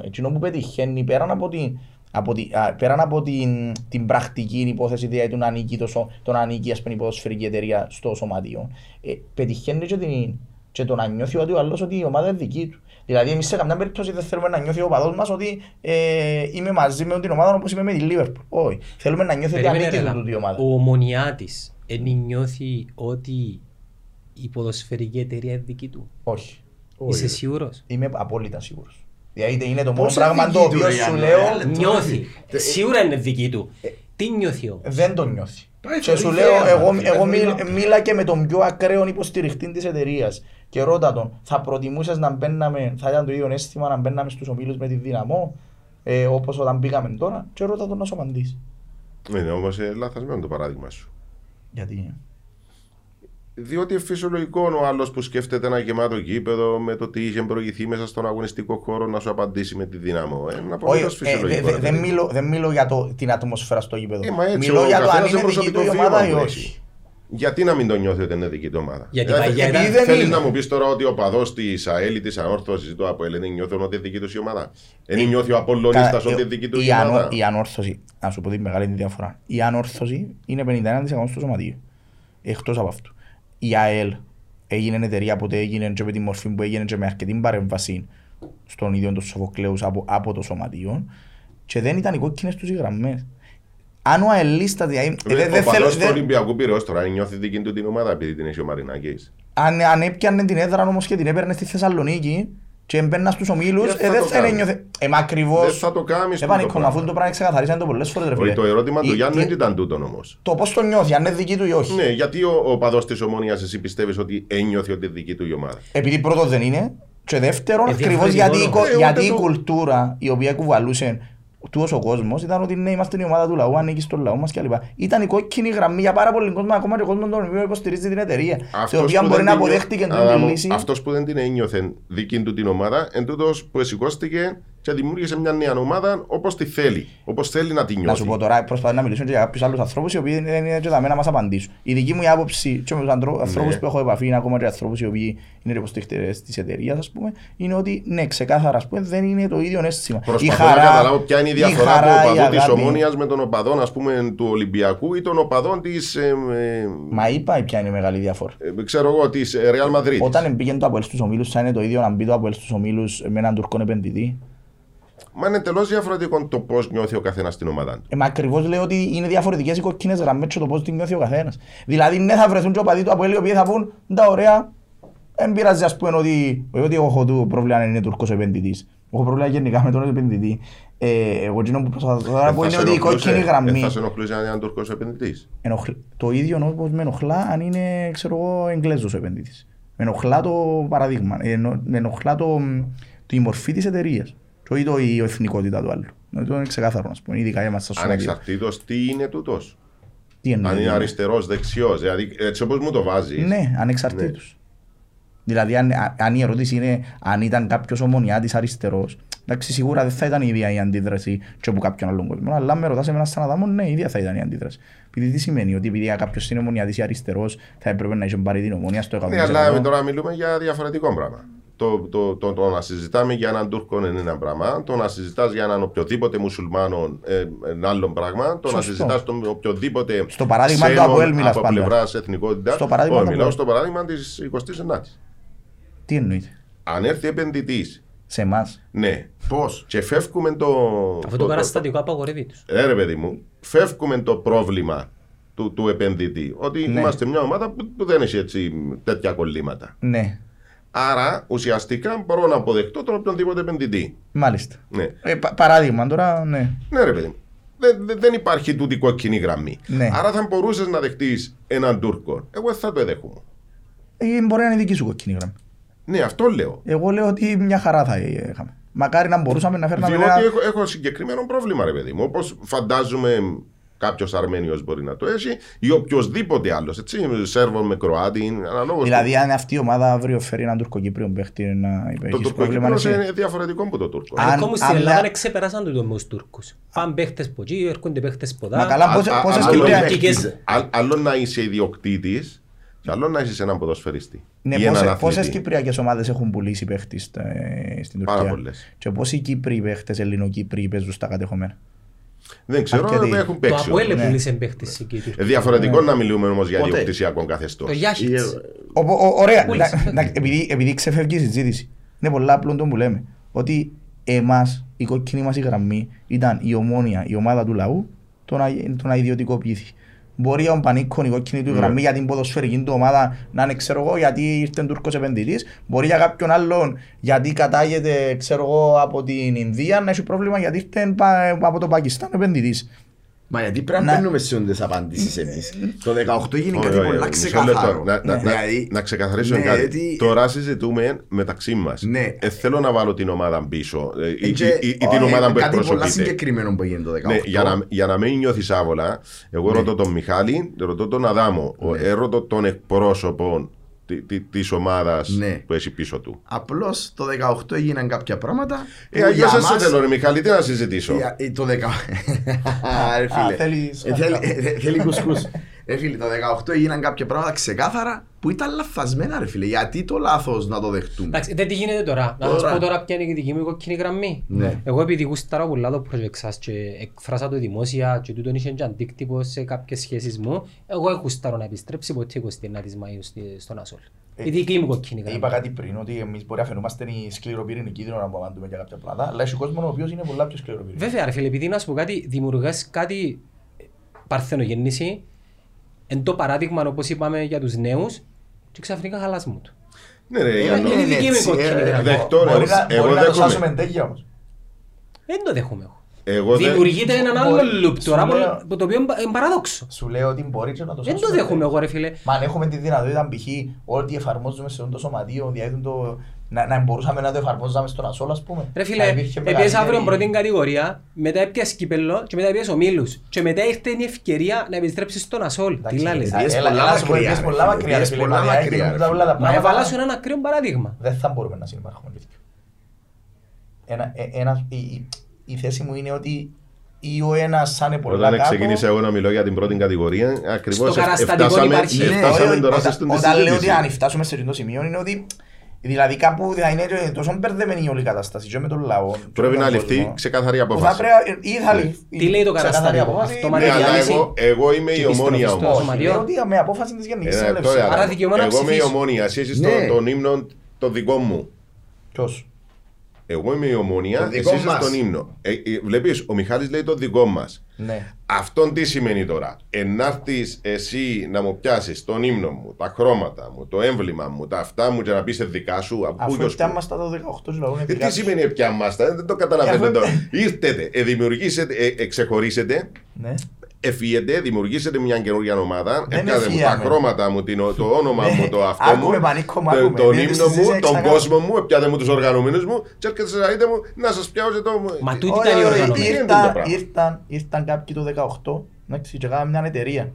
Εκείνο που πετυχαίνει πέραν από την Από τη, α, πέραν από την, την πρακτική υπόθεση, δηλαδή του να ανήκει, το, σω- το να ανήκει ας πούμε, η ποδοσφαιρική εταιρεία στο σωματείο, ε, πετυχαίνει και, την, και το να νιώθει ότι ο άλλος ότι η ομάδα είναι δική του. Δηλαδή, εμείς σε καμιά περίπτωση δεν θέλουμε να νιώθει ο παδός μας ότι ε, είμαι μαζί με την ομάδα όπως είμαι με τη Liverpool. Όχι. Θέλουμε να νιώθει ότι Περίμενε, ανήκει ρε, του τούτη η ομάδα. Ο Μονιάτης εν νιώθει ότι η ποδοσφαιρική εταιρεία είναι δική του; Όχι. Είσαι σίγουρος; Είμαι απόλυτα σίγουρος. Δηλαδή είναι το μόνο Πώς πράγμα είναι το δική του, οποίο ρε, σου Γιάννη, λέω ρε, λεπτό, Νιώθει. ρε. Σίγουρα είναι δική του. Τι νιώθει όμως; δεν το νιώθει. Πάει Και σου θεωρεί λέω, θέαμα, εγώ, φίλε, εγώ θεωρεί μίλ- λάπτο. μίλα και με τον πιο ακραίο υποστηριχτή της εταιρείας και ρώτα τον, θα προτιμούσες να μπαίναμε, θα ήταν το ίδιο αίσθημα να μπαίναμε στους ομίλους με τη δύναμό, ε, όπως όταν μπήκαμε τώρα, και ρώτα τον να σου απαντήσει. Είναι όμως ε, λαθασμένο το παράδειγμα σου. Γιατί; Διότι είναι φυσιολογικό ο άλλος που σκέφτεται ένα γεμάτο γήπεδο με το τι είχε προηγηθεί μέσα στον αγωνιστικό χώρο να σου απαντήσει με τη δύναμο. Ε, Είναι Όχι, απολύτω ε, φυσιολογικό. δε- ρε δεν παιδί. μιλώ, δεν μιλώ για το, την ατμόσφαιρα στο γήπεδο. Ε, μα έτσι, μιλώ ο για το αν καθένας είναι είναι δική του η προσωπικό ομάδα βίωμα ή που όχι. έχει. Γιατί να μην το νιώθει ότι είναι δική του ομάδα; Γιατί Ε, παγιά επειδή ήταν- δεν θέλεις είναι. να μου πεις τώρα ότι ο παδός της ΑΕΛ ή της Ανόρθωσης ή του ΑΠΟΕΛ δεν νιώθουν ότι είναι δική τους η ομάδα; Δεν νιώθει ο Απολωνίστα Καλά, ότι ε, είναι δική τους η, η ανο- ομάδα. η ανόρθωση, να σου πω τη μεγάλη διαφορά. Η ανόρθωση είναι 51% στο σωματείο. Εκτός από αυτό. Η ΑΕΛ έγινε εταιρεία ποτέ έγινε και με τη μορφή που έγινε και με αρκετή παρέμβαση στον ίδιο του Σοφοκλέους από, από το σωματείο και δεν ήταν οι κόκκινες τους οι γραμμές. Αν ο ΑΕΛίστα. Δηλαδή, ε, Ρε, δεν- δεν ο θέλω- παδός του δεν- Ολυμπιακού Πυραιός τώρα νιώθεις δική του την ομάδα επειδή την έχει ο Μαρινάκης. αν, αν έπιανε την έδρα όμω και την έπαιρνε στη Θεσσαλονίκη και έμπαιρνα στους ομίλους, Δεν θα ε, δεν το θα κάνεις; ένιωθε. Ε, μα ακριβώς. Δεν θα το κάνεις Ε, τούτο πανικό, πράγμα. αφού το πράγμα ξεκαθαρίσαν το πολλές φορές ρε φίλε. Όχι, το ερώτημα του Η- Γιάννου τι- δεν ήταν τούτο όμως. Το πώς το νιώθει, αν είναι δική του ή όχι. Ναι, γιατί ο, ο παδός της Ομόνιας εσύ πιστεύεις ότι ένιωθε ότι είναι δική του η ομάδα; Επειδή πρώτος δεν είναι και δεύτερον, Ε, ακριβώς διαφορετικό γιατί, η λόγο. κο- Ε, γιατί ούτε η το- κουλτούρα η οποία κουβαλούσε τούτος ο κόσμος ήταν ότι ναι, είμαστε η ομάδα του λαού, ανήκει στον λαό μας κλπ. Ήταν η κόκκινη γραμμή για πάρα πολύ κόσμο, ακόμα και ο κόσμος τον οποίο υποστηρίζει την εταιρεία. Η Αυτός οποία που μπορεί δεν να την νιώ- αποδέχτηκε Άρα, την μου, λύση. αυτός που δεν την ένιωθε δική του την ομάδα, εν τούτος που εσηκώστηκε και δημιούργησε μια νέα ομάδα όπως τη θέλει. Όπως θέλει να την νιώθει. Να σου πω τώρα, προσπαθώ να μιλήσω και για κάποιους άλλους ανθρώπους οι οποίοι δεν είναι και τα μένα να μας απαντήσουν. Η δική μου η άποψη και με τους αντρό- ανθρώπους που έχω επαφή, είναι ακόμα και ανθρώπους οι οποίοι είναι υποστηρικτές της εταιρείας, ας πούμε, είναι ότι ναι, ξεκάθαρα, ας πούμε, δεν είναι το ίδιο αίσθημα. Προσπαθώ να καταλάβω ποια είναι η διαφορά χαρά, του η οπαδού της αγάπη. Ομόνιας με τον οπαδόν ας πούμε του Ολυμπιακού ή των οπαδών της, ε, ε, Μα είπα ποια είναι η μεγάλη διαφορά. ε, ξέρω εγώ, της ε, Real Madrid. Όταν πήγαινε το Αποέλ στους ομίλους, θα είναι το ίδιο να μπει το Αποέλ στους ομίλους με έναν Τουρκόν επενδυτή. Μα είναι τελώς διαφορετικό το πώς νιώθει ο καθένας στην ομάδα του. Ε, μα ακριβώς λέω ότι είναι διαφορετικές οι κόκκινες γραμμές και το πώς την νιώθει ο καθένας. Δηλαδή, ναι, θα βρεθούν και οπαδοί του Αποέλ οι οποίοι θα πούν, τα ωραία, δεν πειράζει ας πούμε ότι, όχι ότι εγώ έχω το πρόβλημα αν είναι Τουρκός επενδυτής. Έχω πρόβλημα γενικά με τον επενδυτή. Ε, εγώ εκείνο που προσπαθώ τώρα Δεν πω θα είναι σε ότι η ενοχλούσε- κόκκινη δεν γραμμή θα σε ενοχλούσε αν είναι έναν Τουρκός επενδυτής. ενοχλ- το ίδιο όπως με ενοχλά αν είναι ξέρω εγώ Εγγλέζος ο επενδυτής. Με ενοχλά το παραδείγμα, ε, ενο- με ενοχλά το, το, η μορφή της εταιρείας. Και όχι το, η εθνικότητα του άλλου. Αυτό είναι ξεκάθαρο, ας πούμε, ειδικά για εμάς στα σωματεία. Ανεξαρτήτως τι είναι τούτος. Τι εννοεί. Αν είναι δηλαδή; αριστερός, δεξιός. Δηλαδή έτσι όπως μου το βάζεις. Ναι, ανεξαρτήτως. Δηλαδή, αν, α- αν η ερώτηση είναι αν ήταν κάποιος ομονιάτης αριστερός, εντάξει, σίγουρα δεν θα ήταν η ίδια η αντίδραση και από κάποιον άλλον κόσμο. Αλλά αν με ρωτάς εμένα σαν Αδάμο, ναι, η ίδια θα ήταν η αντίδραση. Επειδή τι σημαίνει, ότι επειδή κάποιος είναι ομονιάτης ή αριστερός, θα έπρεπε να είχε πάρει την ομονία στο 100%. Ναι, αλλά τώρα μιλούμε για διαφορετικό πράγμα. Το, το, το, το, να συζητάμε για έναν Τούρκο είναι ένα πράγμα. Το να συζητάς για έναν οποιοδήποτε μουσουλμάνο ε, ένα άλλο πράγμα. Το να Σωστό. συζητάς τον οποιοδήποτε. Στο παράδειγμα του ξένον Αποέλ μιλάς Από πάντα. πλευράς εθνικότητας. Στο παράδειγμα Όχι, του μιλάω Αποέλ. στο παράδειγμα της 29η. Τι εννοείται; Αν έρθει επενδυτής, Σε εμάς. ναι, Πώς; και φεύγουμε το. Αυτό το καταστατικό απαγορεύει τους. Ε, ρε παιδί μου, φεύγουμε το πρόβλημα του, του επενδυτή. Ότι Ναι. είμαστε μια ομάδα που, που δεν έχει έτσι τέτοια κολλήματα. Ναι, Άρα ουσιαστικά μπορώ να αποδεχτώ τον οποιονδήποτε επενδυτή. μάλιστα. Ναι, Ε, πα- παράδειγμα τώρα, ναι. ναι ρε παιδί μου. Δεν, δεν- δεν υπάρχει τούτη κόκκινη γραμμή. Ναι. Άρα θα μπορούσες να δεχτείς έναν Τούρκο. Εγώ δεν θα το εδέχομαι. Ε, μπορεί να είναι δική σου κοκκινή γραμμή. Ναι, αυτό λέω. Εγώ λέω ότι μια χαρά θα είχαμε. Μακάρι να μπορούσαμε να φέρναμε Διότι ένα... έχω, έχω συγκεκριμένο πρόβλημα, ρε παιδί μου. Όπως φαντάζομαι κάποιος Αρμένιος μπορεί να το έχει ή οποιοδήποτε άλλος. Σέρβο με Κροάτι, αναλόγως. Δηλαδή, αν αυτή η ομάδα αύριο φέρει έναν τουρκοκύπριο παίχτη να το υπέχεις πρόβλημα, τουρκοκύπριος εσύ. είναι διαφορετικό από το Τούρκο. Αν- Αν, όμως στην αν Ελλάδα μια- ξεπεράσαν το με τους Τούρκους. Πάνε παίχτες από εκεί, έρχονται παίχτες από Μα εδώ. καλά, Α- πόσες- α- πόσες άλλο Κυπριακές- Κυπριακές- Α- Άλλο να είσαι ιδιοκτήτης και άλλο να είσαι έναν ποδοσφαιριστή. Ναι, ή έναν πόσες, αθλητή. πόσες κυπριακές ομάδες έχουν πουλήσει παίχτη στα- ε, στην Πάρα Τουρκία; πολλές. Και πόσοι Κύπροι παίχτες, Ελληνοκύπροι παίζουν στα κατεχόμενα. Δεν ξέρω, Αρκετοί. αλλά έχουν Το παίξει. Αποέλ όμως. ναι. πούλησε παίχτης εκεί. του. Ε, Διαφορετικό να μιλούμε όμως για Πότε; διοκτησιακό καθεστώς. Το Γιάχιτς. Ε, Ο- ο- Ωραία, Πούλησε. να- να- επειδή, επειδή ξεφεύγει η συζήτηση. Είναι πολλά απλό το που λέμε. Ότι εμάς, η κόκκινη μας η γραμμή ήταν η ομόνια, η ομάδα του λαού, το να, το να ιδιωτικοποιηθεί. Μπορεί ο Πανίκον η κόκκινη του Ναι. γραμμή για την ποδοσφαιρική του ομάδα να είναι ξέρω εγώ γιατί ήρθε Τούρκος επενδυτής. Μπορεί για κάποιον άλλον γιατί κατάγεται ξέρω εγώ από την Ινδία να έχει πρόβλημα γιατί ήρθε πα- από το Πακιστάν επενδυτής. Μα γιατί πρέπει Να- να μπαίνουμε σε όντες απαντήσεις εμείς. Το 18 έγινε Όχι, κάτι όχι, πολλά μισό ξεκάθαρο. λεπτό. Να- να- Ναι. να- Δηλαδή, Να ξεκαθαρίσω ναι, κάτι. γιατί- Τώρα συζητούμε μεταξύ μας. Ναι. Ε, θέλω να βάλω την ομάδα πίσω. ε, ή- και- ή- ή την όχι, ομάδα που Κάτι πολλά εκπροσωπείται. συγκεκριμένο που έγινε το 18. Ναι, για, να, για να μην νιώθεις άβολα, εγώ Ναι. ρωτώ τον Μιχάλη, ρωτώ τον Αδάμο, Ναι. ε, ρωτώ τον εκπρόσωπο τη ομάδας Ναι. που έχει πίσω του. Απλώς το 18 έγιναν κάποια πράγματα. Ε, που αλλιώς για δεν σε μας- θέλω, ρε Μιχάλη, τι να συζητήσω; για- ε, Το 18. Ρε Α, φίλε. θέλεις- Ε, θέλει- ε, Θέλει κουσκούς. Ρε φίλε, το 18 έγιναν κάποια πράγματα ξεκάθαρα που ήταν λαθασμένα ρε φίλε. Γιατί το λάθος να το δεχτούμε; Εντάξει, δεν τι γίνεται τώρα. Να σας Τώρα. πω τώρα ποια είναι η δική μου κόκκινη γραμμή. Ναι. Εγώ επειδή γούσταρα πολλά το project σας και εκφράσα το δημόσια και τούτον είχε και αντίκτυπο σε κάποιες σχέσεις μου, εγώ γούσταρα να επιστρέψει ποτέ 29 Μαΐου στη- στον Ασόλ. Η δική μου κόκκινη Είπα γραμμή. κάτι πριν ότι εμείς μπορεί να φαινόμαστε οι σκληροπυρηνικοί δεν να απαντούμε για κάποια πράγματα, αλλά έχει κόσμος ο οποίος είναι πολλά πιο σκληροπυρηνικός. Βέβαια ρε φίλε, επειδή να σου πω κάτι, δημιουργάς κάτι παρθενογέννηση, εν το παράδειγμα όπως είπαμε για τους νέους και ξαφνικά χαλάς μου του. Ναι, ρε, Ε, Γιάννο. Είναι η δική μου έτσι, κόκκινη ε, γραμμή. Δεχτώ, ρε, Μπορεί να- εγώ μπορεί να το δέχομαι. σάσουμε εντέγεια όμως. Δεν το δέχομαι εγώ. Εγώ δεν- Δημιουργείται έναν άλλο Μπορεί- loop τώρα σου που- λέω- που το οποίο είναι παράδοξο. Σου λέω ότι μπορεί και να το Δεν σάσουμε. το δέχομαι εγώ ρε φίλε. Μα αν έχουμε τη δυνατότητα π.χ. ό,τι εφαρμόζουμε σε αυτό το σωματείο, δηλαδή το, να, να μπορούσαμε να το εφαρμόζαμε στον Ασόλ, ας πούμε. Ρε Να φίλε, υπήρχε έπιες μεγαλύτερη- αύριο πρώτη κατηγορία, μετά έπιες κύπελλο και μετά έπιες ομίλους. Και μετά ήρθε η ευκαιρία να επιστρέψεις στον Ασόλ. Τι Εντάξει, λάλες. ε, Πιες έλα- πολλά έλα σου πω, μακριά, πιες ρε πολλά φίλε, μακριά, ρε πιες φίλε, πολλά μα, μακριά, δηλαδή, ρε τα όλα τα Μα πράγματα έβαλα σου έναν ακραίο παράδειγμα. Δεν θα μπορούμε να συνεπάρχουμε τέτοιο. Ένα, ε, ένα, η, η, η θέση μου είναι ότι ή ο ένας σαν είναι πολλά Όταν κάτω... ξεκίνησα εγώ να μιλώ για την πρώτη κατηγορία, ακριβώς Στο εφ- καταστατικό εφτάσαμε, υπάρχει. Ναι, εφτάσαμε όχι, τώρα σε όταν- αυτήν τη Όταν λέω ότι συζήτηση. αν φτάσουμε σε αυτό το σημείο είναι ότι δηλαδή κάπου θα είναι τόσο μπερδεμένη η όλη κατάσταση και με τον λαό. και με Πρέπει τον να ληφθεί κόσμο, ξεκαθαρή που θα απόφαση. πρέπει ή θα Ναι. ληφθεί Τι λέει το ξεκαθαρή καταστατικό, απόφαση, αυτόματη Ναι, με αλλά διάλυση εγώ, εγώ είμαι η και επιστροφή ομόνια στο όμως. Όχι, σωματείο. λέω ότι με απόφαση της Γενικής Ε, Συνέλευσης. τώρα, Άρα δικαίωμα να Εγώ είμαι η ψηφίσω. ομόνια, εσύ είσαι Ναι. των ύμνων των δικών μου. Ποιος; Εγώ είμαι η ομόνια, Το εσύ δικό είσαι μας. στον ύμνο. Ε, ε, βλέπεις, ο Μιχάλης λέει το δικό μας. Ναι. Αυτό τι σημαίνει τώρα; Ενάρθεις εσύ να μου πιάσεις τον ύμνο μου, τα χρώματα μου, το έμβλημα μου, τα αυτά μου και να πεις δικά σου, από πού Αφού γιος πια πού. μας τα το 18 λαού είναι Ε, δικά τι τους. σημαίνει πια μας, τα, δεν το καταλαβαίνετε Αφού- τώρα. Ήρθετε, ε, δημιουργήσετε, ε, εξεχωρίσετε, Ναι. Εφιέτε, δημιουργήσετε μια καινούργια ομάδα, Δεν έπιατε μου τα εφιάμε. χρώματα μου, την- το όνομα Ναι. μου, το αυτό Άκουμε, μου, Πανίκο μου, το- άκουμε. τον Δεν ύμνο συζήτησε μου, τον ξανά. κόσμο μου, έπιατε μου τους οργανωμένους μου και έρχεται σε είτε μου να σας πιάω και το... Μα τούτη Όχι, ήταν η όχι, οργανωμένη. ήρθε. το ήρθαν- πράγμα. Ήρθαν, ήρθαν κάποιοι το 18 εντάξει, και κάναμε μια εταιρεία.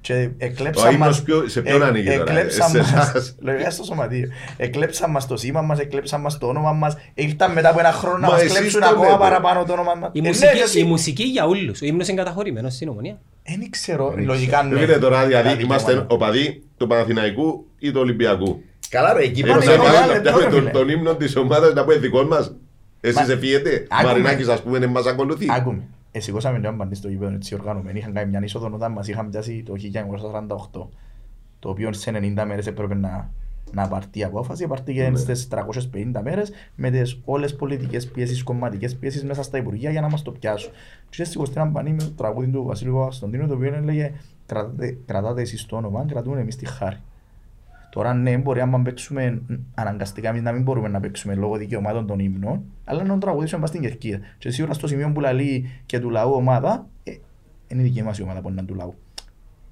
Και Ο εκλέψαν ύμνος μας... ποιο- σε ποιον ε- ανήκει τώρα, εκλέψαν σε μας- εσάς. Λογικά στο σωματείο. Εκλέψαν μας το σήμα μας, εκλέψαν μας το όνομα μας. Ήρθαν μετά από ένα χρόνο να Μας μας εσείς κλέψουν το ακόμα λέτε. παραπάνω το όνομα μας. Η Ε, ναι, μουσική, εσύ. η μουσική για όλους. Ο ύμνος είναι καταχωρημένος στην ομονία. Δεν ξέρω, Δεν λογικά ναι. Φίλε τώρα, δηλαδή Κάτι είμαστε δικαίωμα. οπαδοί του Παναθηναϊκού ή του Ολυμπιακού. Καλά ρε, εκεί Πάνε Εμείς είναι να μεγάλο πάμε να λεπτό, πιάμε ρε, τον- φίλε. τον ύμνο της ομάδας να πούμε δικό μας. Εσείς Μα- εφιέτε. Άκουμε. Μαρινάκης ας πούμε δεν μας ακολουθεί. Άκουμε. Ε, σηκώσαμε μια μπαντή στο γήπεδο έτσι οργανωμένοι. Είχαν κάνει μια είσοδο όταν μας είχαν πιάσει το 1948. Το οποίο σε 90 μέρες έπρεπε να, να πάρει η απόφαση. Πάρτηκε Ναι. στις 350 μέρες με τις όλες πολιτικές πιέσεις, κομματικές πιέσεις μέσα στα Υπουργεία για να μας το πιάσουν. Και σηκωστεί ένα μπανί με το τραγούδι του Βασίλου Παπαστοντίνου το οποίο έλεγε κρατάτε, κρατάτε εσείς το όνομα, κρατούμε εμείς τη χάρη. Τώρα ναι, μπορεί άμα παίξουμε αναγκαστικά εμείς να μην μπορούμε να παίξουμε λόγω δικαιωμάτων των ύμνων, αλλά να τραγουδήσουμε πας στην Κερκίδα. Και σίγουρα στο σημείο που λαλεί και του λαού ομάδα, ε, είναι η δική μας η ομάδα που είναι του λαού.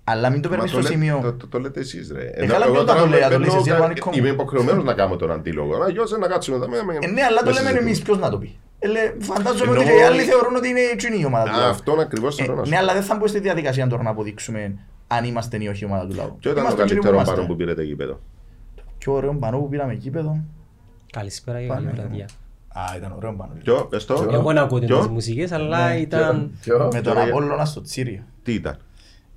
Αλλά μην το Μα παίρνεις το στο λέ- σημείο. Το, το, το λέτε εσείς ρε. Ε, καλά, ποιος θα το λέει, θα το λες εσύ, παίρνω- Πανίκο μου. Είμαι υποχρεωμένος να κάνω τον αντίλογο. Αλλιώς να κάτσουμε εδώ. με- με- Ε, ναι, αλλά το με λέμε συζητούμε. εμείς, ποιος να το πει. Ε, λέ, φαντάζομαι Εννοώ- ότι και οι άλλοι θεωρούν ότι είναι εκείνη η ομάδα του λαού. Αυτόν ακριβώς Ε, θέλω να σου Ναι, πω. αλλά δεν θα μπω στη διαδικασία τώρα να αποδείξουμε αν είμαστε ή όχι η ομάδα του λαού. Ποιο ήταν το Είμαστε εκείνοι που καλύτερο είμαστε. πάνω που πήρετε γήπεδο. Πιο ωραίο πανό που πήραμε γήπεδο. Καλησπέρα και Πάλι, καλή ναι. βραδιά. Α, ήταν ωραίο πανό. Ποιο, πες το. Εγώ να ακούω Ποιο; τις μουσικές, αλλά Ναι, ήταν... Ποιο; Με τον Τώρα, Απόλλωνα στο Τσίριο. Τι ήταν;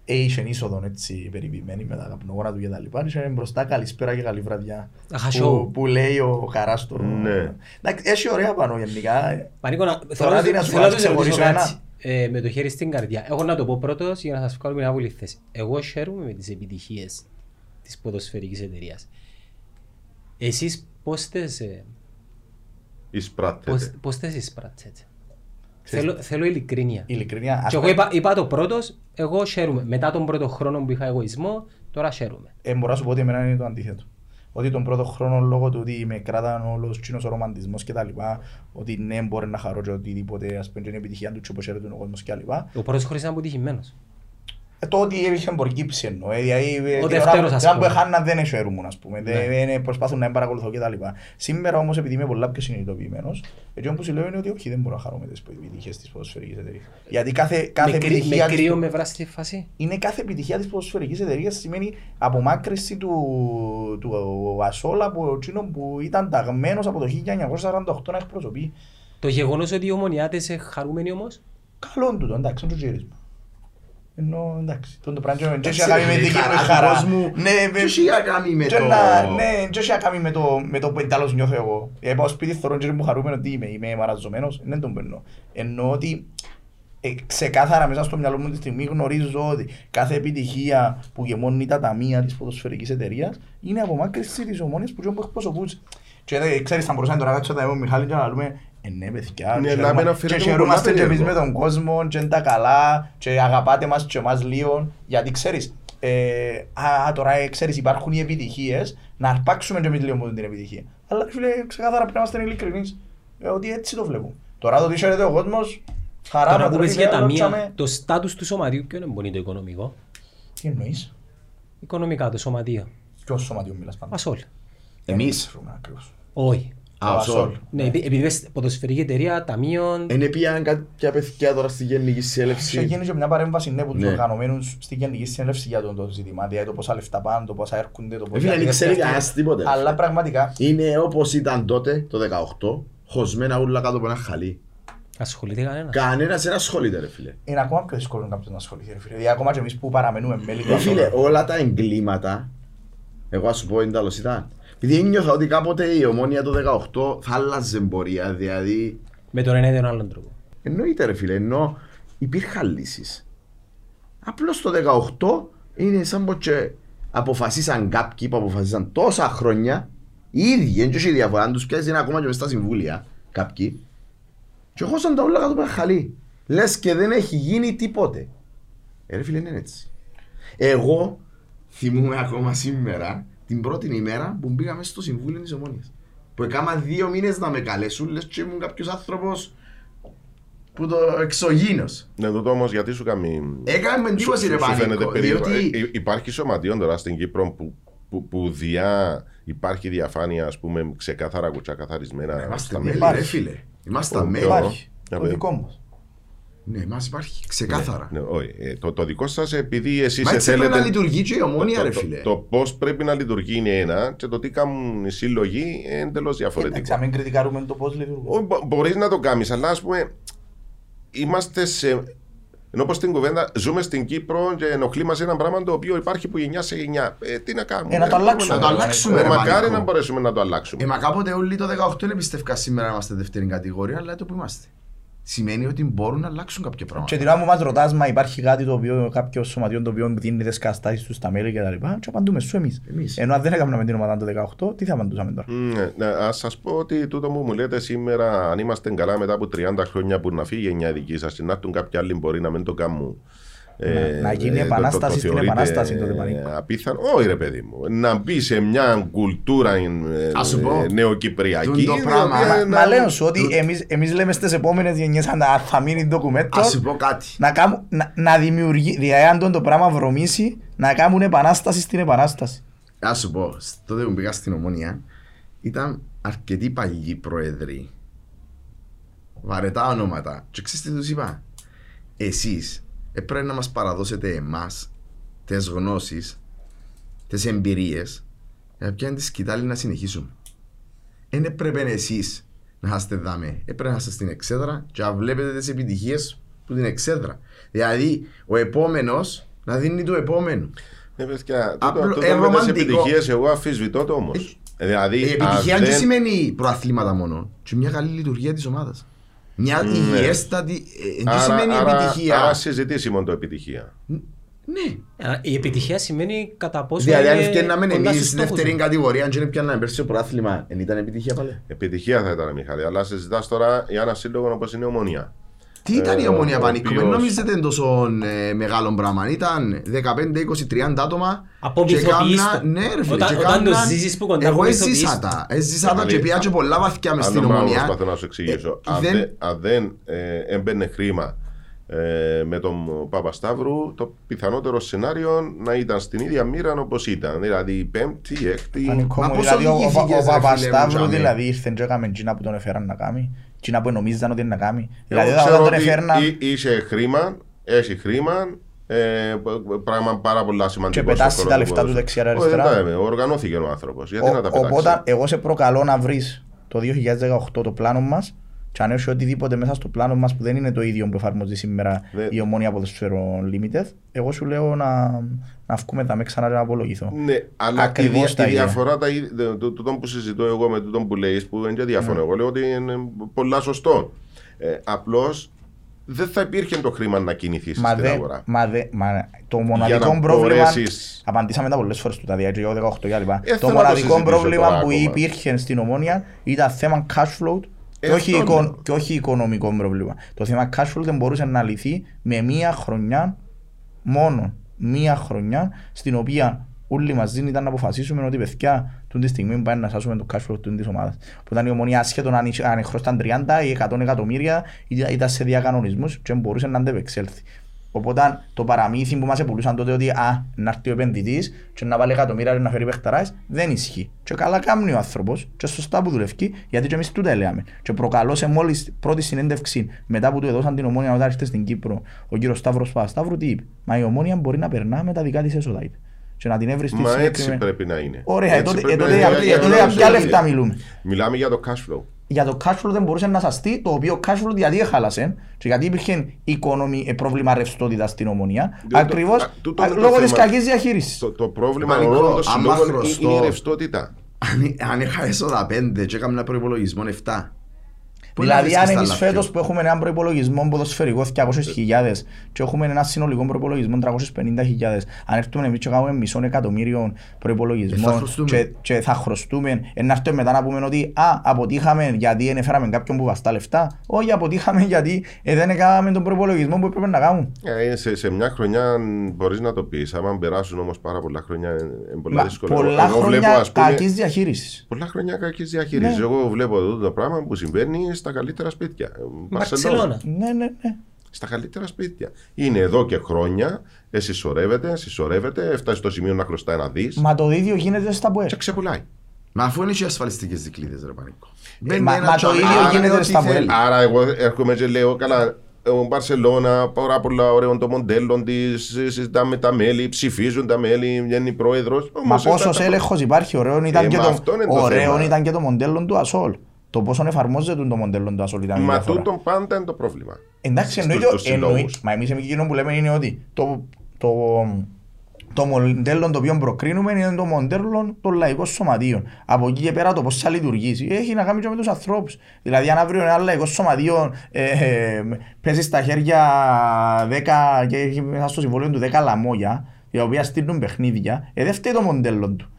Ε, είχε είσοδο έτσι περιποιημένη με τα καπνογόνα του και τα λοιπά. Είχε μπροστά καλησπέρα και καλή βραδιά. Αχα, Που, show. που λέει ο Καράστορο. Ναι. Εντάξει, έχει ωραία πάνω γενικά. Πανίκο, να- Τώρα θέλω να τι να τους- σου θέλω να πω, τους ρωτήσω ξεχωρίσω ένα. Κάτι. ε, με το χέρι στην καρδιά. Εγώ να το πω πρώτος για να σας βγάλω μια άβολη θέση. Εγώ χαίρομαι με τις επιτυχίες της ποδοσφαιρικής εταιρείας. Εσείς πώς τις, ε, Εισπράττεται. πώς, πώς τις εισπράττετε. Θέλω, θέλω ειλικρίνεια. Ειλικρινία. ας Και εγώ πούμε, είπα, είπα το πρώτος, εγώ χαίρομαι. Μετά τον πρώτο χρόνο που είχα εγωισμό, τώρα χαίρομαι. ε, μπορώ να σου πω ότι εμένα είναι το αντίθετο. Ότι τον πρώτο χρόνο λόγω του ότι με κράταν όλος τσίνος ο ρομαντισμός και τα λοιπά, ότι ναι μπορεί να χαρώ και οτιδήποτε, ας πούμε και είναι επιτυχία του και όπως χαίρεται ο κόσμος και τα λοιπά. Ο πρώτος χρόνος ήταν αποτυχημένος. Ε, το ότι είχε προκύψει εννοώ. Ε, δηλαδή, ε, την δεύτερος, ώρα- ας την ώρα που πούμε. έχανα δεν έσχερούμουν, ας πούμε. Ναι. Δεν δεν προσπάθουν να με παρακολουθώ και τα λοιπά. Σήμερα όμως επειδή είμαι πολλά πιο συνειδητοποιημένος, εκείνο που σου λέω είναι ότι όχι, δεν μπορώ να χαρώ με τις επιτυχίες της ποδοσφαιρικής εταιρείας. Γιατί κάθε, κάθε Με, κρύ, με επιτυχία της- κρύο με βράση στη φάση. είναι κάθε επιτυχία της ποδοσφαιρικής εταιρείας σημαίνει απομάκρυνση του, του Ασόλα από εκείνον που ήταν ταγμένος από το 1948 να εκπροσωπεί. Το γεγονός ότι οι ομονιάτες είναι χαρούμενοι όμως; Καλό τούτο, εντάξει, είναι το γύρισμα. Ενώ εντάξει, τον το πράγμα δεν έχει Εντάξει, να κάνει με ρε, την η χαρά Κύπρο του χαρά. κόσμου Ναι, δεν με- έχει να κάνει με και το- να- Ναι, δεν έχει να κάνει με το, με το που τέλος νιώθω εγώ. Ε, πάω σπίτι θωρώ και μου χαρούμενο τι είμαι, είμαι μαραζωμένος, δεν τον παίρνω. Εννοώ ότι ε, ξεκάθαρα μέσα στο μυαλό μου τη στιγμή γνωρίζω ότι κάθε επιτυχία που γεμώνει τα ταμεία της ποδοσφαιρικής εταιρείας είναι απομάκρυνση της ομόνιας που που εκπροσωπούσε. Και ε, ξέρεις, θα μπορούσαμε τώρα να κάτσω με Μιχάλη και να λέμε «Ε, ναι, παιδιά, Ναι, και να χαίρομαι- μην αφήνεται και πολλά χαιρόμαστε και εμείς με περίεργο. τον κόσμο και είναι τα καλά και αγαπάτε μας και εμάς λίγο γιατί ξέρεις ε, α, τώρα ε, ξέρεις υπάρχουν οι επιτυχίες να αρπάξουμε και εμείς λίγο από την επιτυχία αλλά φίλε ξεκάθαρα πρέπει να είμαστε ειλικρινείς ε, ότι έτσι το βλέπω τώρα το τι χαίρεται ο κόσμος χαρά Τώρα που πατρεύει, πες για λέω, ταμεία, τσάμε. το στάτους του σωματείου ποιο είναι μπορεί το οικονομικό; τι εννοείς; Οικονομικά το σωματείο. ποιος σωματείο μιλάς πάντα; Ασόλ. Εμείς. Ξέρουμε ακριβώς. Όχι. Α, Το ο Ασόλ. Σόλ. Ναι, επει- επειδή είπες ποδοσφαιρική εταιρεία, ταμείων. Είναι πήγαν κάποια παιδιά τώρα στη Γενική Είχε Συνέλευση. γίνει και μια παρέμβαση ναι, από τους Ναι. οργανωμένους στην Γενική Συνέλευση για το, το ζήτημα, δηλαδή το πόσα λεφτά πάνε, το πόσα έρχονται, το Ε, πόσα... φίλε, δεν γιατί ξέρει αυτή- κανένας τίποτε, ρε, Αλλά φίλε. πραγματικά, Είναι όπως ήταν τότε, το 18, χωσμένα ούλα κάτω από ένα χαλί. Ασχολείται κανένας. Κανένας δεν ασχολείται ρε φίλε. είναι ακόμα πιο δύσκολο κάποιος να ασχοληθεί. ρε φίλε. Δηλαδή ακόμα και εμείς που παραμένουμε μέλη του Ε, φίλε, Ασόλ, όλα τα εγκλήματα, εγώ ας σου πω είναι τέλος ήταν. Επειδή ένιωθα ότι κάποτε η ομόνια το 18 θα άλλαζε πορεία, δηλαδή Με τον ένα ή τον άλλον τρόπο. Εννοείται ρε φίλε, ενώ υπήρχαν λύσεις. Απλώς το 18 είναι σαν πως και αποφασίσαν κάποιοι που αποφασίσαν τόσα χρόνια οι ίδιοι, δεν έχει διαφορά, αν τους πιάσεις είναι ακόμα και μες στα συμβούλια κάποιοι και χώσαν τα όλα κάτω από ένα χαλί. Λες και δεν έχει γίνει τίποτε. Ε, ρε φίλε, είναι έτσι. Εγώ θυμούμαι ακόμα σήμερα την πρώτη ημέρα που μπήκα μέσα στο συμβούλιο της Ομόνιας. Που έκανα δύο μήνες να με καλέσουν, λες και ήμουν κάποιος άνθρωπος που το εξωγήινος. Ναι, τούτο όμως γιατί σου κάνει... Έκαμε με εντύπωση ρε σου φαίνεται πανικό, περίεργο. διότι Ε, ε, Υπάρχει σωματείο τώρα στην Κύπρο που, που, που διά υπάρχει διαφάνεια, ας πούμε, ξεκάθαρα κουτσά καθαρισμένα είμαστε στα μέλη μέλη. ρε φίλε. Είμαστε Ο- μέλη. υπάρχει. Για Το πες. δικό μας. Ναι, μας υπάρχει ξεκάθαρα. Ναι, όχι. Ε, το, το δικό σας επειδή εσείς Μα έτσι πρέπει θέλετε... να λειτουργεί και η ομόνια το, ρε το, φίλε. το, πώς πρέπει να λειτουργεί είναι ένα και το τι κάνουν οι σύλλογοι είναι εντελώς Εντάξει, διαφορετικό. να μην κριτικάρουμε το πώς λειτουργούν. Μπορείς να το κάνεις, αλλά ας πούμε, είμαστε σε. Ενώ πως στην κουβέντα ζούμε στην Κύπρο και ενοχλεί μας ένα πράγμα το οποίο υπάρχει που γενιά σε γενιά. Ε, τι να κάνουμε; Ε, να το αλλάξουμε. Να το αλλάξουμε, Ε, ρε, μακάρι Πανικό. να μπορέσουμε να το αλλάξουμε. Ε, μα κάποτε όλοι το 18 δεν πιστεύκα σήμερα να είμαστε δεύτερη κατηγορία, αλλά το που είμαστε. Σημαίνει ότι μπορούν να αλλάξουν κάποια πράγματα. Και την ώρα που μας ρωτάς, μα υπάρχει κάτι το οποίο, κάποιο σωματείο το οποίο δίνει τις καταστάσεις του στα μέλη και τα λοιπά, και απαντούμε σου εμείς. Εμείς. Ενώ αν δεν έκαναμε με την ομάδα το 18, τι θα απαντούσαμε τώρα; Ναι, ναι, ας σας πω ότι τούτο που μου λέτε σήμερα, αν είμαστε καλά μετά από 30 χρόνια που να φύγει η γενιά δική σας, να έρθουν κάποιοι άλλοι μπορεί να μην το κάνουν. Ε, Να- να γίνει επανάσταση στην θεωρείτε, επανάσταση, τότε, ε, Πανίκο. Απίθανο; Όχι, ρε παιδί μου. Να μπει σε μια κουλτούρα ε, Ας σου πω, νεοκυπριακή. τούτο η οποία πράγμα, να- Μα λέω σου ότι εμείς, εμείς λέμε στις επόμενες γενιές αν θα- θα μείνει ντοκουμέντο Ας σου πω κάτι. να, κάνουν, να, να δημιουργεί, δηλαδή αν τον το πράγμα βρωμίσει, να κάνουν επανάσταση στην επανάσταση. Ας σου πω, σ- τότε που πήγα στην Ομόνια, ήταν αρκετοί παλιοί πρόεδροι. Βαρετά ονόματα. Και ξέρεις τι τους είπα; Εσείς έπρεπε να μας παραδώσετε εμάς τις γνώσεις, τις εμπειρίες, για να πιάνει τη σκητάλη να συνεχίσουμε. Δεν έπρεπε εσείς να είστε δάμε. Έπρεπε να είστε στην εξέδρα και να βλέπετε τις επιτυχίες του την εξέδρα. Δηλαδή, ο επόμενος να δίνει του επόμενου. Ναι, παιδιά, Απλό- τούτο- τούτο ε, με τις ρομαντικό. επιτυχίες εγώ αφισβητώ το όμως. Δηλαδή, Η αν επιτυχία δεν δεν- σημαίνει προαθλήματα μόνο. Και μια καλή λειτουργία της ομάδας. Μια Ναι. υγιέστατη. ε, Τι Άρα, σημαίνει άρα, επιτυχία; άρα συζητήσιμο το επιτυχία. Ναι. Α, Η επιτυχία σημαίνει κατά πόσο Δηλαδή, αν είναι ευκαιρνάμε κοντά εμείς στους στην στόχους δεύτερη σου. κατηγορία, αν δεν πιάναμε πέρσι το πρωτάθλημα, δεν ήταν επιτυχία πάλι; Επιτυχία θα ήταν, Μιχάλη, αλλά συζητάς τώρα για ένα σύλλογο όπως είναι η Ομονία. Τι ήταν η Ε, ομονία ο πανίκο, οποίος- δεν νομίζετε είναι τόσο ε, μεγάλο πράγμα. Ήταν 15, 20, 30 άτομα. Από και μυθοποιείς κάμνα- το. Ναι, ρε φίλε. Όταν- και όταν το κάμναν- ζήσεις που κοντά Εγώ από έζησα μυθοποιείς τα. Έζησα τα Μιχάλη, και πήγα και πολλά βαθιά μες Άλλο στην πράγμα ομονία. προσπαθώ να σου εξηγήσω. Ε, αν, δεν- δεν, αν δεν ε, έμπαινε χρήμα ε, με τον Παπασταύρου, το πιθανότερο σενάριο να ήταν στην ίδια μοίρα όπως ήταν. Δηλαδή η πέμπτη, η έκτη. Πανικό Μα μου, πώς δηλαδή ο, ο, οδηγήθηκες, ο ρε φίλε, Παπασταύρου μου, τζάμε. δηλαδή ήρθε και έκαμε εκείνα που τον έφεραν να κάνει, εκείνα που νομίζαν ότι είναι να κάνει. Εγώ Δηλαδή ξέρω όταν τον ότι έφεραν εί- είσαι χρήμα, έχει χρήμα, ε, π- πράγμα πάρα πολλά σημαντικό. Και πετάσει στον τα χώρο λεφτά του ποδοσφαίρου. δεξιά-αριστερά. Όχι, δεν τα λέμε. Οργανώθηκε ο άνθρωπος. Γιατί να τα Ο- πετάξεις; Οπότε εγώ σε προκαλώ να βρεις το 2018 το πλάνο μας και αν έχει οτιδήποτε μέσα στο πλάνο μας που δεν είναι το ίδιο που εφαρμόζει σήμερα Δεν- η ομόνια ποδοσφαίρο Limited, εγώ σου λέω να, να βγούμε τα με ξανά και να απολογηθώ. Ναι, αλλά Ακριβώς η, δια- τα η ίδια. διαφορά τα, ίδια- το, το, το, το που συζητώ εγώ με το που λέει που είναι και διαφωνώ. Εγώ λέω ότι είναι πολλά σωστό. Ε, Απλώς δεν θα υπήρχε το χρήμα να κινηθείς Μα, στην δε, αγορά. μα, δε, μα το Για μοναδικό να πρόβλημα. μπορέσεις- Απαντήσαμε τα πολλές φορές του τα διάρκεια, εγώ 18 κλπ. Ε, το θέλω να το μοναδικό συζητήσω πρόβλημα τώρα που ακόμα. υπήρχε στην ομόνια ήταν θέμα cash flow Ε, και, όχι αυτό εικο- λέω. και όχι οικονομικό πρόβλημα. Το θέμα cash flow δεν μπορούσε να λυθεί με μία χρονιά μόνο. Μία χρονιά στην οποία όλοι μαζί ήταν να αποφασίσουμε ότι παιδιά τούτη τη στιγμή πάει να σάσουμε το cash flow της ομάδας. Που ήταν η ομονία ασχέτων αν είχε- αν χρώσταν 30 ή 100 εκατομμύρια ήταν ήταν σε διακανονισμούς και μπορούσε να αντεπεξέλθει. Οπότε το παραμύθι που μας πουλούσαν τότε ότι α, να έρθει ο επενδυτής και να βάλει εκατομμύρια και να φέρει παιχταράς δεν ισχύει. Και καλά κάνει ο άνθρωπος και σωστά που δουλεύει γιατί και εμείς τούτα λέμε. Και προκαλώ σε μόλις πρώτη συνέντευξη μετά που του έδωσαν την ομόνια όταν ήρθε στην Κύπρο ο κύριος Σταύρος Παπασταύρου τι είπε. Μα η ομόνια μπορεί να περνά με τα δικά της έσοδα είπε. Και να την έβρεις στη Μα έτσι συγκεκριμένη- πρέπει να είναι. Ωραία, ε, Έτσι τότε- πρέπει ε, να τότε είναι. για- Για- ε, τότε για- για για- ποια για- λεφτά μιλούμε. Μιλάμε για το cash flow. Για το cash flow δεν μπορούσε να σαστεί, το οποίο cash flow γιατί έχαλασε και γιατί υπήρχε οικονομι, ε, πρόβλημα ρευστότητα στην ομονία, Διότι το- ακριβώς α, τούτο α, είναι το λόγω της θέμα. κακής διαχείρισης. Το, το πρόβλημα Πανικό, όλων των άμα συλλόγων χρωστώ- είναι η ρευστότητα. Αν- Αν είχα έσοδα 5 και έκανα ένα προϋπολογισμό 7. Πού να Δηλαδή, βρίσκεις αν τα εμείς λάθη. φέτος που έχουμε έναν προϋπολογισμό ποδοσφαιρικό 200.000 και έχουμε ένα συνολικό προϋπολογισμό 350.000, αν έρθουμε εμείς και κάνουμε μισό εκατομμύριο Ε, θα προϋπολογισμό χρωστούμε. και, και θα χρωστούμε, ε, να έρθουμε μετά να πούμε ότι α, αποτύχαμε γιατί δεν έφεραμε κάποιον που βαστά λεφτά, όχι αποτύχαμε γιατί ε, δεν έκαναμε τον προϋπολογισμό που έπρεπε να κάνουμε. Ε, σε, σε μια χρονιά μπορείς να το πεις. Άμα περάσουν όμως πάρα πολλά χρόνια, ε, είναι πολύ Μα, δύσκολο. πολλά Εγώ βλέπω, χρόνια ας πούμε, κακής διαχείρισης. Πολλά χρόνια κακής διαχείρισης. Ναι. Εγώ βλέπω εδώ το πράγμα που συμβαίνει στα καλύτερα σπίτια. Ε, Μπαρσελόνα. Μπαρτσελώνα. Ναι, ναι, ναι. Στα καλύτερα σπίτια. Είναι εδώ και χρόνια, ε, συσσωρεύεται, συσσωρεύεται, έφτασε στο σημείο να χρωστά ένα δι Μα το ίδιο γίνεται στα ΠΟΕ. και ξεπουλάει. Μα αφού είναι και ασφαλιστικές δικλείδες ρε Πανίκο. Ε, μα- ένα μα το τσάλι, ίδιο άρα γίνεται ό,τι στα θέλει. Βέλη. Άρα, εγώ έρχομαι και λέω, καλά, ο Μπαρσελόνα, πάρα πολλά ωραίο το μοντέλο της, συζητάμε τα μέλη, ψηφίζουν τα μέλη, βγαίνει πρόεδρος. Μα πόσος έλεγχος υπάρχει, ωραίο ήταν, Ε, και μα το, αυτό είναι το ωραίο θέμα. ήταν και το μοντέλο του Ασόλ. Το πόσο εφαρμόζεται το μοντέλο του Ασόλ ήταν η Μα διαφορά. τούτο πάντα είναι το πρόβλημα. Εντάξει, Στους- εννοείται, στους εννοεί, συλλόγους. μα εμείς εκείνο που λέμε είναι ότι το, το, το μοντέλο το οποίο προκρίνουμε είναι το μοντέλο των λαϊκών σωματείων. Από εκεί και πέρα το πώς θα λειτουργήσει έχει να κάνει και με τους ανθρώπους. Δηλαδή αν αύριο ένα λαϊκό σωματείο ε, ε, πέσει στα χέρια 10 και έχει μέσα στο συμβόλαιο του 10 λαμόγια, οι οποία στείλουν παιχνίδια, ε, δεν φταίει το μοντέλο του.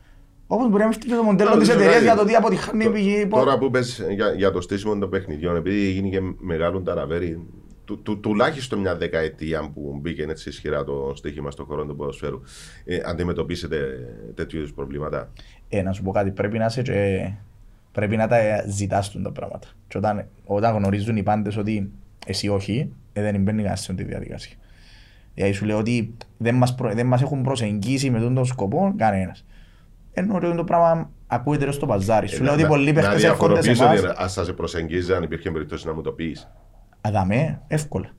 Όπως μπορεί να μην φταίει το μοντέλο Τώρα, της δεν εταιρείας ξέρω, για το τι αποτυχάνει η Το- πηγή. Τώρα που πες για, για το στήσιμο των παιχνιδιών, επειδή γίνει και μεγάλο ταραβέρι, του, του, τουλάχιστον μια δεκαετία που μπήκε έτσι ισχυρά το στοίχημα στον χώρο του ποδοσφαίρου, ε, αντιμετωπίσετε τέτοιου είδους προβλήματα; Ε, να σου πω κάτι, πρέπει να είσαι και... Πρέπει να τα ζητάς τούν τα πράγματα. Και όταν, όταν γνωρίζουν οι πάντες ότι εσύ όχι, ε, δεν μπαίνεις κανένας σε αυτή τη διαδικασία. Δηλαδή σου λέω ότι δεν μας, προ... δεν μας έχουν προσεγγίσει με τον σκοπό κανένας. Ενώ ότι το πράγμα ακούεται στο παζάρι. Σου λέω ότι πολλοί παίχτες έρχονται σε διαφοροποιήσω εμάς. ότι αν σα σε προσεγγίζει, αν υπήρχε περίπτωση να μου το πεις. Αδαμέ, εύκολα.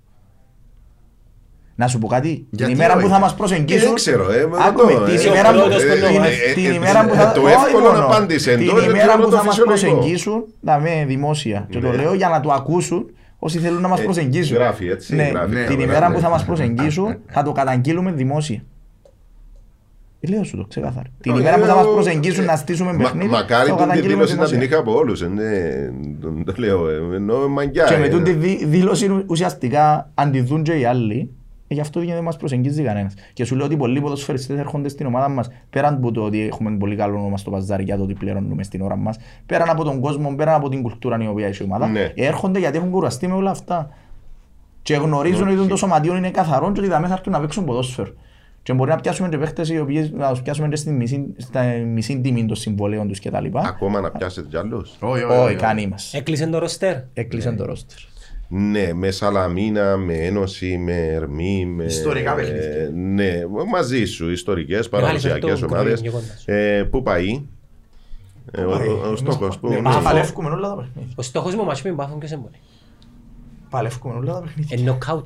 Να σου πω κάτι, την Γιατί ημέρα όχι; που θα μας προσεγγίσουν... Δεν ξέρω, ε, μα Άκουμε, ρωτώ, την ε, ημέρα ο που- πρώτος την- που εννοώ, ε, την ε, ημέρα που ε, θα... το όχι εύκολο μόνο. απάντησε, Την τώρα ημέρα το που θα μας φυσιολογικό. προσεγγίσουν, δαμέ, δημόσια. Και το Ναι. λέω για να το ακούσουν όσοι θέλουν να μας Ε, προσεγγίσουν. γράφει, έτσι, Ναι, γράφει, την καλά, ημέρα ναι. που θα μας προσεγγίσουν θα το καταγγείλουμε δημόσια. Ε, Λέω σου το ξεκάθαρα. Την Όχι, ημέρα που θα ε, μας ο- προσεγγίσουν ε, να στήσουμε Μα- παιχνίδι, Μακάρι θα τον τη καταγγείλουμε δήλωση να δημοσία. την είχα από όλους. Το λέω. ε, Ενώ μαγκιά. Και ε. με τούτη δι- δήλωση ουσιαστικά αντιδούν και οι άλλοι, ε, γι' αυτό δεν μας προσεγγίζει κανένας. Και σου λέω ότι πολλοί ποδοσφαιριστές έρχονται στην ομάδα μας, πέραν από το ότι έχουμε πολύ καλό όνομα στο παζάρι για το ότι πληρώνουμε στην ώρα μας, πέραν από τον κόσμο, πέραν από την κουλτούρα η οποία έχει η ομάδα, Ναι. έρχονται γιατί έχουν κουραστεί με όλα αυτά. Και γνωρίζουν ότι το σωματείο είναι καθαρό και ότι τα μέσα θα έρθουν να παίξουν ποδόσφαιρο. Και μπορεί να πιάσουμε και παίχτες οι οποίοι να τους πιάσουμε και στη μισή, στα μισή τιμή των συμβολέων τους κτλ. Ακόμα να πιάσετε κι άλλους. Όχι, Όχι, κανείς μας. Έκλεισε το ροστερ. Έκλεισε το ρόστερ. Ναι, με Σαλαμίνα, με Ένωση, με Ερμή. Με... Ιστορικά παιχνίδια. Ε, ναι, μαζί σου. Ιστορικές, Μεγάλη παραδοσιακές φερτό, ομάδες. γκριν, γεγονός. Ε, πού πάει; Ε, ο, ο, ο στόχος που... Ναι, ναι. Μα παλεύκουμε όλα τα παιχνίδια. Ο στόχος μου μάτσι με Πάφον και σε μόνοι. Παλεύκουμε όλα τα παιχνίδια. Ε, knockout.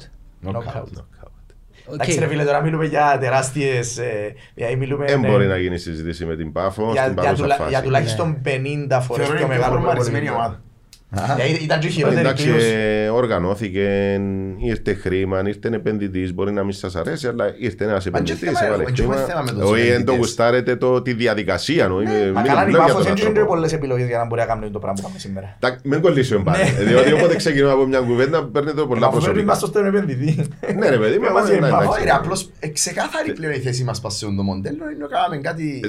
Knockout. Οκ. Εντάξει ρε φίλε, τώρα μιλούμε για τεράστιες... ε, δηλαδή μιλούμε Δεν με- μπορεί να γίνει συζήτηση με την Πάφο για- στην για παρούσα τουλα- φάση. Για τουλάχιστον 50 φορές Θεωρώ πιο είναι πιο μεγάλο φορμαρισμένη προπονητή. ομάδα. Δηλαδή, Ήταν και η χειρότερη Εντάξει, κλήρωση. ε, οργανώθηκε, ήρθε χρήμα, ήρθε επενδυτής. Μπορεί να μην σας αρέσει, αλλά ήρθε ένας επενδυτής. θέμα, έβαλε δεν έχουμε χρήμα. θέμα με τους Όχι, δεν το επενδυτές. γουστάρετε το, τη διαδικασία. νο, είμαι- Μα μην- καλά, η μιλάω για Πάφος τον δεν έχει άνθρωπο. πολλές επιλογές για να μπορεί να κάνει το πράγμα που κάνουμε σήμερα. Τα- Μην κολλήσουμε πάλι. Ναι. Διότι όποτε ξεκινούμε από μια κουβέντα, παίρνετε το πολλά Μα αφού προσωπικά. είμαστε στον επενδυτή. Ναι, ρε παιδί, Με μα μας η ναι, Πάφος. εντάξει. Όχι ρε, απλώς ε, ξεκάθαρη πλέον η θέση μας πας σε αυτό το μοντέλο είναι να κάνουμε κάτι...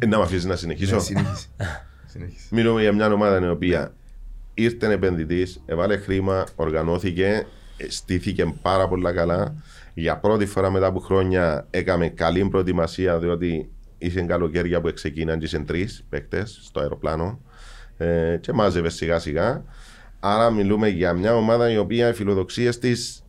Ε, Να με αφήσεις να συνεχίσω. Ναι, συνέχισε. Συνέχισε. Μιλούμε για μια ομάδα η οποία ήρθε επενδυτής, έβαλε χρήμα, οργανώθηκε, ε, στήθηκε πάρα πολλά καλά. Για πρώτη φορά μετά από χρόνια έκαμε καλή προετοιμασία διότι είχε καλοκαίρια που ξεκίναν και είχαν τρεις παίκτες στο αεροπλάνο ε, και μάζευες σιγά σιγά. Άρα μιλούμε για μια ομάδα η οποία οι φιλοδοξίες της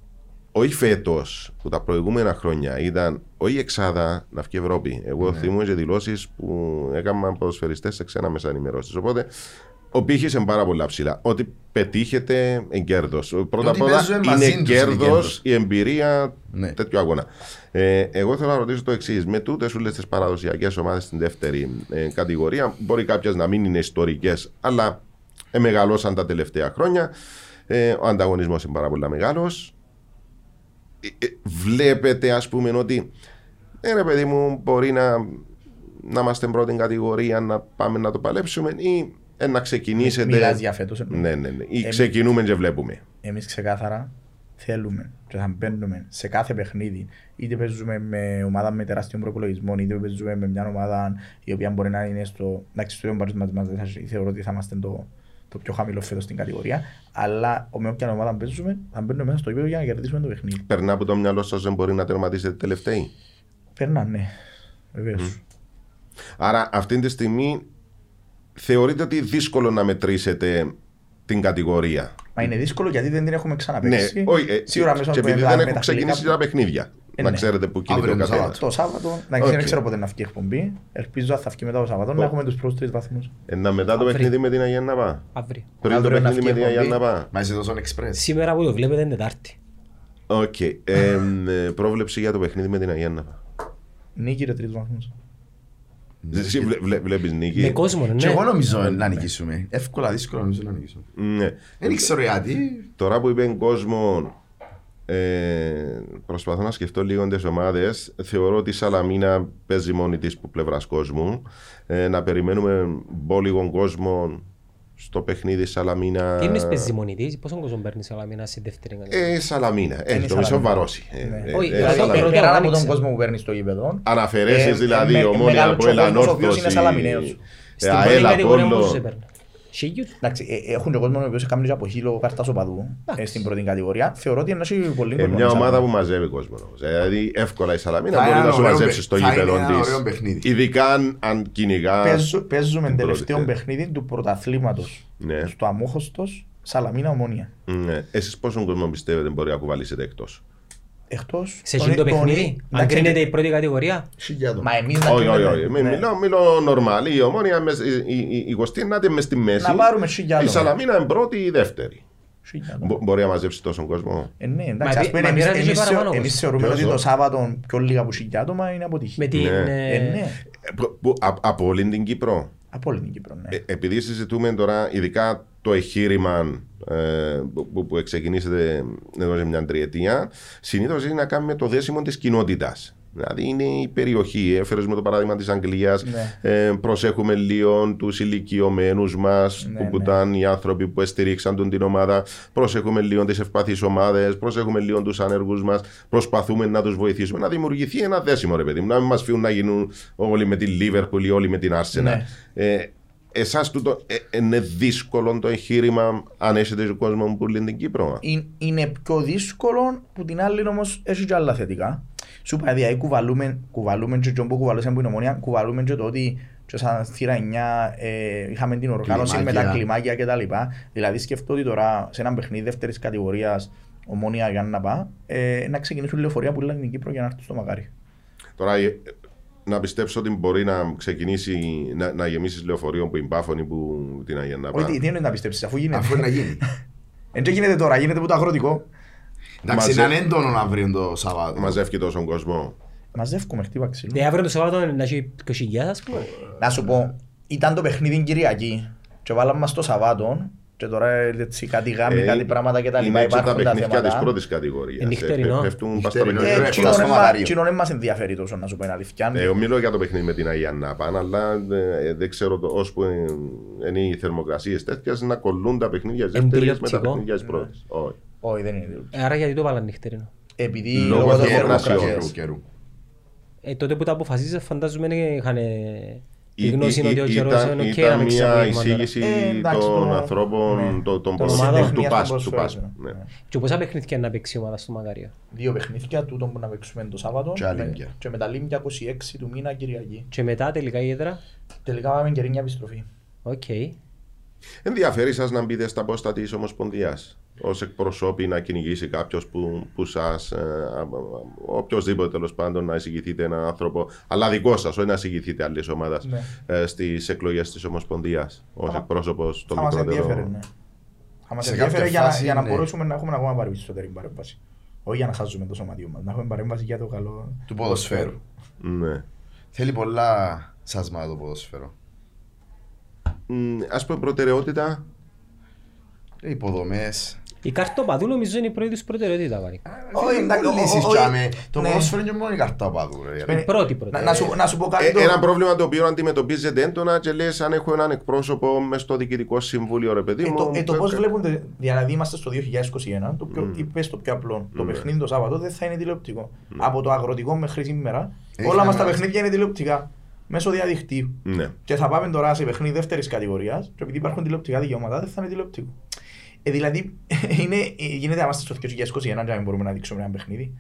όχι φέτος, που τα προηγούμενα χρόνια ήταν όχι εξάδα να βγει Ευρώπη. Εγώ Ναι. θυμούμαι και δηλώσεις που έκαναν ποδοσφαιριστές σε ξένα μέσα ενημερώσει. Οπότε ο πύχη είναι πάρα πολλά ψηλά. Ότι πετύχετε εν κέρδος. Πρώτα απ' ότι όλα παίζουμε μαζί είναι τους είναι κέρδος κέρδος. η εμπειρία Ναι. τέτοιου αγώνα. Ε, εγώ θέλω να ρωτήσω το εξής. Με τούτες όλες τις παραδοσιακές ομάδες στην δεύτερη ε, κατηγορία, μπορεί κάποιες να μην είναι ιστορικές, αλλά ε, μεγαλώσαν τα τελευταία χρόνια. Ε, ο ανταγωνισμός είναι πάρα πολύ μεγάλος. Ε, ε, βλέπετε, ας πούμε, ότι ε, ρε παιδί μου, μπορεί να, να είμαστε πρώτη κατηγορία, να πάμε να το παλέψουμε ή ε, να ξεκινήσετε. Μιλάς για φέτος. εννοώ. Ναι, ναι, ναι. Ή Ε, ξεκινούμε και βλέπουμε. Εμείς ξεκάθαρα θέλουμε και θα μπαίνουμε σε κάθε παιχνίδι είτε παίζουμε με ομάδα με τεράστιο προπολογισμό είτε παίζουμε με μια ομάδα η οποία μπορεί να είναι στο... Εντάξει, στο ίδιο μπάρος μας, μας δεν θα- θεωρώ ότι θα είμαστε το, το πιο χαμηλό φέτος στην κατηγορία αλλά με όποια ομάδα παίζουμε θα μπαίνουμε μέσα στο ίδιο για να κερδίσουμε το παιχνίδι. Περνά από το μυαλό σας δεν μπορεί να τερματίσετε τελευταίοι; Περνά, ναι. Βεβαίως. Άρα αυτή τη στιγμή θεωρείτε ότι δύσκολο να μετρήσετε την κατηγορία; Μα είναι δύσκολο γιατί δεν την έχουμε ξαναπαίξει. Ναι, όχι, ε, Σίγουρα μέσα και από επειδή τα- δεν με έχουν τα ξεκινήσει φιλικά τα παιχνίδια. Ε, να ναι. ξέρετε που κινείται ο Αύριο το καθένας. Σάββατο. Το Σάββατο, εντάξει, Οκ. δεν ξέρω πότε να βγει η εκπομπή. Ελπίζω θα βγει μετά το Σάββατο να έχουμε τους πρώτους τρεις βαθμούς. Ένα μετά το Αύριο. παιχνίδι με την Αγία Νάπα. Αύριο. Πριν το Αύριο να παιχνίδι με βγει την Αγία εκπομπή. Νάπα. Μα είσαι τόσο express. Σήμερα που το βλέπετε είναι Τετάρτη. Οκ. Ε, ε, πρόβλεψη για το παιχνίδι με την Αγία Νάπα. Νίκη ρε τρεις βαθμούς. Εσύ βλέ- βλέ- βλέπεις Με νίκη. κόσμο, Και εγώ ναι. νομίζω να νικήσουμε. Εύκολα, δύσκολα νομίζω να νικήσουμε. Ναι. Δεν ξέρω γιατί. Τώρα που είπε κόσμο, ε, προσπαθώ να σκεφτώ λίγο τις ομάδες. Θεωρώ ότι η Σαλαμίνα παίζει μόνη της που πλευράς κόσμου. Ε, να περιμένουμε μπόλιγον κόσμο στο παιχνίδι Σαλαμίνα. Τι εννοείς παίζει μόνη της, πόσο κόσμο παίρνει η Σαλαμίνα σε δεύτερη κατηγορία; Ε, Σαλαμίνα. Ε, Είναι το μισό Σαλαμίνα. βαρώσει. Ε, Ναι. ε, Όχι, ε, δηλαδή, Σαλαμίνα. pero- Πέραν από τον άνοιξε. κόσμο που παίρνεις στο γήπεδο. Αναφερέσει Ε, δηλαδή, ε, με- ομόνια μεγάλο από Ελ κόσμος, ο οποίος είναι Ανόρθωση. Σαλαμιναίος. Στην Ε, πρώτη ΑΕΛ κατηγορία Απόλλων. πόσους έπαιρνε. Χίλιους. Εντάξει, ε, έχουν και κόσμο ο οποίος κάνει και από χείλο κάρτας οπαδού ε, στην πρώτη κατηγορία. Θεωρώ ότι είναι έχει πολύ Ε, κόσμο. μια μέσα. ομάδα που μαζεύει κόσμο. όμως. Ε, Δηλαδή, εύκολα η Σαλαμίνα Θα μπορεί είναι να σου ένα ωραίο μαζέψει παι- στο θα είναι γήπεδο ένα ωραίο τη. παιχνίδι. Ειδικά αν- αν κυνηγάς. Παίζου- Παίζουμε την τελευταίο πρώτη, ε. παιχνίδι του πρωταθλήματος Ναι. στο Αμόχωστος Σαλαμίνα Ομόνια. Ναι. Εσείς πόσον κόσμο πιστεύετε μπορεί να κουβαλήσετε εκτός; Εκτός... ε, Σε τον- εκείνο το τον- παιχνίδι, αν εντάξει, κρίνεται η πρώτη κατηγορία, Χιλιάδο. Μα εμείς να Όχι, όχι, κρίνουμε- όχι. Μη- ναι. Μιλώ, μιλώ νορμάλ. Η ομόνια, μες- η- η- η- η Κωστή να είναι μες στη μέση. Να πάρουμε χιλιάδο. Η Σαλαμίνα είναι πρώτη ή δεύτερη. Χιλιάδο. Μπο- Μπορεί να μαζέψει τόσο κόσμο; Ε, ναι, Μα εντάξει, ας πι- πούμε, μα εμείς- πήρατε και εμείς παραπάνω θεω- κόσμος. εμείς θεωρούμε Ποιος, ότι το ο; Σάββατο πιο λίγα από χιλιά άτομα είναι αποτυχία. με την... Ναι. Ε, ε, ναι, Ε, που- που- α- Από όλη την Κύπρο. από όλη την Κύπρο, ναι. Ε, επειδή συζητούμε τώρα, ειδικά το εγχείρημα ε, που, που, που ξεκινήσετε εδώ σε μια τριετία, συνήθως έχει να κάνει με το δέσιμο της κοινότητας. Δηλαδή είναι η περιοχή. Έφερες με το παράδειγμα της Αγγλίας. Ναι. Ε, προσέχουμε λίγο τους ηλικιωμένους μας, Ναι, που, που ναι. ήταν οι άνθρωποι που στηρίξαν τον την ομάδα. Προσέχουμε λίγο τις ευπαθεί ομάδες. Προσέχουμε λίγο τους ανέργου μας. Προσπαθούμε να τους βοηθήσουμε. Να δημιουργηθεί ένα δέσιμο, ρε παιδί μου. Να μην μας φύγουν να γίνουν όλοι με τη Λίβερπουλ ή όλοι με την Arsenal. Ναι. Ε, Εσάς τούτο ε, είναι δύσκολο το εγχείρημα αν έχετε κόσμο που λέει την Κύπρο. Είναι- είναι πιο δύσκολο που την άλλη όμως έχει και άλλα θετικά. Σου είπα, δηλαδή κουβαλούμε, κουβαλούμε και τον που κουβαλούσαμε που είναι ομονία, κουβαλούμε και το ότι και σαν θύρα 9 ε, είχαμε την οργάνωση με τα Κλιμάκια. κλιμάκια κτλ. Δηλαδή σκεφτώ ότι τώρα σε ένα παιχνίδι δεύτερης κατηγορίας ομόνια για να πάω, ε, να ξεκινήσουν λεωφορεία που λένε στην Κύπρο για να έρθουν στο μακάρι. Τώρα ε, να πιστέψω ότι μπορεί να ξεκινήσει να, να γεμίσεις λεωφορείο που είναι πάφωνη που την Αγία να Όχι, τι, τι είναι να πιστέψεις, αφού γίνεται. Αφού είναι να γίνει. Εν και γίνεται τώρα, γίνεται που το αγροτικό. Εντάξει, Μαζε- είναι έντονο να βρει το Σαββάτο. μαζεύει τόσο κόσμο. Μαζεύκουμε, χτύπα ξύλο. Ε, αύριο το Σαββάτο να έχει 20.000 ας πούμε. Να σου πω, ήταν το παιχνίδι Κυριακή και βάλαμε μας το Σαββάτο και τώρα έτσι κάτι γάμοι, Ε, κάτι πράγματα και τα είναι λοιπά έτσι τα υπάρχουν τα παιχνίδια της θέματα. πρώτης κατηγορίας. Ε, νυχτερινό. Πέφτουν πας στα Νυχτερινό, παιχνίδια. ε, Ε, Έφτασα στο Κοινό Μακάρειο. δεν μας ενδιαφέρει τόσο να σου πω την αλήθεια. Ε, εγώ μιλώ για το παιχνίδι με την Αγία Νάπα, αλλά ε, δεν ξέρω το, ώσπου ε, είναι οι θερμοκρασίες τέτοιες να κολλούν τα παιχνίδια της δεύτερης με τα Εμπειροτικό. παιχνίδια της πρώτης. Όχι. Όχι, δεν είναι τούτο. Ε, Άρα γιατί το βάλαν νυχτερινό; Επειδή Λόγω λόγω των θερμοκρασιών. θερμοκρασίες. Καιρού, καιρού. Ε, τότε που τα αποφασίζεις φαντάζομαι είχαν τη Ή- γνώση ή- ότι ο ή- καιρός ήταν- είναι οκ ήταν να μην μια ξαπλήγμα τώρα. εισήγηση Ε, εντάξει, των το- ανθρώπων, ναι. των- των Των ποδοσφαίρων, ομάδων. του Τεχνίας πάσ- των του ποδοσφαίρων, πάσπου. ναι. ναι. Και πόσα παιχνίδια να παίξει η ομάδα στο Μακάριο; Δύο παιχνίδια τούτο που να παίξουμε το Σάββατο Και με- Αλίμπια. και με τα Λίμπια 26 του μήνα Κυριακή. Και μετά τελικά η έδρα; Τελικά πάμε και ρίνια επιστροφή. Οκ. Ενδιαφέρει σας να μπείτε στα πόστα της Ομοσπονδίας; Ως εκπροσώπη να κυνηγήσει κάποιος που, που σας. Ε, οποιοδήποτε τέλος πάντων να εισηγηθείτε έναν άνθρωπο, αλλά δικό σας, όχι να εισηγηθείτε άλλης ομάδας Ναι. ε, στις εκλογές της Ομοσπονδίας ως Θα- εκπρόσωπος των Θα μας ενδιαφέρει, μικρότερων. ναι. Θα μας Σε ενδιαφέρει κάποια για να- φάση, για να ναι. μπορέσουμε να έχουμε ακόμα περισσότερη παρέμβαση. Όχι για να χάσουμε το σωματείο μας, να έχουμε παρέμβαση για το καλό Του ποδοσφαίρου. Ναι. Θέλει πολλά σάσμα το ποδοσφαίρο. Α πούμε προτεραιότητα. Ε, Υποδομές. Η καρτοπαδού νομίζω είναι η πρώτη τους προτεραιότητα. Βάρη. Όχι, εντάξει, Δεν λύσεις ο- ο- τζάμε. Το ναι. ποδοσφαίρο είναι και μόνο η καρτά παδού. ρε. Ε, πρώτη Να, προτεραιότητα. να, σου, να σου πω κάτι Ε, το... ένα πρόβλημα το οποίο αντιμετωπίζεται έντονα και λες, αν έχω έναν εκπρόσωπο μες στο διοικητικό συμβούλιο, ρε παιδί Ε, μου. το, ε, το ε, πώς ε, βλέπουν, τε- δηλαδή είμαστε στο 2021, το πιο, είπες το πιο απλό. Το Ναι. παιχνίδι το Σάββατο δεν θα είναι τηλεοπτικό. Από το αγροτικό μέχρι σήμερα, Έχει όλα μας τα ένα- παιχνίδια είναι τηλεοπτικά. Μέσω διαδικτύου. Ναι. Και θα πάμε τώρα σε παιχνίδι δεύτερης κατηγορίας, και επειδή υπάρχουν τηλεοπτικά δικαιώματα, δεν θα είναι τηλεοπτικό. Ε, δηλαδή, είναι, ε, γίνεται να είμαστε στο 2021 και να μην μπορούμε να δείξουμε ένα παιχνίδι.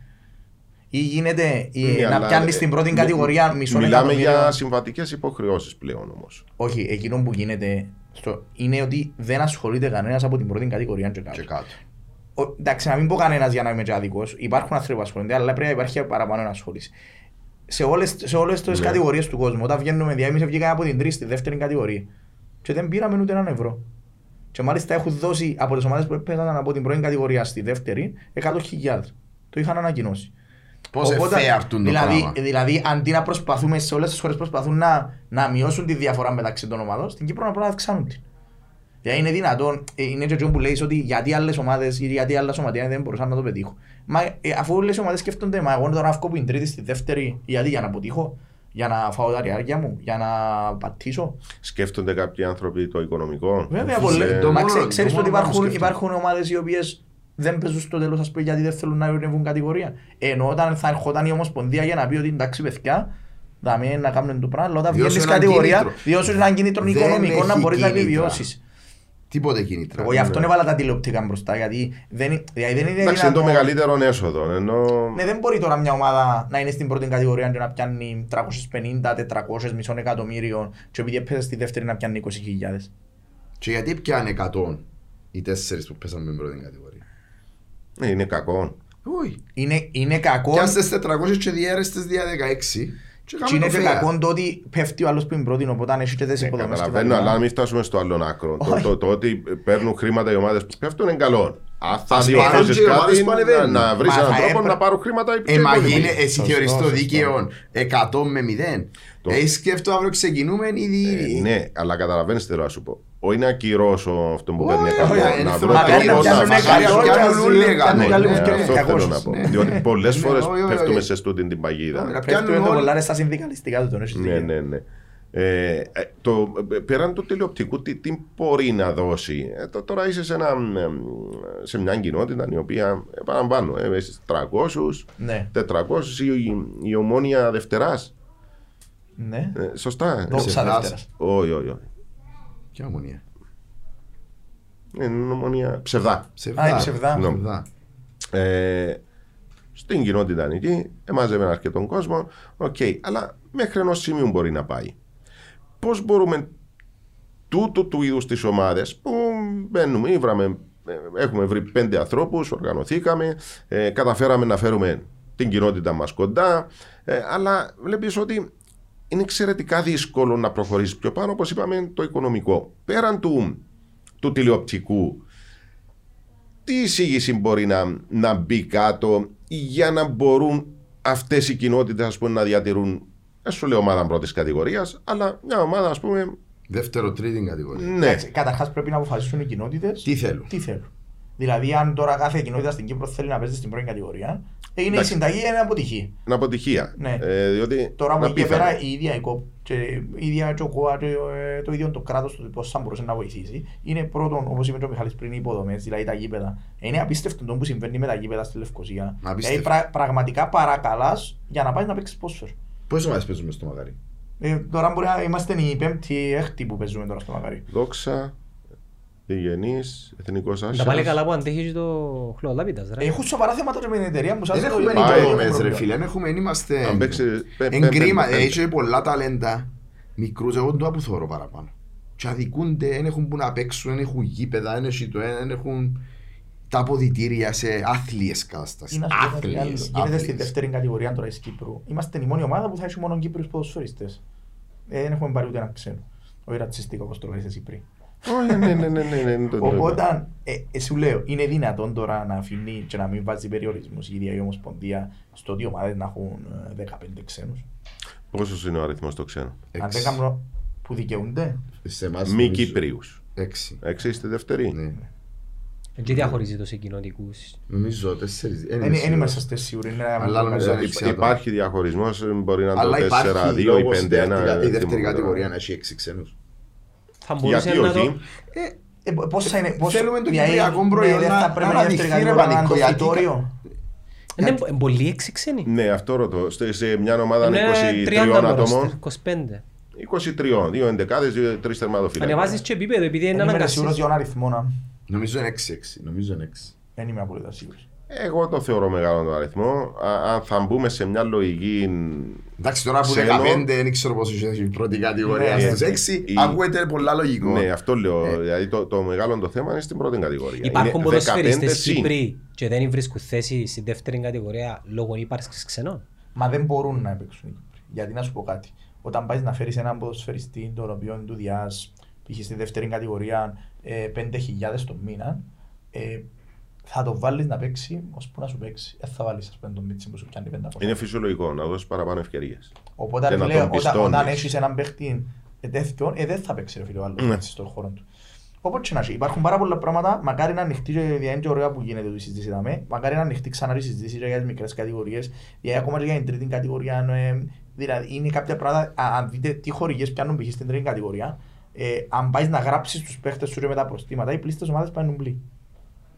Ή γίνεται ε, Ναι, να αλλά, πιάνεις ε, στην πρώτη μι- κατηγορία μισό Μιλάμε εκατομμύριο. για συμβατικές υποχρεώσεις πλέον όμως. Όχι, εκείνο που γίνεται στο, είναι ότι δεν ασχολείται κανένας από την πρώτη κατηγορία και κάτω. Και κάτω. Ο- εντάξει, να μην πω κανένας για να είμαι και άδικο. Υπάρχουν άνθρωποι που ασχολούνται, αλλά πρέπει να υπάρχει παραπάνω ενασχόληση. Σε όλες σε όλες τις Ναι. κατηγορίες του κόσμου, όταν βγαίνουμε διάμεση, βγήκαμε από την τρίτη στη δεύτερη κατηγορία. Και δεν πήραμε ούτε έναν ευρώ. Και μάλιστα έχουν δώσει από τις ομάδες που έπαιζαν από την πρώτη κατηγορία στη δεύτερη 100.000. Το είχαν ανακοινώσει. Πώς εφέαρτουν το δηλαδή, πράγμα. δηλαδή, αντί να προσπαθούμε σε όλες τις χώρες προσπαθούν να, να μειώσουν τη διαφορά μεταξύ των ομάδων, στην Κύπρο να αυξάνουν την. Δηλαδή είναι δυνατόν, ε, είναι και αυτό που λέει ότι γιατί άλλες ομάδες ή γιατί άλλα σωματεία δεν μπορούσαν να το πετύχουν. Μα ε, αφού όλες οι ομάδες σκέφτονται, μα εγώ τώρα αύκω που είναι τρίτη στη δεύτερη, γιατί για να αποτύχω, για να φάω τα ριάρια μου, για να πατήσω. Σκέφτονται κάποιοι άνθρωποι το οικονομικό; Βέβαια, Ε, πολύ. το Μα μόνο- ξέ, το ξέρεις μόνο ότι πράγμα που υπάρχουν, σκέφτομαι. υπάρχουν ομάδες οι οποίες δεν παίζουν στο τέλος ας πούμε γιατί δεν θέλουν να ανεβούν κατηγορία. Ενώ όταν θα ερχόταν η Ομοσπονδία για να πει ότι εντάξει παιδιά, δαμε να κάνουν το πράγμα, αλλά όταν Διώσουν βγαίνεις ένα κατηγορία, κίνητρο. διώσουν έναν κίνητρο Δεν οικονομικό να έχει μπορείς να κίνητρα. Επιβιώσεις. Τίποτε κίνητρα. Εγώ γι' αυτό έβαλα τα τηλεοπτικά μπροστά, γιατί δεν, είναι- δηλαδή δεν είναι Εντάξει, είναι το δυνατόν- μεγαλύτερο έσοδο. Ενώ... Ναι, δεν μπορεί τώρα μια ομάδα να είναι στην πρώτη κατηγορία και να πιάνει 350-400 μισών εκατομμύριων και επειδή έπαιζε στη δεύτερη να πιάνει 20.000. Και γιατί πιάνε 100 οι τέσσερις που πέσαν με την πρώτη κατηγορία; Ναι, είναι κακό. Όχι. Είναι, είναι κακό Πιάστε 400 και διέρεστες δια 16 και Και κάνουμε είναι το και fair. κακό το ότι πέφτει ο άλλος που είναι πρώτη, οπότε αν έχεις και τις Ε, υποδομές και τα Καταλαβαίνω, αλλά λοιπά. να μην φτάσουμε στο άλλο άκρο. Το, Όχι. το, το ότι παίρνουν χρήματα οι ομάδες που πέφτουν είναι καλό. Αν θα Ας διορθώσεις πάρουν και οι ομάδες κάτι, που να, ανεβαίνουν. να βρεις Μα έναν θα τρόπο έπρεπε- να πάρουν χρήματα. οι Ε, μα υπόλοιποι. γίνει, εσύ Σωστό, θεωρείς το σωστό. δίκαιο 100 με 0. Το- Έχεις σκέφτο αύριο ξεκινούμε ήδη. Ε, ναι, αλλά καταλαβαίνεις τι θέλω να σου πω. Όχι να ακυρώσω αυτό που Όχι, παίρνει όχι, 100, είναι να βρω θέμα. τρόπο Μακάρι να να πιάνουν βγάλω. εκατό και πιάνουν να όλοι ζουν- εκατό. πιάνουν Ναι, άλλοι ναι, που αυτό φτιάχνουν θέλω να 200. πω. ναι. Διότι πολλές Ναι, φορές όχι, όχι, πέφτουμε όχι. σε στούτη την παγίδα. Όχι, Πέφτουν πιάνουν το όλοι. πολλά ρε στα συνδικαλιστικά του, τον έχεις Ναι, δίκιο. ναι, ναι. Ε, ε, το, ε, πέραν του τηλεοπτικού, τι, τι μπορεί να δώσει; Ε, το- τώρα είσαι σε, ένα, ε, σε μια κοινότητα η οποία, επαναλαμβάνω, ε, είσαι 300, Ναι, 400 η, η, η ομόνια Δευτεράς. ναι. Ε, σωστά. Δόξα Ξεχάσα. Δευτέρας. Όχι, όχι, όχι. Ποια Ομόνοια; Είναι Ομόνοια Ψευδά. Ψευδά. Α, η Ψευδά. Ψευδά. Ε, στην κοινότητα εκεί, εμάζευε αρκετόν κόσμο. Οκ, αλλά μέχρι ενός σημείου μπορεί να πάει. Πώς μπορούμε τούτου του είδους τις ομάδες που μπαίνουμε, ήβραμε, ε, έχουμε βρει πέντε ανθρώπους, οργανωθήκαμε, ε, καταφέραμε να φέρουμε την κοινότητα μας κοντά, ε, αλλά βλέπεις ότι είναι εξαιρετικά δύσκολο να προχωρήσεις πιο πάνω, όπως είπαμε, το οικονομικό. Πέραν του, του τηλεοπτικού, τι εισήγηση μπορεί να, να μπει κάτω για να μπορούν αυτές οι κοινότητες να διατηρούν, δεν σου λέω ομάδα πρώτης κατηγορίας, αλλά μια ομάδα, ας πούμε, Δεύτερο, τρίτη κατηγορία. ναι. Εντάξει, Καταρχάς πρέπει να αποφασίσουν οι κοινότητες Τι θέλουν. τι θέλουν. Δηλαδή, αν τώρα κάθε κοινότητα στην Κύπρο θέλει να παίζει στην πρώτη κατηγορία, ε, είναι η Εντάξει. συνταγή είναι αποτυχή. Είναι αποτυχία. Ναι. Ε, διότι Τώρα από είναι εκεί και απίθανο. πέρα η ίδια η ΚΟΠ και η ίδια και ο ΚΟΑ και ε, το ίδιο το κράτος του πώς θα μπορούσε να βοηθήσει είναι πρώτον, όπως είπε και ο Μιχάλης πριν, οι υποδομές, δηλαδή τα γήπεδα. Είναι απίστευτο το που συμβαίνει με τα γήπεδα στη Λευκοσία. Δηλαδή Απίστευτο. πρα, πραγματικά παρακαλάς για να πάεις να παίξεις πόσφαιρο. Πόσες ομάδες παίζουμε στο Μακάρι; Ε, τώρα μπορεί να είμαστε η πέμπτη, έκτη που παίζουμε τώρα στο Μακάρι. Δόξα, Διγενή, Εθνικός Άσο. Τα πάλι καλά που αντέχει και το χλωδάπιτας ρε. Έχουν σοβαρά θέματα και με την εταιρεία μου. σας Δεν το έχουμε είπα, πάει, το υποδομές ρε πρόβλημα. φίλε, δεν έχουμε, δεν είμαστε... Αν παίξει. πέ- πέ- Εγκρίμα, πέ- πέ- έχει πολλά ταλέντα, μικρούς, εγώ το που θωρώ παραπάνω. Και αδικούνται, δεν έχουν που να παίξουν, δεν έχουν γήπεδα, δεν έχουν το ένα, δεν έχουν τα αποδητήρια σε άθλιες καταστάσεις. Ή να σου πω κάτι άλλο. Άθλιες, Γίνεται στη άθλιες. δεύτερη κατηγορία τώρα της Κύπρου. Είμαστε η μόνη ομάδα που θα έχει μόνο Κύπρους ποδοσφαιριστές. Ε, δεν έχουμε πάρει ούτε ένα ξένο. Όχι ρατσιστικό όπως το λες εσύ πριν. Όχι, ναι, ναι, ναι, ναι, ναι, ναι, το- το- Οπότε, ε, ε, σου λέω, είναι δυνατόν τώρα να αφήνει και να μην βάζει περιορισμούς η ίδια η Ομοσπονδία στο ότι οι ομάδες να έχουν ε, 15 ξένους; Πόσος είναι ο αριθμός των ξένων; Αν Έξι. δεν κάνουν που δικαιούνται, Σε εμάς Μη νομίζω- Κύπριους. Έξι. Έξι είστε δεύτεροι; Ναι. Και διαχωρίζεται σε κοινωνικούς. Νομίζω τέσσερις. δεν είμαι δεν είναι σίγουρος. είμαστε στις σίγουροι. είναι ένα- Αλλά νομίζω Ε, είναι υπ- έξι άτομα. Υπάρχει διαχωρισμός, μπορεί να είναι το Αλλά 4-2 υπάρχει ή λόγος η 5-1. δεύτερη- η δεύτερη θυμούμαι τώρα. κατηγορία να έχει έξι ξένους. Θα μπορούσε Γιατί να το... όχι. Ε, πώς θα είναι, πώς- Θέλουμε το δηλαδή, κυπριακό ναι, προϊόν δεν να- θα πρέπει να η δεύτερη αναδειχθεί, ρε, κατηγορία να είναι το πανικό, γιατί- φυτόριο. Είναι πο- πολύ έξι ξένοι. Ναι, αυτό ρωτώ. Σε- Σε μια ομάδα Είναι 23 30 ατόμων, μπροστά, 25. 23, δύο εντεκάδες, δύο- τρεις θερμάτοφυλακές. Ανεβάζεις και επίπεδο επειδή είναι Δεν είμαι σίγουρος αναγκαστής. για τον αριθμό να... Νομίζω είναι έξι έξι. Νομίζω είναι έξι. Δεν είμαι απολύτως σίγουρος. Εγώ το θεωρώ μεγάλο τον αριθμό. Α- Αν θα μπούμε σε μια λογική. Εντάξει, τώρα που Ξένο. 15 δεν ξέρω πόσο έχει η πρώτη κατηγορία Ναι, στους ε, 6, η- ακούεται πολλά λογικό. Ναι, αυτό λέω. Δηλαδή το, το μεγάλο το θέμα είναι στην πρώτη κατηγορία. Υπάρχουν Είναι ποδοσφαιριστές 15 συν. Κύπροι και δεν βρίσκουν θέση στη δεύτερη κατηγορία λόγω ύπαρξης ξενών. Μα δεν μπορούν να παίξουν οι Κύπροι. Γιατί να σου πω κάτι. Όταν πάεις να φέρεις έναν ποδοσφαιριστή, τον οποίο του διάς, π.χ. στη δεύτερη κατηγορία, ε, 5.000 το μήνα, ε, θα το βάλεις να παίξει ώσπου να σου παίξει. Δεν θα βάλεις, ας πούμε, τον μίτσι που σου πιάνει 500. Είναι φυσιολογικό να δώσεις παραπάνω ευκαιρίες. Οπότε και ρε να φίλε, τον όταν, πιστώνεις. όταν έχεις έναν παίχτη ε, τέτοιον, ε, δεν θα παίξει ρε φίλε ο άλλος Ναι. έτσι, στον χώρο του. Οπότε και να έχει. Υπάρχουν πάρα πολλά πράγματα, μακάρι να ανοιχτεί και δηλαδή, είναι και ωραία που γίνεται η συζήτηση δάμε, μακάρι να ανοιχτεί ξανά η συζήτηση και για τις μικρές κατηγορίες, γιατί ακόμα και για την τρίτη κατηγορία, ε, δηλαδή είναι κάποια πράγματα, α, αν δείτε τι χορηγίες πιάνουν π.χ. στην τρίτη κατηγορία, ε, αν πάεις να γράψεις τους παίχτες σου και με τα προστήματα, οι πλήστες ομάδες παίρνουν πλή.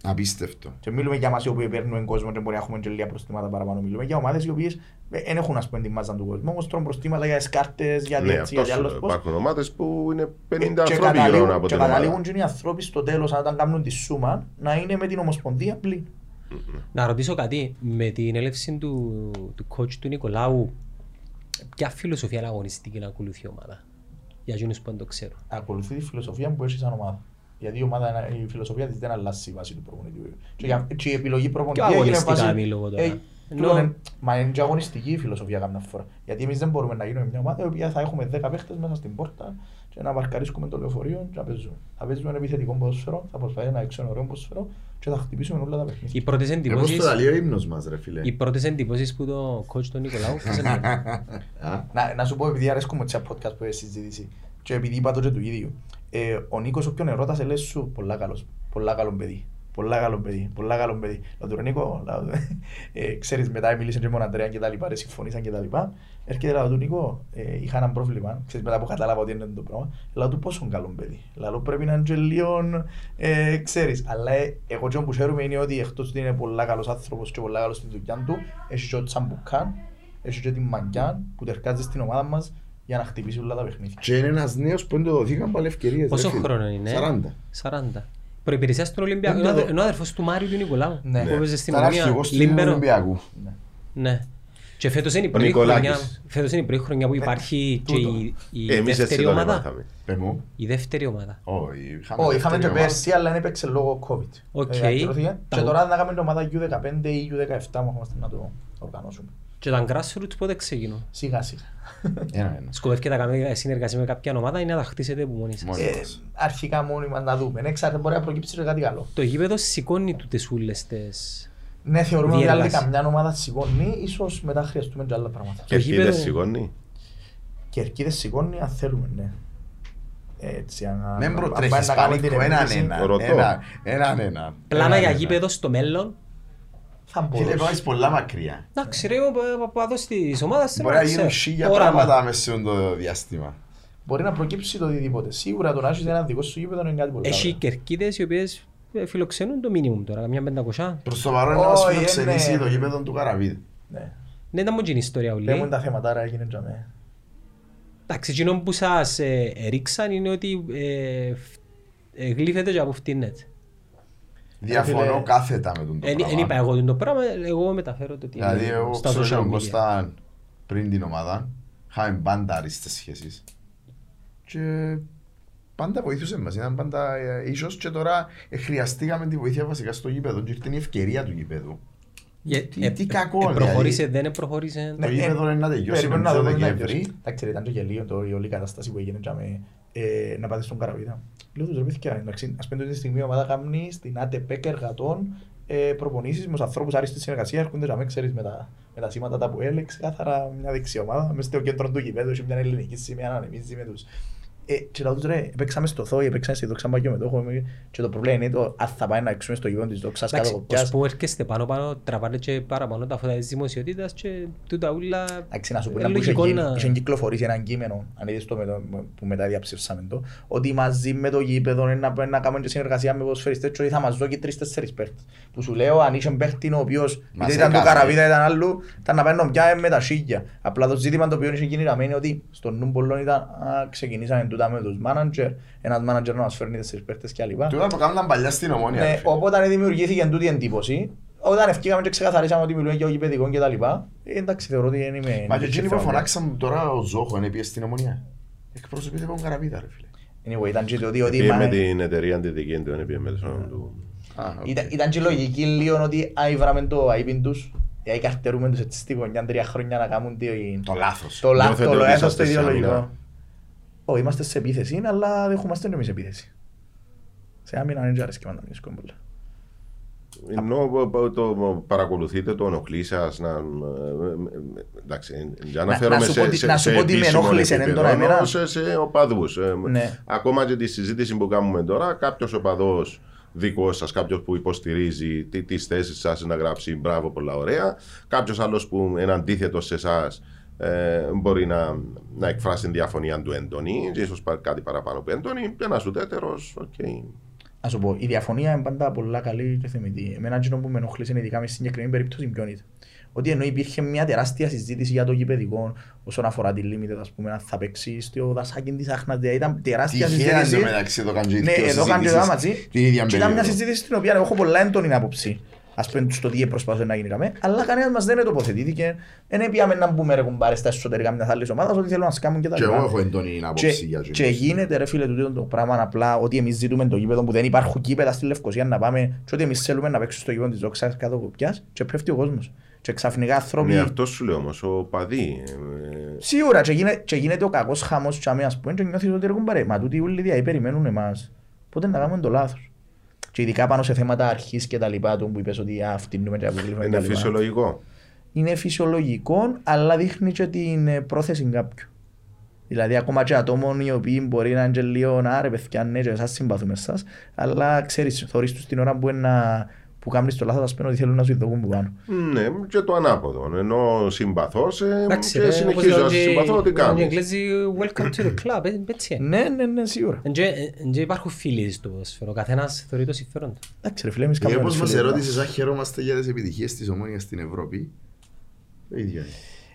Απίστευτο. Και μιλούμε για μας οι οποίοι παίρνουν κόσμο και μπορεί να έχουμε και λίγα προστήματα παραπάνω. Μιλούμε για ομάδες οι οποίες δεν έχουν ας πούμε τη μάζα του κόσμου, όμως τρώνε προστήματα για τις κάρτες, για Ναι, έτσι, για αυτός, άλλος πώς. υπάρχουν ομάδες που είναι 50 Ε, Και άνθρωποι καταλήγουν- γύρω από και την ομάδα. καταλήγουν και οι άνθρωποι στο τέλος, αν όταν κάνουν τη σούμα, να είναι με την Ομοσπονδία πλήν. Να ρωτήσω κάτι, με την έλευση του, του coach του Νικολάου, ποια φιλοσοφία αγωνιστική να ακολουθεί η ομάδα, για εκείνους που δεν το ξέρουν. Ακολουθεί τη φιλοσοφία που έχει σαν ομάδα. Γιατί η, ομάδα, η φιλοσοφία της δεν αλλάζει η βάση του προπονητή. Και, για- και η επιλογή προπονητή Πιο έγινε αγωνιστικά βάση- μιλώ τώρα. Ε, Ενώ- τούτον εν- Μα είναι και αγωνιστική η φιλοσοφία καμιά φορά. Γιατί εμείς δεν μπορούμε να γίνουμε μια ομάδα η οποία θα έχουμε 10 παίχτες μέσα στην πόρτα και να βαρκαρίσκουμε το λεωφορείο και να παίζουμε. Θα παίζουμε ένα επιθετικό ποδόσφαιρο, θα προσπαθούμε να έξω ένα ωραίο ποδόσφαιρο και θα χτυπήσουμε όλα τα παιχνίδια. Οι πρώτες Εγώ στο εντυπώσεις, ταλείο ο ύμνος μας ρε φίλε. οι πρώτες εντυπώσεις που το coach του Νικολάου ποιες είναι; Α, Να, να σου πω επειδή αρέσκουμε σε podcast που έχει συζήτηση και επειδή είπα το και του ίδιου. Ε, ο Νίκος όποιον ερώτασε λέει σου πολλά καλός, πολλά καλό παιδί. Πολλά καλό παιδί, πολλά καλό παιδί. Λέω του ρε Νίκο, λέω του, ε, ξέρεις μετά μίλησαν και με τον Αντρέα και τα λοιπά, ρε, συμφωνήσαν και τα λοιπά. Έρχεται λέω του Νίκο, ε, είχα ένα πρόβλημα, ξέρεις μετά που κατάλαβα ότι είναι το πράγμα. Λέω του πόσο καλό παιδί. Λέω πρέπει να είναι και λίγο, ε, ξέρεις. Αλλά ε, εγώ και που ξέρουμε είναι ότι εκτός ότι είναι πολλά καλός άνθρωπος και πολλά καλός στην δουλειά του, έχει και ο τσαμπουκάν, έχει και την μαγκιάν που ταιρκάζει στην ομάδα μας για να χτυπήσει όλα τα παιχνίδια. Και είναι ένας νέος που δεν το δοθήκαν πάλι ευκαιρίες. Πόσο ρε φίλε. χρόνο είναι; 40. 40. Προϋπηρεσία στον Ολυμπιακό. Δεν το Είναι ο δω. αδε- Είναι ο αδερφός του Μάριου του Νικολάου. Ναι. Που έπαιζε στην Ήταν Ομόνοια. αρχηγός του Λίμπερο. Ολυμπιακού. Ναι. Και φέτος είναι η Ο πρώτη Νικολάκης. χρονιά, φέτος είναι η πρώτη χρονιά που υπάρχει και τούτο. η, η Εμείς έτσι δεύτερη τον ομάδα. έμαθαμε. Πες μου. Η δεύτερη ομάδα. Όχι, Όχι, είχαμε και δεύτερη πέρσι, αλλά δεν έπαιξε λόγω COVID. Οκ. Ε, ακυρώθηκε. Τα- Και τώρα να κάνουμε την ομάδα U15 ή U17 μου είμαστε να το οργανώσουμε. Και τα grassroots πότε ξεκινούν; Σιγά σιγά. Ένα, ένα. Σκοπεύετε να κάνετε συνεργασία με κάποια ομάδα ή να τα χτίσετε από μόνοι σας. Μόνοι Ε, μας. αρχικά μόνοι μας να δούμε. Ναι, ξέρετε, μπορεί να προκύψει και κάτι καλό. Το γήπεδο σηκώνει τούτες ούλες τις... Ναι, θεωρούμε ότι άλλη Διέργαση. καμιά ομάδα σηκώνει, ίσως μετά χρειαστούμε και άλλα πράγματα. Και γήπεδο- αρχίδες σηκώνει. Και ερκίδες σηκώνει αν θέλουμε, ναι. Έτσι, αν, αν- Μην αν πάει προτρέχεις να κάνει την πανίκο, έναν επίθεση, έναν. Ρωτώ. Ένα- Έναν έναν. Πλάνα Έναν για έναν. γήπεδο στο μέλλον. Θα Φίλε, μπορούσε. πάεις πολλά μακριά. Εντάξει ρε, ο παπάδος της ομάδας θέλω Μπορεί να να γίνουν ξέρω. χίλια Όραμα. πράγματα μέσα σε το διάστημα. Μπορεί να προκύψει το οτιδήποτε. Σίγουρα το να έχεις ένα δικό σου γήπεδο είναι κάτι πολύ Έχει καλό. κερκίδες οι οποίες ε, φιλοξενούν το μίνιμουμ τώρα, καμιά πεντακοσιά. Προς το παρόν είναι να σου Όχι, φιλοξενήσει είναι- το γήπεδο του Καραβίδη. Ναι. Δεν ήταν μόνο η ιστορία Λέμε ουλή. τα θέματα, άρα έγινε για μένα. Εντάξει, εκείνο που σας ε, ρίξαν είναι ότι ε, φ- ε, γλύφεται και αποφτύνεται. Διαφωνώ φίλε, κάθετα με τον το Δεν πράγμα. είπα εγώ το πράγμα, εγώ μεταφέρω το τι Δηλαδή, είναι εγώ στα ξέρω social τον media. Κώστα πριν την ομάδα, είχαμε πάντα άριστες σχέσεις. Και πάντα βοήθησε μας, ήταν πάντα ε, ίσως και τώρα ε, χρειαστήκαμε τη βοήθεια βασικά στο γήπεδο και ήρθε η ευκαιρία του γήπεδου. Για- Τι- ε, τι ε, κακό, ε, δηλαδή. Προχώρησε, δεν προχώρησε. Το γήπεδο είναι να τελειώσει περιμένω με να το δω πώς να Δεκέμβρη. τελειώσει. Εντάξει, ρε, ήταν και γελίο το- η όλη κατάσταση που έγινε για με, ε, να πάτε στον Καραβίδα. Λέω τους ρε παιδιά, εντάξει, ας πούμε ότι τη στιγμή η ομάδα κάνει στην ΑΤΠ εργατών ε, προπονήσεις με τους ανθρώπους άριστης συνεργασίας, έρχονται να με ξέρεις με τα, με τα σήματα τα που έλεγξε, κάθαρα μια δεξιά ομάδα, μες στο κέντρο του γηπέδου, έχει μια ελληνική σημαία να ανεμίζει με τους ε, και λέω τους ρε, παίξαμε στο Θόη, παίξαμε στη Δόξα Μπαγιό Μετόχο και το πρόβλημα είναι το αν θα πάει να έξουμε στο γήπεδο της Δόξας κάτω Εντάξει, από πιάς. ως που έρχεστε πάνω πάνω, τραβάνε και παραπάνω τα φώτα της δημοσιότητας και τούτα ούλα Εντάξει, να σου πω ε, ήταν που είχε λογικό γίνει- να- είχε κυκλοφορήσει ένα κείμενο, αν είδες το με το- που μετά διαψεύσαμε το, ότι μαζί με το γήπεδο είναι να, να κάνουμε και συνεργασία με ποδοσφαιριστές και ότι θα μας δω και τρεις-τέσσερις παίχτες. Που σου λέω αν είχε παίχτη ο οποίος Μας είτε ήταν το έκανε. καραβίδα ήταν άλλου, ήταν να παίρνουν πια με τα σίγια. Απλά το ζήτημα το οποίο είχε γίνει να μένει ότι στο νου πολλών ήταν α, ξεκινήσαμε τούτα με τους μάνατζερ, ένας μάνατζερ να μας φέρνει τέσσερις παίχτες και λοιπά. Τούτα που κάνουν παλιά στην ομόνια. Ναι, ρε φίλε. οπότε δημιουργήθηκε τούτη η εντύπωση. Όταν ευκήκαμε και ξεκαθαρίσαμε ότι μιλούμε για γηπαιδικό και τα λοιπά, ε, εντάξει θεωρώ ότι δεν είμαι... Μα και εκείνοι που θέμα. φωνάξαν τώρα ο Ζόχο είναι πιέσει στην ομονία. Εκπροσωπείται από τον Καραβίδα ρε φίλε. Anyway, ήταν και το ότι... ότι Πήγε μα- με την εταιρεία τη δική του, δεν πήγε με το σώμα του. Α, οκ. Ήταν, ήταν και λογική λίγο ότι άιβραμε το αείπιν τους, ή καρτερούμε τους έτσι στη γωνιά τρία χρόνια να κάνουν την- Το λάθος. το λάθος, Νιώθετε το ότι λάθος το είσαστε σε ιδεολογικό. Άμυνα. Όχι, είμαστε σε επίθεση, αλλά δεχόμαστε εμείς επίθεση. Σε άμυνα είναι και αρέσκει πάντα μισκό πολλά. Ενώ π- το παρακολουθείτε το ενοχλεί σας να... ε, ε, Εντάξει, για να Να- φέρομαι να σου πω σε, τι- σε, να σου σε πω τι με επίσημο ενόχλησε επίπεδο, έντονα εμένα. ενώ σε, σε οπαδούς. Ε, Ναι. Ακόμα και τη συζήτηση που κάνουμε τώρα, κάποιος οπαδός δικός σας, κάποιος που υποστηρίζει τι, τις θέσεις σας να γράψει μπράβο πολλά ωραία, κάποιος άλλος που είναι αντίθετος σε εσάς ε, μπορεί να, να εκφράσει την διαφωνία του έντονη, ίσως πα- κάτι παραπάνω από έντονη, ένας ουδέτερος, οκ. Να σου πω, η διαφωνία είναι πάντα πολλά καλή και θεμητή. Εμένα εκείνο που με ενοχλήσε ειδικά μες συγκεκριμένη περίπτωση ποιον ήταν. Ότι ενώ υπήρχε μια τεράστια συζήτηση για το γηπαιδικό όσον αφορά τη Limited, ας πούμε, αν θα παίξει στο δασάκι της Άχνας, δηλαδή ήταν τεράστια Τυχαία συζήτηση. μεταξύ το κάνει Ναι, εδώ κάνουν και εδώ μαζί. Την ίδια Και ήταν μια περίοδο. συζήτηση στην οποία έχω πολλά έντονη άποψη. Ας πούμε στο τι προσπαθούσε να γίνει καμέ, αλλά κανένας μας δεν τοποθετήθηκε. Δεν πήγαμε να μπούμε ρε κουμπάρε στα εσωτερικά μιας άλλης ομάδας, ότι θέλουν να σκάμουν και τα Και λοιπά. εγώ έχω έντονη άποψη για Και, εκείνο. και γίνεται ρε φίλε τούτο το πράγμα απλά ότι εμείς ζητούμε το γήπεδο που δεν υπάρχουν γήπεδα στη Λευκοσία να πάμε και ότι εμείς θέλουμε να παίξουμε στο γήπεδο της δόξας κάτω κοπιάς και πέφτει ο κόσμος. Και ξαφνικά άνθρωποι... Ναι, αυτό σου λέω όμως, ο παδί. ε, Σίγουρα και, γίνε, και γίνεται ο κακός χαμός και αμέ, ας πούμε και νιώθεις ότι ρε κουμπάρε, μα τούτοι όλοι διαεί περιμένουν εμάς. Πότε να κάνουμε το λάθος. Και ειδικά πάνω σε θέματα αρχής και τα λοιπά του που είπες ότι α, φτύνουμε και αποκλείσουμε και τα είναι λοιπά. φυσιολογικό. Είναι φυσιολογικό αλλά δείχνει και την ε, πρόθεση κάποιου. Δηλαδή ακόμα και ατόμων οι οποίοι μπορεί να είναι και λίγο να ρε παιδιά ναι και εσάς συμπαθούμε εσάς αλλά ξέρεις θωρείς τους την ώρα που, είναι να, που κάνεις το λάθος ας πούμε ότι θέλουν να σου ειδοκούν που πάνω. Ναι, και το ανάποδο. Ενώ συμπαθώς σε Εντάξει, και ρε, συνεχίζω όπως να λέω και- συμπαθώ ό,τι όπως λένε κάνω. οι Εγγλέζοι, welcome to the club, ε, έτσι είναι. Ναι, ναι, ναι, σίγουρα. Εν και- εν και υπάρχουν φίλοι στο ποδόσφαιρο, ο καθένας θεωρεί το συμφέρον του. Εντάξει ρε φίλε, εμείς Και κάνουμε όπως τους μας φίλους μας. ερώτησες αν χαιρόμαστε για τις επιτυχίες της Ομόνιας στην Ευρώπη, το ίδιο είναι.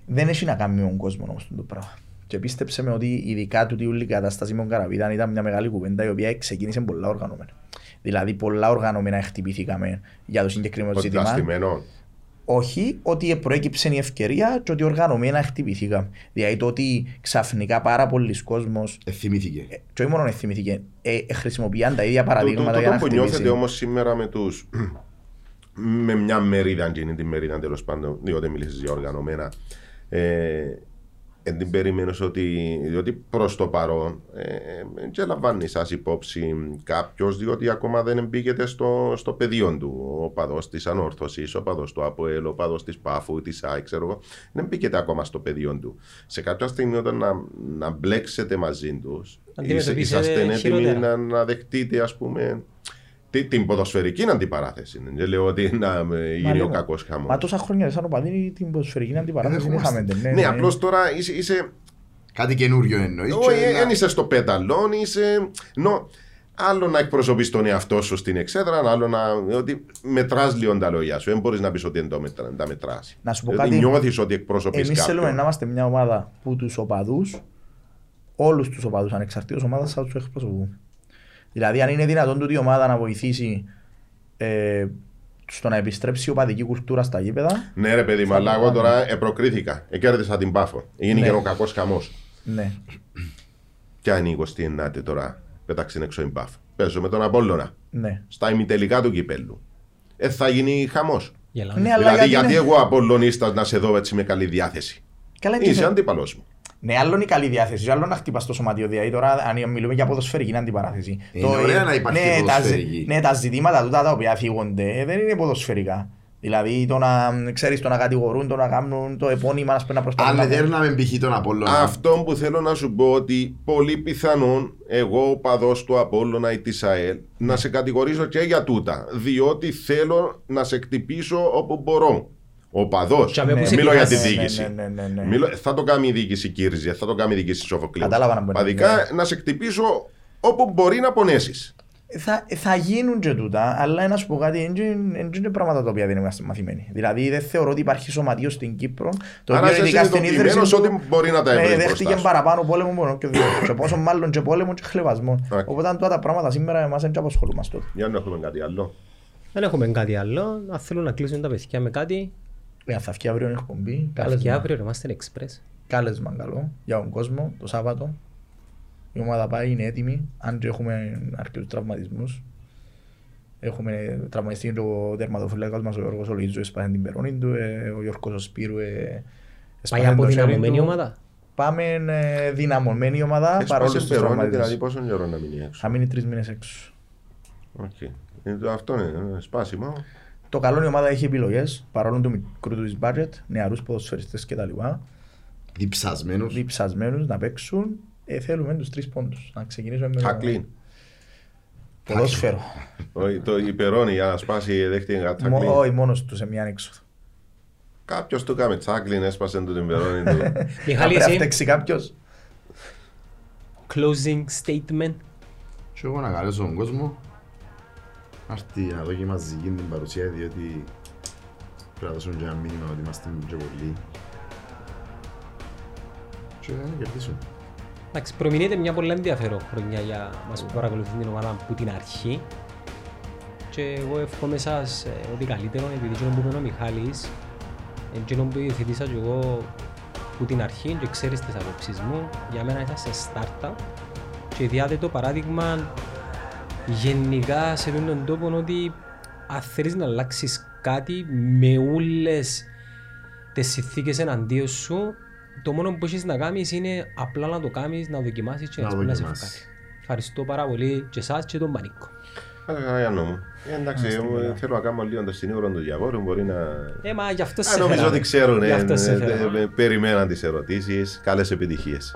Δεν έχει να κάνει με τον κόσμο όμως το πράγμα. Και πίστεψε με ότι ειδικά τούτη όλη η κατάσταση με τον Καραβίδαν ήταν μια μεγάλη κουβέντα η οποία ξεκίνησε πολλά οργανωμένα. Δηλαδή πολλά οργανωμένα χτυπηθήκαμε για το συγκεκριμένο Ότι ζήτημα. τα στημένο. Όχι ότι προέκυψε η ευκαιρία και ότι οργανωμένα χτυπηθήκαμε. Δηλαδή το ότι ξαφνικά πάρα πολλοί κόσμος Ε, θυμήθηκε. ε, και όχι μόνο θυμηθήκε, ε, ε, χρησιμοποιάν τα ίδια Το, το, παραδείγματα για το να που νιώθετε χτυπήσει. όμως σήμερα με του. με μια μερίδα, αν είναι την μερίδα τέλος πάντων, διότι μίλησε για οργανωμένα. Ε, εν την περιμένω ότι. διότι προς το παρόν ε, δεν λαμβάνει σας υπόψη κάποιος, διότι ακόμα δεν μπήκεται στο, στο πεδίο του. Ο παδός της Ανόρθωσης, ο παδός του ΑΠΟΕΛ, ο παδός της ΠΑΦΟΥ, της ΑΕ, ξέρω εγώ. Δεν μπήκεται ακόμα στο πεδίο του. Σε κάποια στιγμή όταν να, να μπλέξετε μαζί τους, Αντιμετωπίσετε είσαστε έτοιμοι χειρότερα. να, να δεχτείτε, ας πούμε, τη- την ποδοσφαιρική αντιπαράθεση. Δεν λέω ότι να με γίνει ο λίγο. κακός χαμός. Μα τόσα χρόνια σαν οπαδί την ποδοσφαιρική αντιπαράθεση δεν Δεχόμαστε. είχαμε. Ναι, Ναι, ναι. απλώς τώρα είσαι. είσαι Κάτι καινούριο εννοείς. όχι, και δεν να- είσαι στο πέταλόν, είσαι. Νο, άλλο να εκπροσωπείς τον εαυτό σου στην εξέδρα, άλλο να. ότι μετράς λίγο τα λόγια σου. Δεν μπορείς να πεις ότι δεν το μετρά, δεν τα μετράς. Να σου πω Δηλαδή κάτι. νιώθεις ότι εκπροσωπείς Εμείς κάποιον. θέλουμε να είμαστε μια ομάδα που τους οπαδούς, όλους τους οπαδούς ανεξαρτήτως ομάδας, θα τους εκπροσωπούμε. Δηλαδή, αν είναι δυνατόν τούτη η ομάδα να βοηθήσει ε, στο να επιστρέψει η οπαδική κουλτούρα στα γήπεδα, Ναι, ρε παιδί μου, Θα αλλά το εγώ κάνουμε. τώρα εκροκρίθηκα. Εκέρδισα την πάφο. Έγινε Ναι. και ο κακός χαμός. ναι. Ποια είναι η 29η τώρα, πέταξε έξω η πάφο. Παίζω με τον Απόλλωνα. ναι. Στα ημιτελικά του κυπέλου. Ε, θα γίνει χαμός. Γελάνε. Ναι, αλλά Δηλαδή, γιατί γιατί είναι- εγώ Απολλωνίστας να σε δω έτσι με καλή διάθεση; Καλά, είναι και Είσαι θε- αντίπαλος μου. Ναι, άλλο είναι η καλή διάθεση, και άλλο να χτυπάς το σωματείο. Δηλαδή, τώρα, αν μιλούμε για ποδοσφαιρική αντιπαράθεση. Είναι ωραία να υπάρχει ναι, τα, ποδοσφαιρική. ζη- ναι, τα ζητήματα τούτα τα οποία θίγονται ε, δεν είναι ποδοσφαιρικά. Δηλαδή, το να, ξέρεις, το να κατηγορούν, το να κάνουν το επώνυμα, ας πούμε, να προσπαθούν Αν να- δέρναμε π.χ. τον Απόλλωνα. Αυτό που θέλω να σου πω ότι πολύ πιθανόν εγώ ο παδός του Απόλλωνα ή της ΑΕΛ να σε κατηγορήσω και για τούτα. Διότι θέλω να σε κτυπήσω όπου μπορώ. Ο παδός. Και αμέ που σε Μιλώ για τη πειράζει. διοίκηση. Ναι, ναι, ναι, ναι, ναι. Μιλώ- θα το κάνει η διοίκηση Κύριζια, θα το κάνει η διοίκηση Σοφοκλείου. Κατάλαβα να μπορεί να Παδικά πει, να σε κτυπήσω όπου μπορεί να πονέσεις. θα, θα γίνουν και τούτα, αλλά να σου πω κάτι, δεν είναι πράγματα τα οποία δεν είμαστε μαθημένοι. Δηλαδή δεν θεωρώ ότι υπάρχει σωματείο στην Κύπρο το Άρα οποίο είσαι ειδικά στην συνειδητοποιημένος ίδρυση του ότι μπορεί να τα ε, έβρει δέχτηκε μπροστά σου. παραπάνω πόλεμο μόνο και δύο. και πόσο μάλλον και πόλεμο και χλεβασμό. Οκ. Οπότε αν τούτα τα πράγματα σήμερα εμάς δεν και απασχολούμαστε. Για να έχουμε κάτι άλλο. Δεν έχουμε κάτι άλλο. Αν θέλουν να κλείσουν τα παιδιά με κάτι, Ε, θα βγει αύριο η εκπομπή, και κάλεσμα, αύριο είμαστε express. κάλεσμα καλό για τον κόσμο το Σάββατο. Η ομάδα πάει, είναι έτοιμη, αν και έχουμε αρκετούς τραυματισμούς. Έχουμε τραυματιστεί και ο τερματοφυλάκας μας, ο Γιώργος ο Λοΐτζου, έσπασε την περώνη του, ε, ο Γιώργος ο Σπύρου ε, Πάει έσπασε το χέρι αποδυναμωμένη του. ομάδα; Πάμε ε, δυναμωμένη ομάδα παρόλο Έσπασε τους περώνει, δηλαδή τραυματισμούς. πόσο καιρό να μείνει έξω; Θα μείνει τρεις μήνες έξω. Οκ. Ε, το- Αυτό είναι ε, σπάσιμο. Το καλό είναι η ομάδα έχει επιλογές, παρόλο του μικρού του budget, νεαρούς ποδοσφαιριστές κτλ. Διψασμένους. Διψασμένους να παίξουν. Ε, θέλουμε τους τρεις πόντους. Να ξεκινήσουμε με το Τάκλιν. ποδόσφαιρο. Ο- Το υπερώνει για να σπάσει δέχτηκε ένα Μο- τάκλιν. Όχι μόνος του σε μια έξοδο. Κάποιος του κάμε τσάκλιν, έσπασε του την υπερώνει του. Μιχάλη, Να εσύ, φταίξει κάποιος. closing statement. Και εγώ να καλέσω τον κόσμο να έρθει να δω και μαζική την παρουσία διότι πρέπει να δώσουν και ένα μήνυμα ότι είμαστε και πολλοί και να κερδίσουν. Εντάξει, προμηνύεται μια πολύ ενδιαφέρον χρονιά για μας που παρακολουθούν την ομάδα από την αρχή. Και εγώ εύχομαι σας ε, ό,τι καλύτερο, επειδή εκείνο που είπε ο Μιχάλης, εκείνο που υιοθετήσα και εγώ που την αρχή και ξέρεις τις απόψεις μου, για μένα ήταν σε startup και διάτε το παράδειγμα γενικά σε αυτόν τον τόπο ότι αν θέλεις να αλλάξεις κάτι με όλες τις συνθήκες εναντίον σου, το μόνο που έχεις να κάνεις είναι απλά να το κάνεις, να δοκιμάσεις και Να να, να σε δοκιμάσεις. βγάλει. Ευχαριστώ πάρα πολύ και εσάς και τον Πανίκο. Άρα καλά για νόμο. Ε, Εντάξει, εγώ θέλω να κάνω λίγο το συνήγορο του Διαβόρου, μπορεί να... Ε, μα γι' αυτό Α, σε Νομίζω φέραμε. ότι ξέρουν, Γι' αυτό σε ε, φέραμε. ε, ε, περιμέναν τις ερωτήσεις. Καλές επιτυχίες.